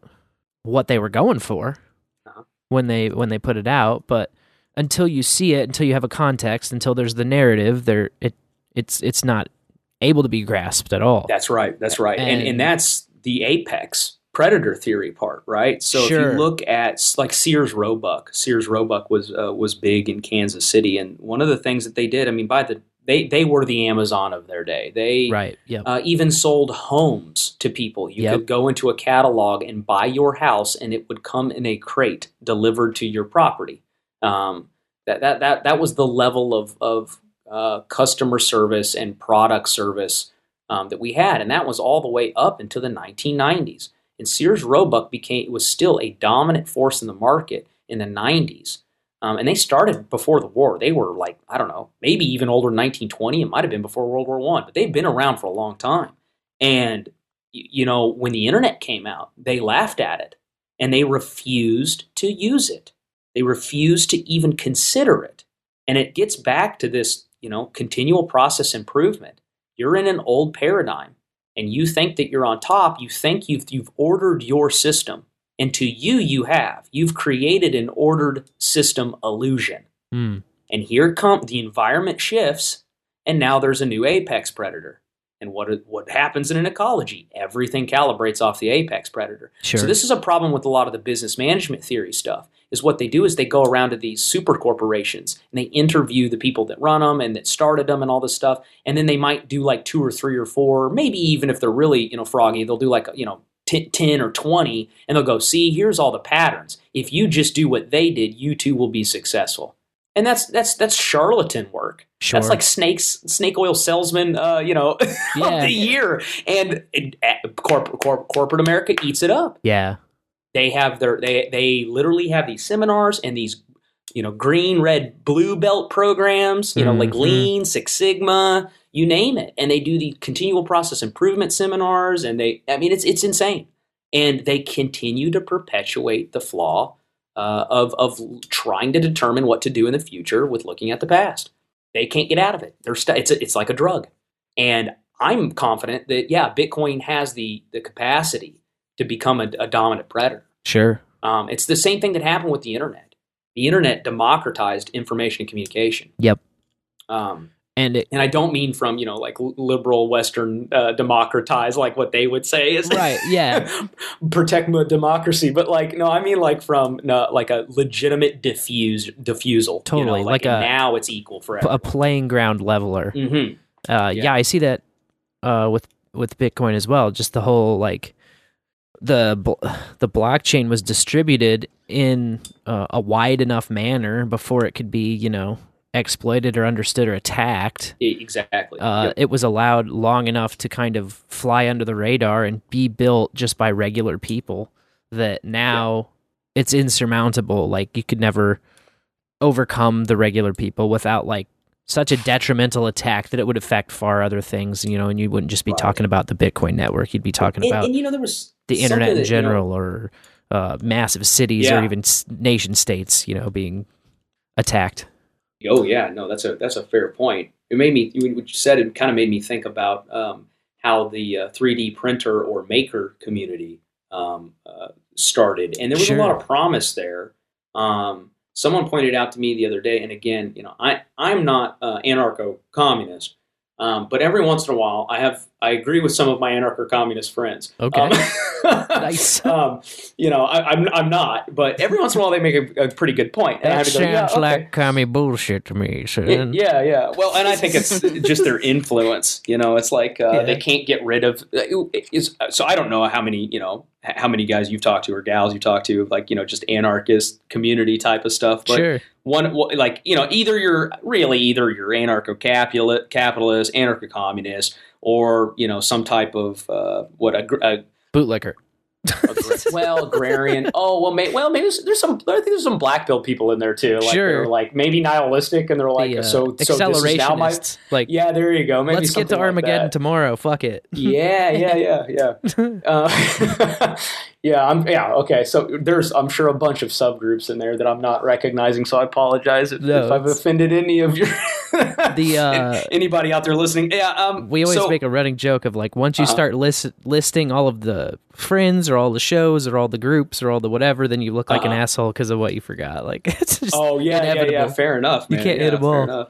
what they were going for Uh-huh. when they when they put it out, but until you see it, until you have a context, until there's the narrative, there it it's it's not able to be grasped at all. That's right. That's right. And, and And- that's the apex predator theory part, right? So if you look at like Sears Roebuck, Sears Roebuck was uh, was big in Kansas City, and one of the things that they did, I mean, by the they they were the Amazon of their day. They right. Yep. uh, even sold homes to people. You Yep. could go into a catalog and buy your house, and it would come in a crate delivered to your property. Um, that that that that was the level of of uh, customer service and product service um, that we had, and that was all the way up into the 1990s. And Sears Roebuck became was still a dominant force in the market in the 90s. Um, and they started before the war. They were like, I don't know, maybe even older than 1920. It might have been before World War One, but they've been around for a long time. And you know, when the internet came out, they laughed at it and they refused to use it. They refused to even consider it. And it gets back to this, you know, continual process improvement. You're in an old paradigm and you think that you're on top. You think you've you've ordered your system. And to you, you have. You've created an ordered system illusion. Mm. And here come the environment shifts, and now there's a new apex predator. And what what happens in an ecology? Everything calibrates off the apex predator. Sure. So this is a problem with a lot of the business management theory stuff. Is what they do is they go around to these super corporations and they interview the people that run them and that started them and all this stuff, and then they might do like two or three or four, maybe even if they're really you know froggy, they'll do like you know 10, 10 or 20 and they'll go see here's all the patterns if you just do what they did you too will be successful and that's that's that's charlatan work Sure. that's like snakes snake oil salesman uh, you know Yeah. of the year and, and uh, corp, corp, corporate america eats it up yeah. They have their they they literally have these seminars and these you know green red blue belt programs you know like Mhm. lean six sigma you name it. And they do the continual process improvement seminars and they i mean it's it's insane. And they continue to perpetuate the flaw uh, of of trying to determine what to do in the future with looking at the past. They can't get out of it. They're st- it's a, it's like a drug. And i'm confident that yeah bitcoin has the the capacity to become a, a dominant predator Sure. um, it's the same thing that happened with the internet. The internet democratized information and communication. Yep. Um, And it and I don't mean from you know like liberal Western uh, democratize like what they would say is Right, yeah. protect my democracy, but like no, I mean like from no, like a legitimate diffuse diffusal. you know, Totally, like a- now it's equal for a playing ground leveler. hmm Uh, yeah. I see that uh, with with Bitcoin as well. Just the whole like the the blockchain was distributed in uh, a wide enough manner before it could be you know exploited or understood or attacked. Exactly. Uh, Yep. It was allowed long enough to kind of fly under the radar and be built just by regular people. That now it's insurmountable. Like you could never overcome the regular people without like such a detrimental attack that it would affect far other things, you know, and you wouldn't just be Right. talking about the Bitcoin network. You'd be talking and, about and, you know there was the internet in that, you know, general or uh, massive cities or even nation states, you know, being attacked. Oh yeah, no, that's a that's a fair point. It made me what you said. It kind of made me think about um, how the uh, 3D printer or maker community um, uh, started, and there was a lot of promise there. Um, someone pointed out to me the other day, and again, you know, I I'm not uh, anarcho-communist, um, but every once in a while, I have I agree with some of my anarcho-communist friends. Okay. Um, Nice. um, you know, I, I'm I'm not, but every once in a while they make a, a pretty good point, and I have to go, yeah, okay. commie bullshit to me. Y- Yeah, yeah. Well, and I think it's just their influence. You know, it's like uh, Yeah. they can't get rid of. Is so I don't know how many you know how many guys you've talked to or gals you've talked to like you know just anarchist community type of stuff. But Sure. one one- like you know either you're really either you're anarcho capitalist, anarcho communist, or you know some type of uh, what a, a Bootlicker. Agra- well, agrarian. Oh well, may, well maybe there's, there's some. I think there's some black pill people in there too. Like Sure. they're like maybe nihilistic, and they're like, the, uh, so so this is now my. accelerationists. like, Yeah, there you go. Maybe let's get to something like Armageddon tomorrow. Fuck it. yeah, yeah, yeah, yeah. Uh, yeah, I'm yeah, okay. So there's I'm sure a bunch of subgroups in there that I'm not recognizing, so I apologize if, No, if I've offended any of your The, uh, anybody out there listening. Yeah, um We always so- make a running joke of like once you Uh-huh. start list, listing all of the friends or all the shows or all the groups or all the whatever, then you look like an Uh-huh. asshole because of what you forgot. Like it's just Oh yeah, yeah, yeah. Fair enough. You can't yeah, hit 'em fair all. enough.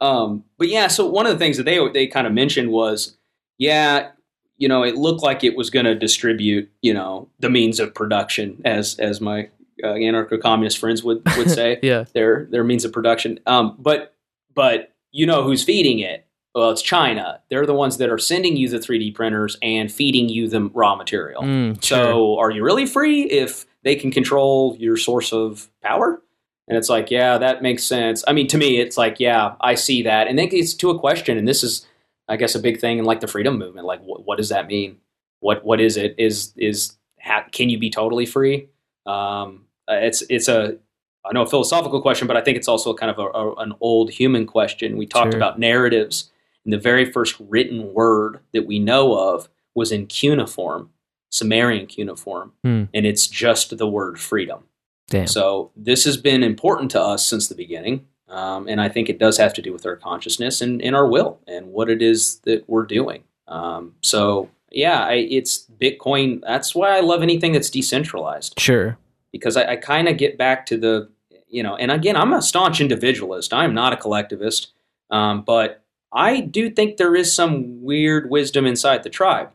Um, but yeah, so one of the things that they they kind of mentioned was, yeah, you know, it looked like it was going to distribute, you know, the means of production, as as my uh, anarcho-communist friends would would say, Yeah. their their means of production. Um, but but you know who's feeding it? Well, it's China. They're the ones that are sending you the 3D printers and feeding you the raw material. Mm, sure. So are you really free if they can control your source of power? And it's like, yeah, that makes sense. I mean, to me, it's like, yeah, I see that. And then it's to a question, and this is, I guess, a big thing in like the freedom movement. Like, what, what does that mean? What what is it? Is is ha- can you be totally free? Um, it's it's a I know a philosophical question, but I think it's also kind of a, a, an old human question. We talked Sure. about narratives, and the very first written word that we know of was in cuneiform, Sumerian cuneiform, Hmm. and it's just the word freedom. Damn. So this has been important to us since the beginning, um, and I think it does have to do with our consciousness and, and our will and what it is that we're doing. Um, so yeah, I, it's Bitcoin. That's why I love anything that's decentralized Sure. because I, I kind of get back to the, you know, and again, I'm a staunch individualist. I'm not a collectivist, um, but I do think there is some weird wisdom inside the tribe.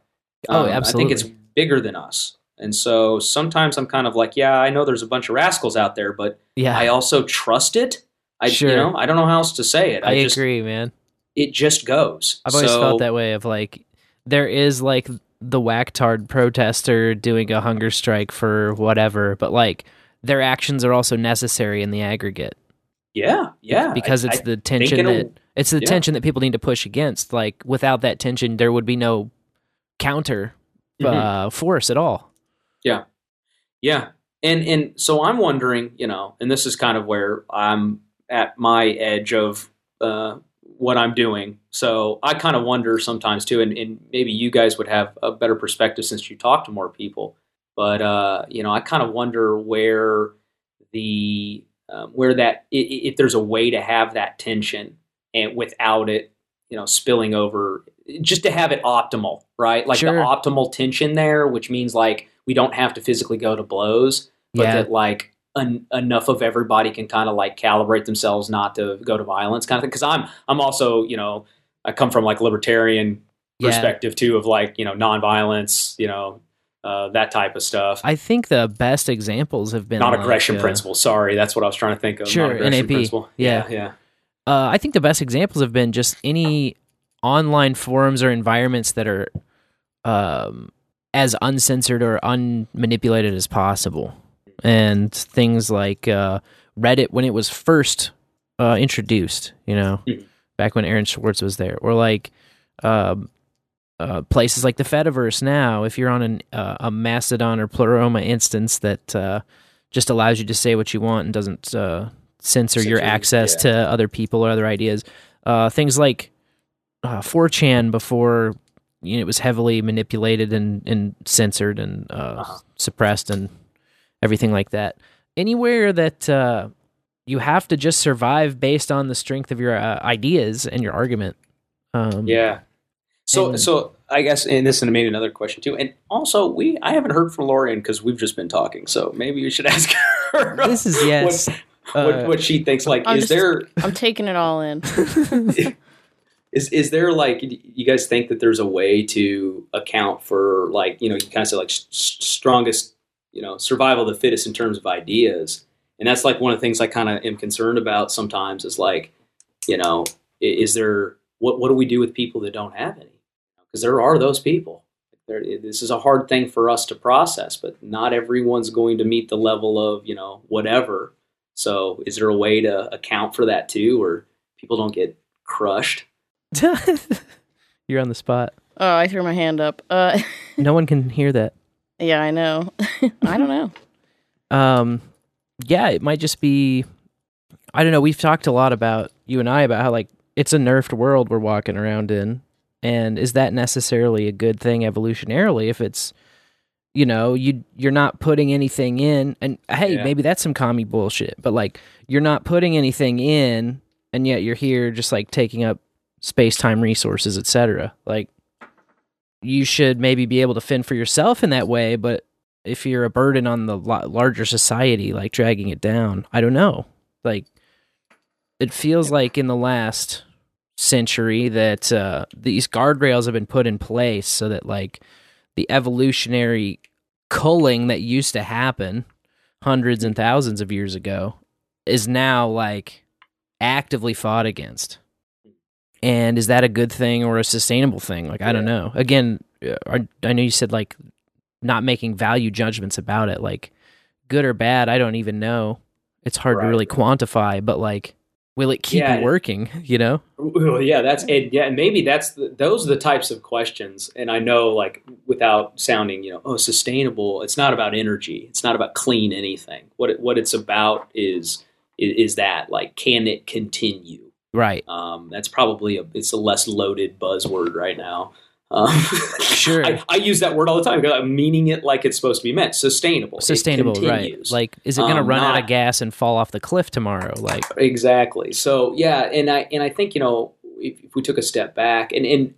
Oh, Um, I think it's bigger than us. And so sometimes I'm kind of like, yeah, I know there's a bunch of rascals out there, but Yeah. I also trust it. I, Sure. you know, I don't know how else to say it. I, I, just, agree, man. it just goes. I've always So- felt that way of like there is like the whacktard protester doing a hunger strike for whatever, but like their actions are also necessary in the aggregate Yeah, yeah. because I- it's the think tension that it's the yeah. tension that people need to push against. Like without that tension, there would be no counter Mhm. uh, force at all. Yeah, yeah. And and so I'm wondering, you know, and this is kind of where I'm at my edge of uh, what I'm doing. So I kind of wonder sometimes too, and, and maybe you guys would have a better perspective since you talk to more people. But uh, you know, I kind of wonder where the um, where that if there's a way to have that tension and without it, you know, spilling over, just to have it optimal, right? Like Sure. the optimal tension there, which means like we don't have to physically go to blows, but Yeah. that like en- enough of everybody can kind of like calibrate themselves not to go to violence, kind of thing. Because I'm I'm also you know I come from like libertarian Yeah. perspective too of like you know nonviolence, you know uh, that type of stuff. I think the best examples have been not aggression like, uh, principle. Sorry, that's what I was trying to think of. Sure, NAP. principle. Yeah. yeah, Uh, I think the best examples have been just any online forums or environments that are um, as uncensored or unmanipulated as possible, and things like uh, Reddit when it was first uh, introduced. You know, Mhm. back when Aaron Swartz was there, or like. Um, uh, places like the Fediverse now, if you're on an, uh, a Mastodon or Pleroma instance that uh, just allows you to say what you want and doesn't uh, censor your access yeah. to other people or other ideas. Uh, things like uh, 4chan before you know, it was heavily manipulated and, and censored and uh, Uh-huh. suppressed and everything like that. Anywhere that uh, you have to just survive based on the strength of your uh, ideas and your argument. Um, yeah. So And- so I guess and this is maybe another question too. And also we I haven't heard from Lorian because we've just been talking. So maybe you should ask her. This is yes. What, uh, what, what she thinks. Like, I'm is just- there I'm taking it all in. is is there like you guys think that there's a way to account for like you know you kind of say like s- s- strongest you know survival of the fittest in terms of ideas and that's like one of the things i kind of am concerned about sometimes is like you know is there what what do we do with people that don't have any because there are those people there, this is a hard thing for us to process but not everyone's going to meet the level of you know whatever so is there a way to account for that too or people don't get crushed You're on the spot. Oh, I threw my hand up. Uh, No one can hear that. Yeah, I know. I don't know. Um, yeah, it might just be. I don't know. We've talked a lot about you and I about how like it's a nerfed world we're walking around in, and is that necessarily a good thing evolutionarily? If it's, you know, you you're not putting anything in, and hey, Yeah. maybe that's some commie bullshit, but like you're not putting anything in, and yet you're here just like taking up space time resources, etc. Like you should maybe be able to fend for yourself in that way, but if you're a burden on the larger society, like dragging it down, I don't know. Like, it feels like in the last century that uh, these guardrails have been put in place so that, like, the evolutionary culling that used to happen hundreds and thousands of years ago is now, like, actively fought against. And is that a good thing or a sustainable thing? Like, I don't know. Again, uh, I, I know you said, like, not making value judgments about it like good or bad i don't even know it's hard to really quantify but like will it keep Yeah. working you know Well, yeah, that's and yeah, and maybe that's the, those are the types of questions. And I know, like, without sounding, you know, oh, sustainable. It's not about energy. It's not about clean anything. What it, what it's about is is, is that like, can it continue? right Um, that's probably a it's a less loaded buzzword right now. Um, Sure. I, I use that word all the time because I'm meaning it like it's supposed to be meant. Sustainable. Sustainable right like is it going to Um, run out of gas and fall off the cliff tomorrow like Exactly. So yeah, and I and I think you know if, if we took a step back and and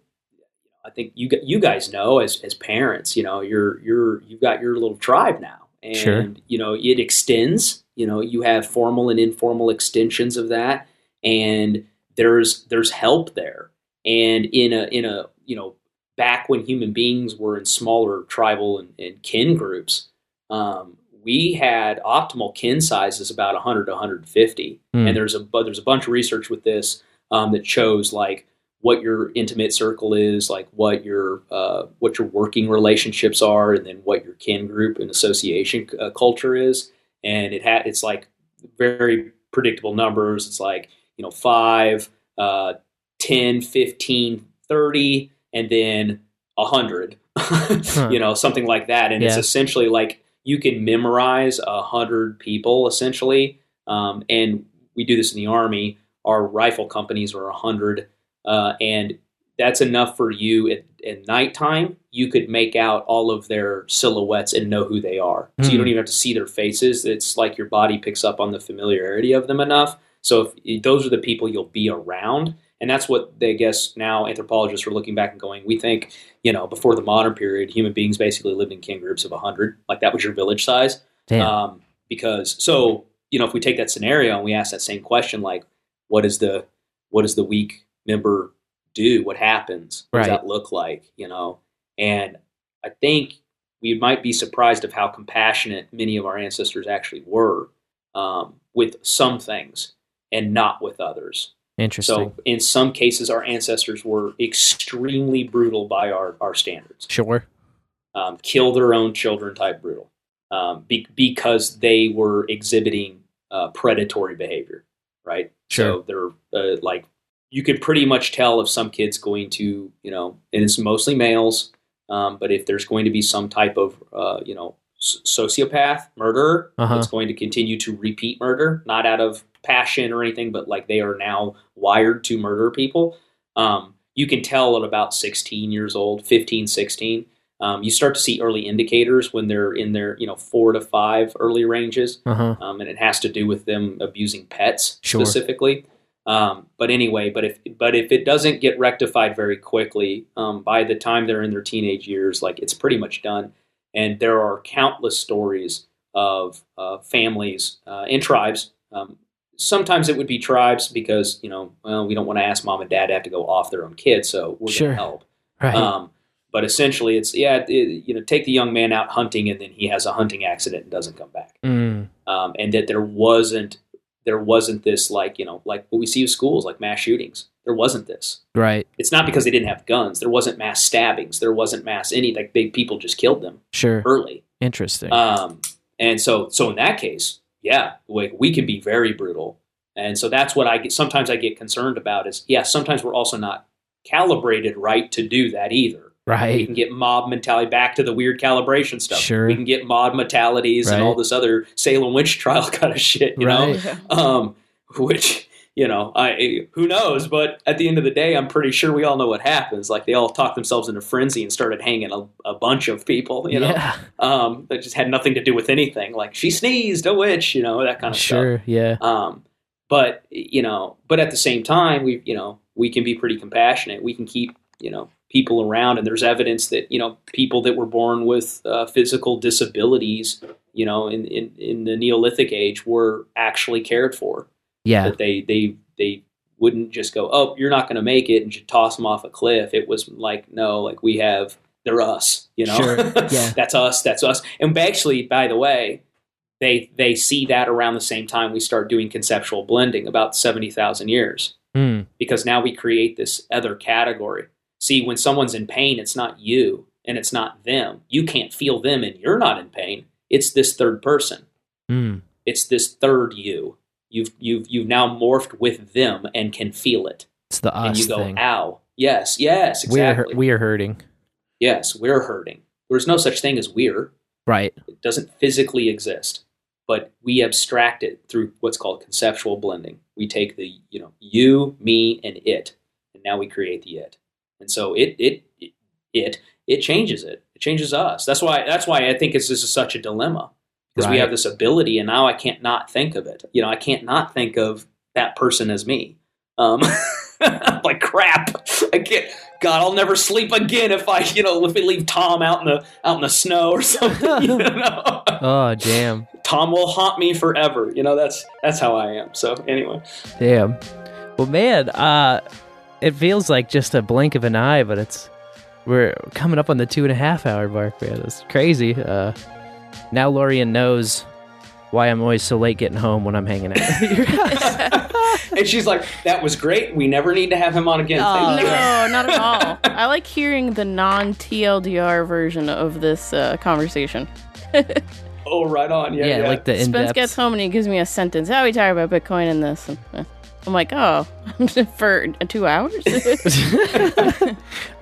I think you you guys know as as parents, you know, you're you're you've got your little tribe now, and Sure. you know it extends. You know, you have formal and informal extensions of that, and there's there's help there. And in a in a you know back when human beings were in smaller tribal and, and kin groups, um, we had optimal kin sizes about 100 to 150 Hmm. and there's a there's a bunch of research with this um, that shows like what your intimate circle is, like what your uh, what your working relationships are, and then what your kin group and association uh, culture is. And it had it's like very predictable numbers. It's like you know five, uh, 10, 15, 30, and then a hundred. You know something like that, and it's essentially like you can memorize a hundred people essentially um, and we do this in the army. Our rifle companies are a hundred, uh, and that's enough for you at, at nighttime. You could make out all of their silhouettes and know who they are. So you Hmm. don't even have to see their faces. It's like your body picks up on the familiarity of them enough. So if those are the people you'll be around, and that's what they guess now anthropologists are looking back and going, we think, you know, before the modern period, human beings basically lived in kin groups of 100. Like that was your village size. Um, because so you know, if we take that scenario and we ask that same question, like, what is the what does the weak member do? What happens? What does that look like? You know, and I think we might be surprised of how compassionate many of our ancestors actually were um, with some things and not with others. Interesting So in some cases, our ancestors were extremely brutal by our, our standards sure um, kill their own children type brutal um, be- because they were exhibiting uh, predatory behavior, right? Sure. So they're uh, like, you could pretty much tell if some kid's going to, you know, and it's mostly males, um, but if there's going to be some type of, uh, you know, s- sociopath, murderer, Uh-huh. that's going to continue to repeat murder, not out of passion or anything, but like they are now wired to murder people. Um, you can tell at about 16 years old, 15, 16. Um, you start to see early indicators when they're in their, you know, four to five early ranges, uh-huh um, and it has to do with them abusing pets Sure. specifically. Um, but anyway, but if but if it doesn't get rectified very quickly, um, by the time they're in their teenage years, like it's pretty much done. And there are countless stories of uh, families uh, and tribes. Sometimes it would be tribes because you know, well, we don't want to ask mom and dad to have to go off their own kids, so we're Sure. going to help. right Um, but essentially, it's yeah, it, you know, take the young man out hunting, and then he has a hunting accident and doesn't come back. Mm, Um, and that there wasn't there wasn't this like you know like what we see with schools like mass shootings. There wasn't this. right It's not because they didn't have guns. There wasn't mass stabbings. There wasn't mass any like big people just killed them sure early. interesting Um, and so, so in that case, yeah, like we can be very brutal. And so that's what I get. Sometimes I get concerned about is, yeah, sometimes we're also not calibrated right to do that either. Right. We Right. can get mob mentality back to the weird calibration stuff. Sure. We can get mob mentalities and all this other Salem witch trial kind of shit, you know? Right. Um, which, you know, I who knows, but at the end of the day, I'm pretty sure we all know what happens. Like they all talked themselves into frenzy and started hanging a, a bunch of people, you know, yeah. um, that just had nothing to do with anything. Like she sneezed, a witch, you know, that kind of stuff. Sure. Yeah. Um, but you know, but at the same time, we you know we can be pretty compassionate. We can keep you know people around, and there's evidence that you know people that were born with uh, physical disabilities, you know, in, in in the Neolithic age, were actually cared for. Yeah. That they they they wouldn't just go, oh, you're not going to make it, and just toss them off a cliff. It was like, no, like we have, they're us, you know, Sure. Yeah. that's us, that's us. And actually, by the way, they they see that around the same time we start doing conceptual blending, about seventy thousand years, Hmm. because now we create this other category. See, when someone's in pain, it's not you and it's not them. You can't feel them, and you're not in pain. It's this third person Hmm. it's this third you. You've you've you've now morphed with them and can feel it, It's the us and you go, thing. "Ow, yes, yes, We're exactly, we are hurting. yes, we're hurting." There's no such thing as we're. Right. It doesn't physically exist, but we abstract it through what's called conceptual blending. We take the you know you, me, and it, and now we create the it. And so it it it it, it changes it. It changes us. That's why that's why I think it's this is such a dilemma because we have this ability, and now I can't not think of it. You know, I can't not think of that person as me. Um, like crap. I can't. God, I'll never sleep again if I, you know, if we leave Tom out in the out in the snow or something. You know? Oh, damn. Tom will haunt me forever. You know, that's that's how I am. So anyway, Damn. Well, man, uh, it feels like just a blink of an eye, but it's we're coming up on the two and a half hour mark, man. It's crazy. Uh, now Lorian knows why I'm always so late getting home when I'm hanging out. at your and she's like, "That was great. We never need to have him on again." Thank you." No, not at all. I like hearing the non TLDR version of this uh, conversation. Oh, right on. Yeah, yeah, yeah. like the in Spence gets home and he gives me a sentence. How we talk about Bitcoin and this. And, uh, I'm like, oh, for two hours?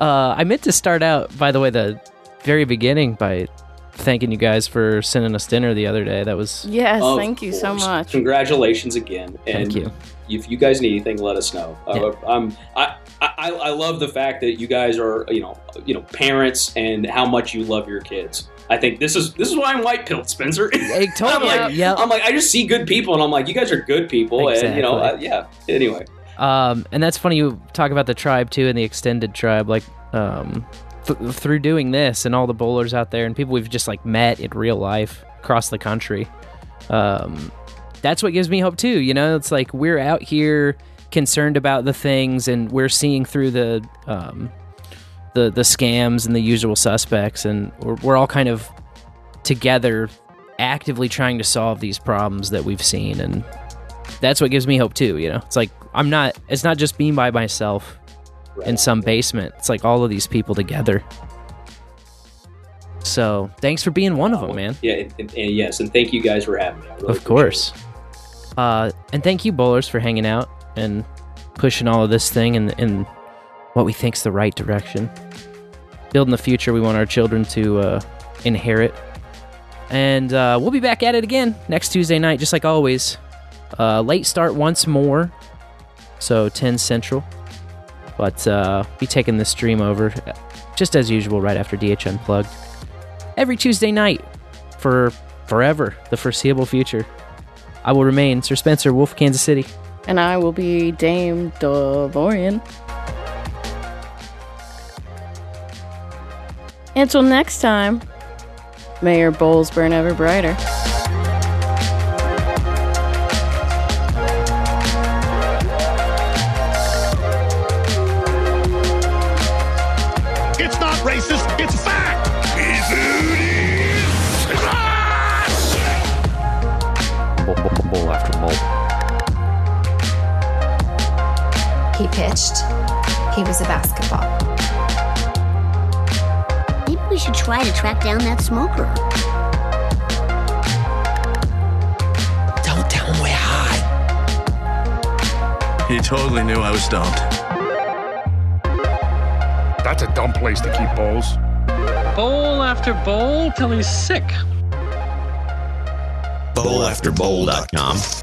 Uh, I meant to start out, by the way, the very beginning by thanking you guys for sending us dinner the other day. That was yes, Of thank you so much. Congratulations again. And thank you. If you guys need anything, let us know. Uh, I'm, I, I, I love the fact that you guys are, you know, you know, parents and how much you love your kids. I think this is this is why I'm white pilled, Spencer. Hey, I'm like, yeah. I'm like, I just see good people, and I'm like, you guys are good people, and you know, uh, yeah. Anyway, Um, and that's funny you talk about the tribe too and the extended tribe. Like, um, th- through doing this and all the bowlers out there and people we've just like met in real life across the country. Um, that's what gives me hope too. You know, it's like we're out here concerned about the things and we're seeing through the um, the the scams and the usual suspects, and we're, we're all kind of together, actively trying to solve these problems that we've seen and that's what gives me hope too you know it's like i'm not it's not just me by myself in some basement. It's like all of these people together. So thanks for being one of them man. Yeah, and, and- and yes, and thank you guys for having me. Really of course. Uh and thank you bowlers for hanging out and pushing all of this thing in in what we think's the right direction. Building the future we want our children to uh inherit. And uh, we'll be back at it again next Tuesday night, just like always. Uh, late start once more, so 10 Central. But uh, be taking the stream over, just as usual, right after DH Unplugged. Every Tuesday night for forever, the foreseeable future. I will remain Sir Spencer, Wolf, Kansas City. And I will be Dame DeLorean. Until next time, may your bowls burn ever brighter. Pitched. He was a basketball. Maybe we should try to track down that smoker. Don't tell him we're high. He totally knew I was stoned. That's a dumb place to keep bowls. Bowl after bowl till he's sick. Bowl after Bowlafterbowl.com.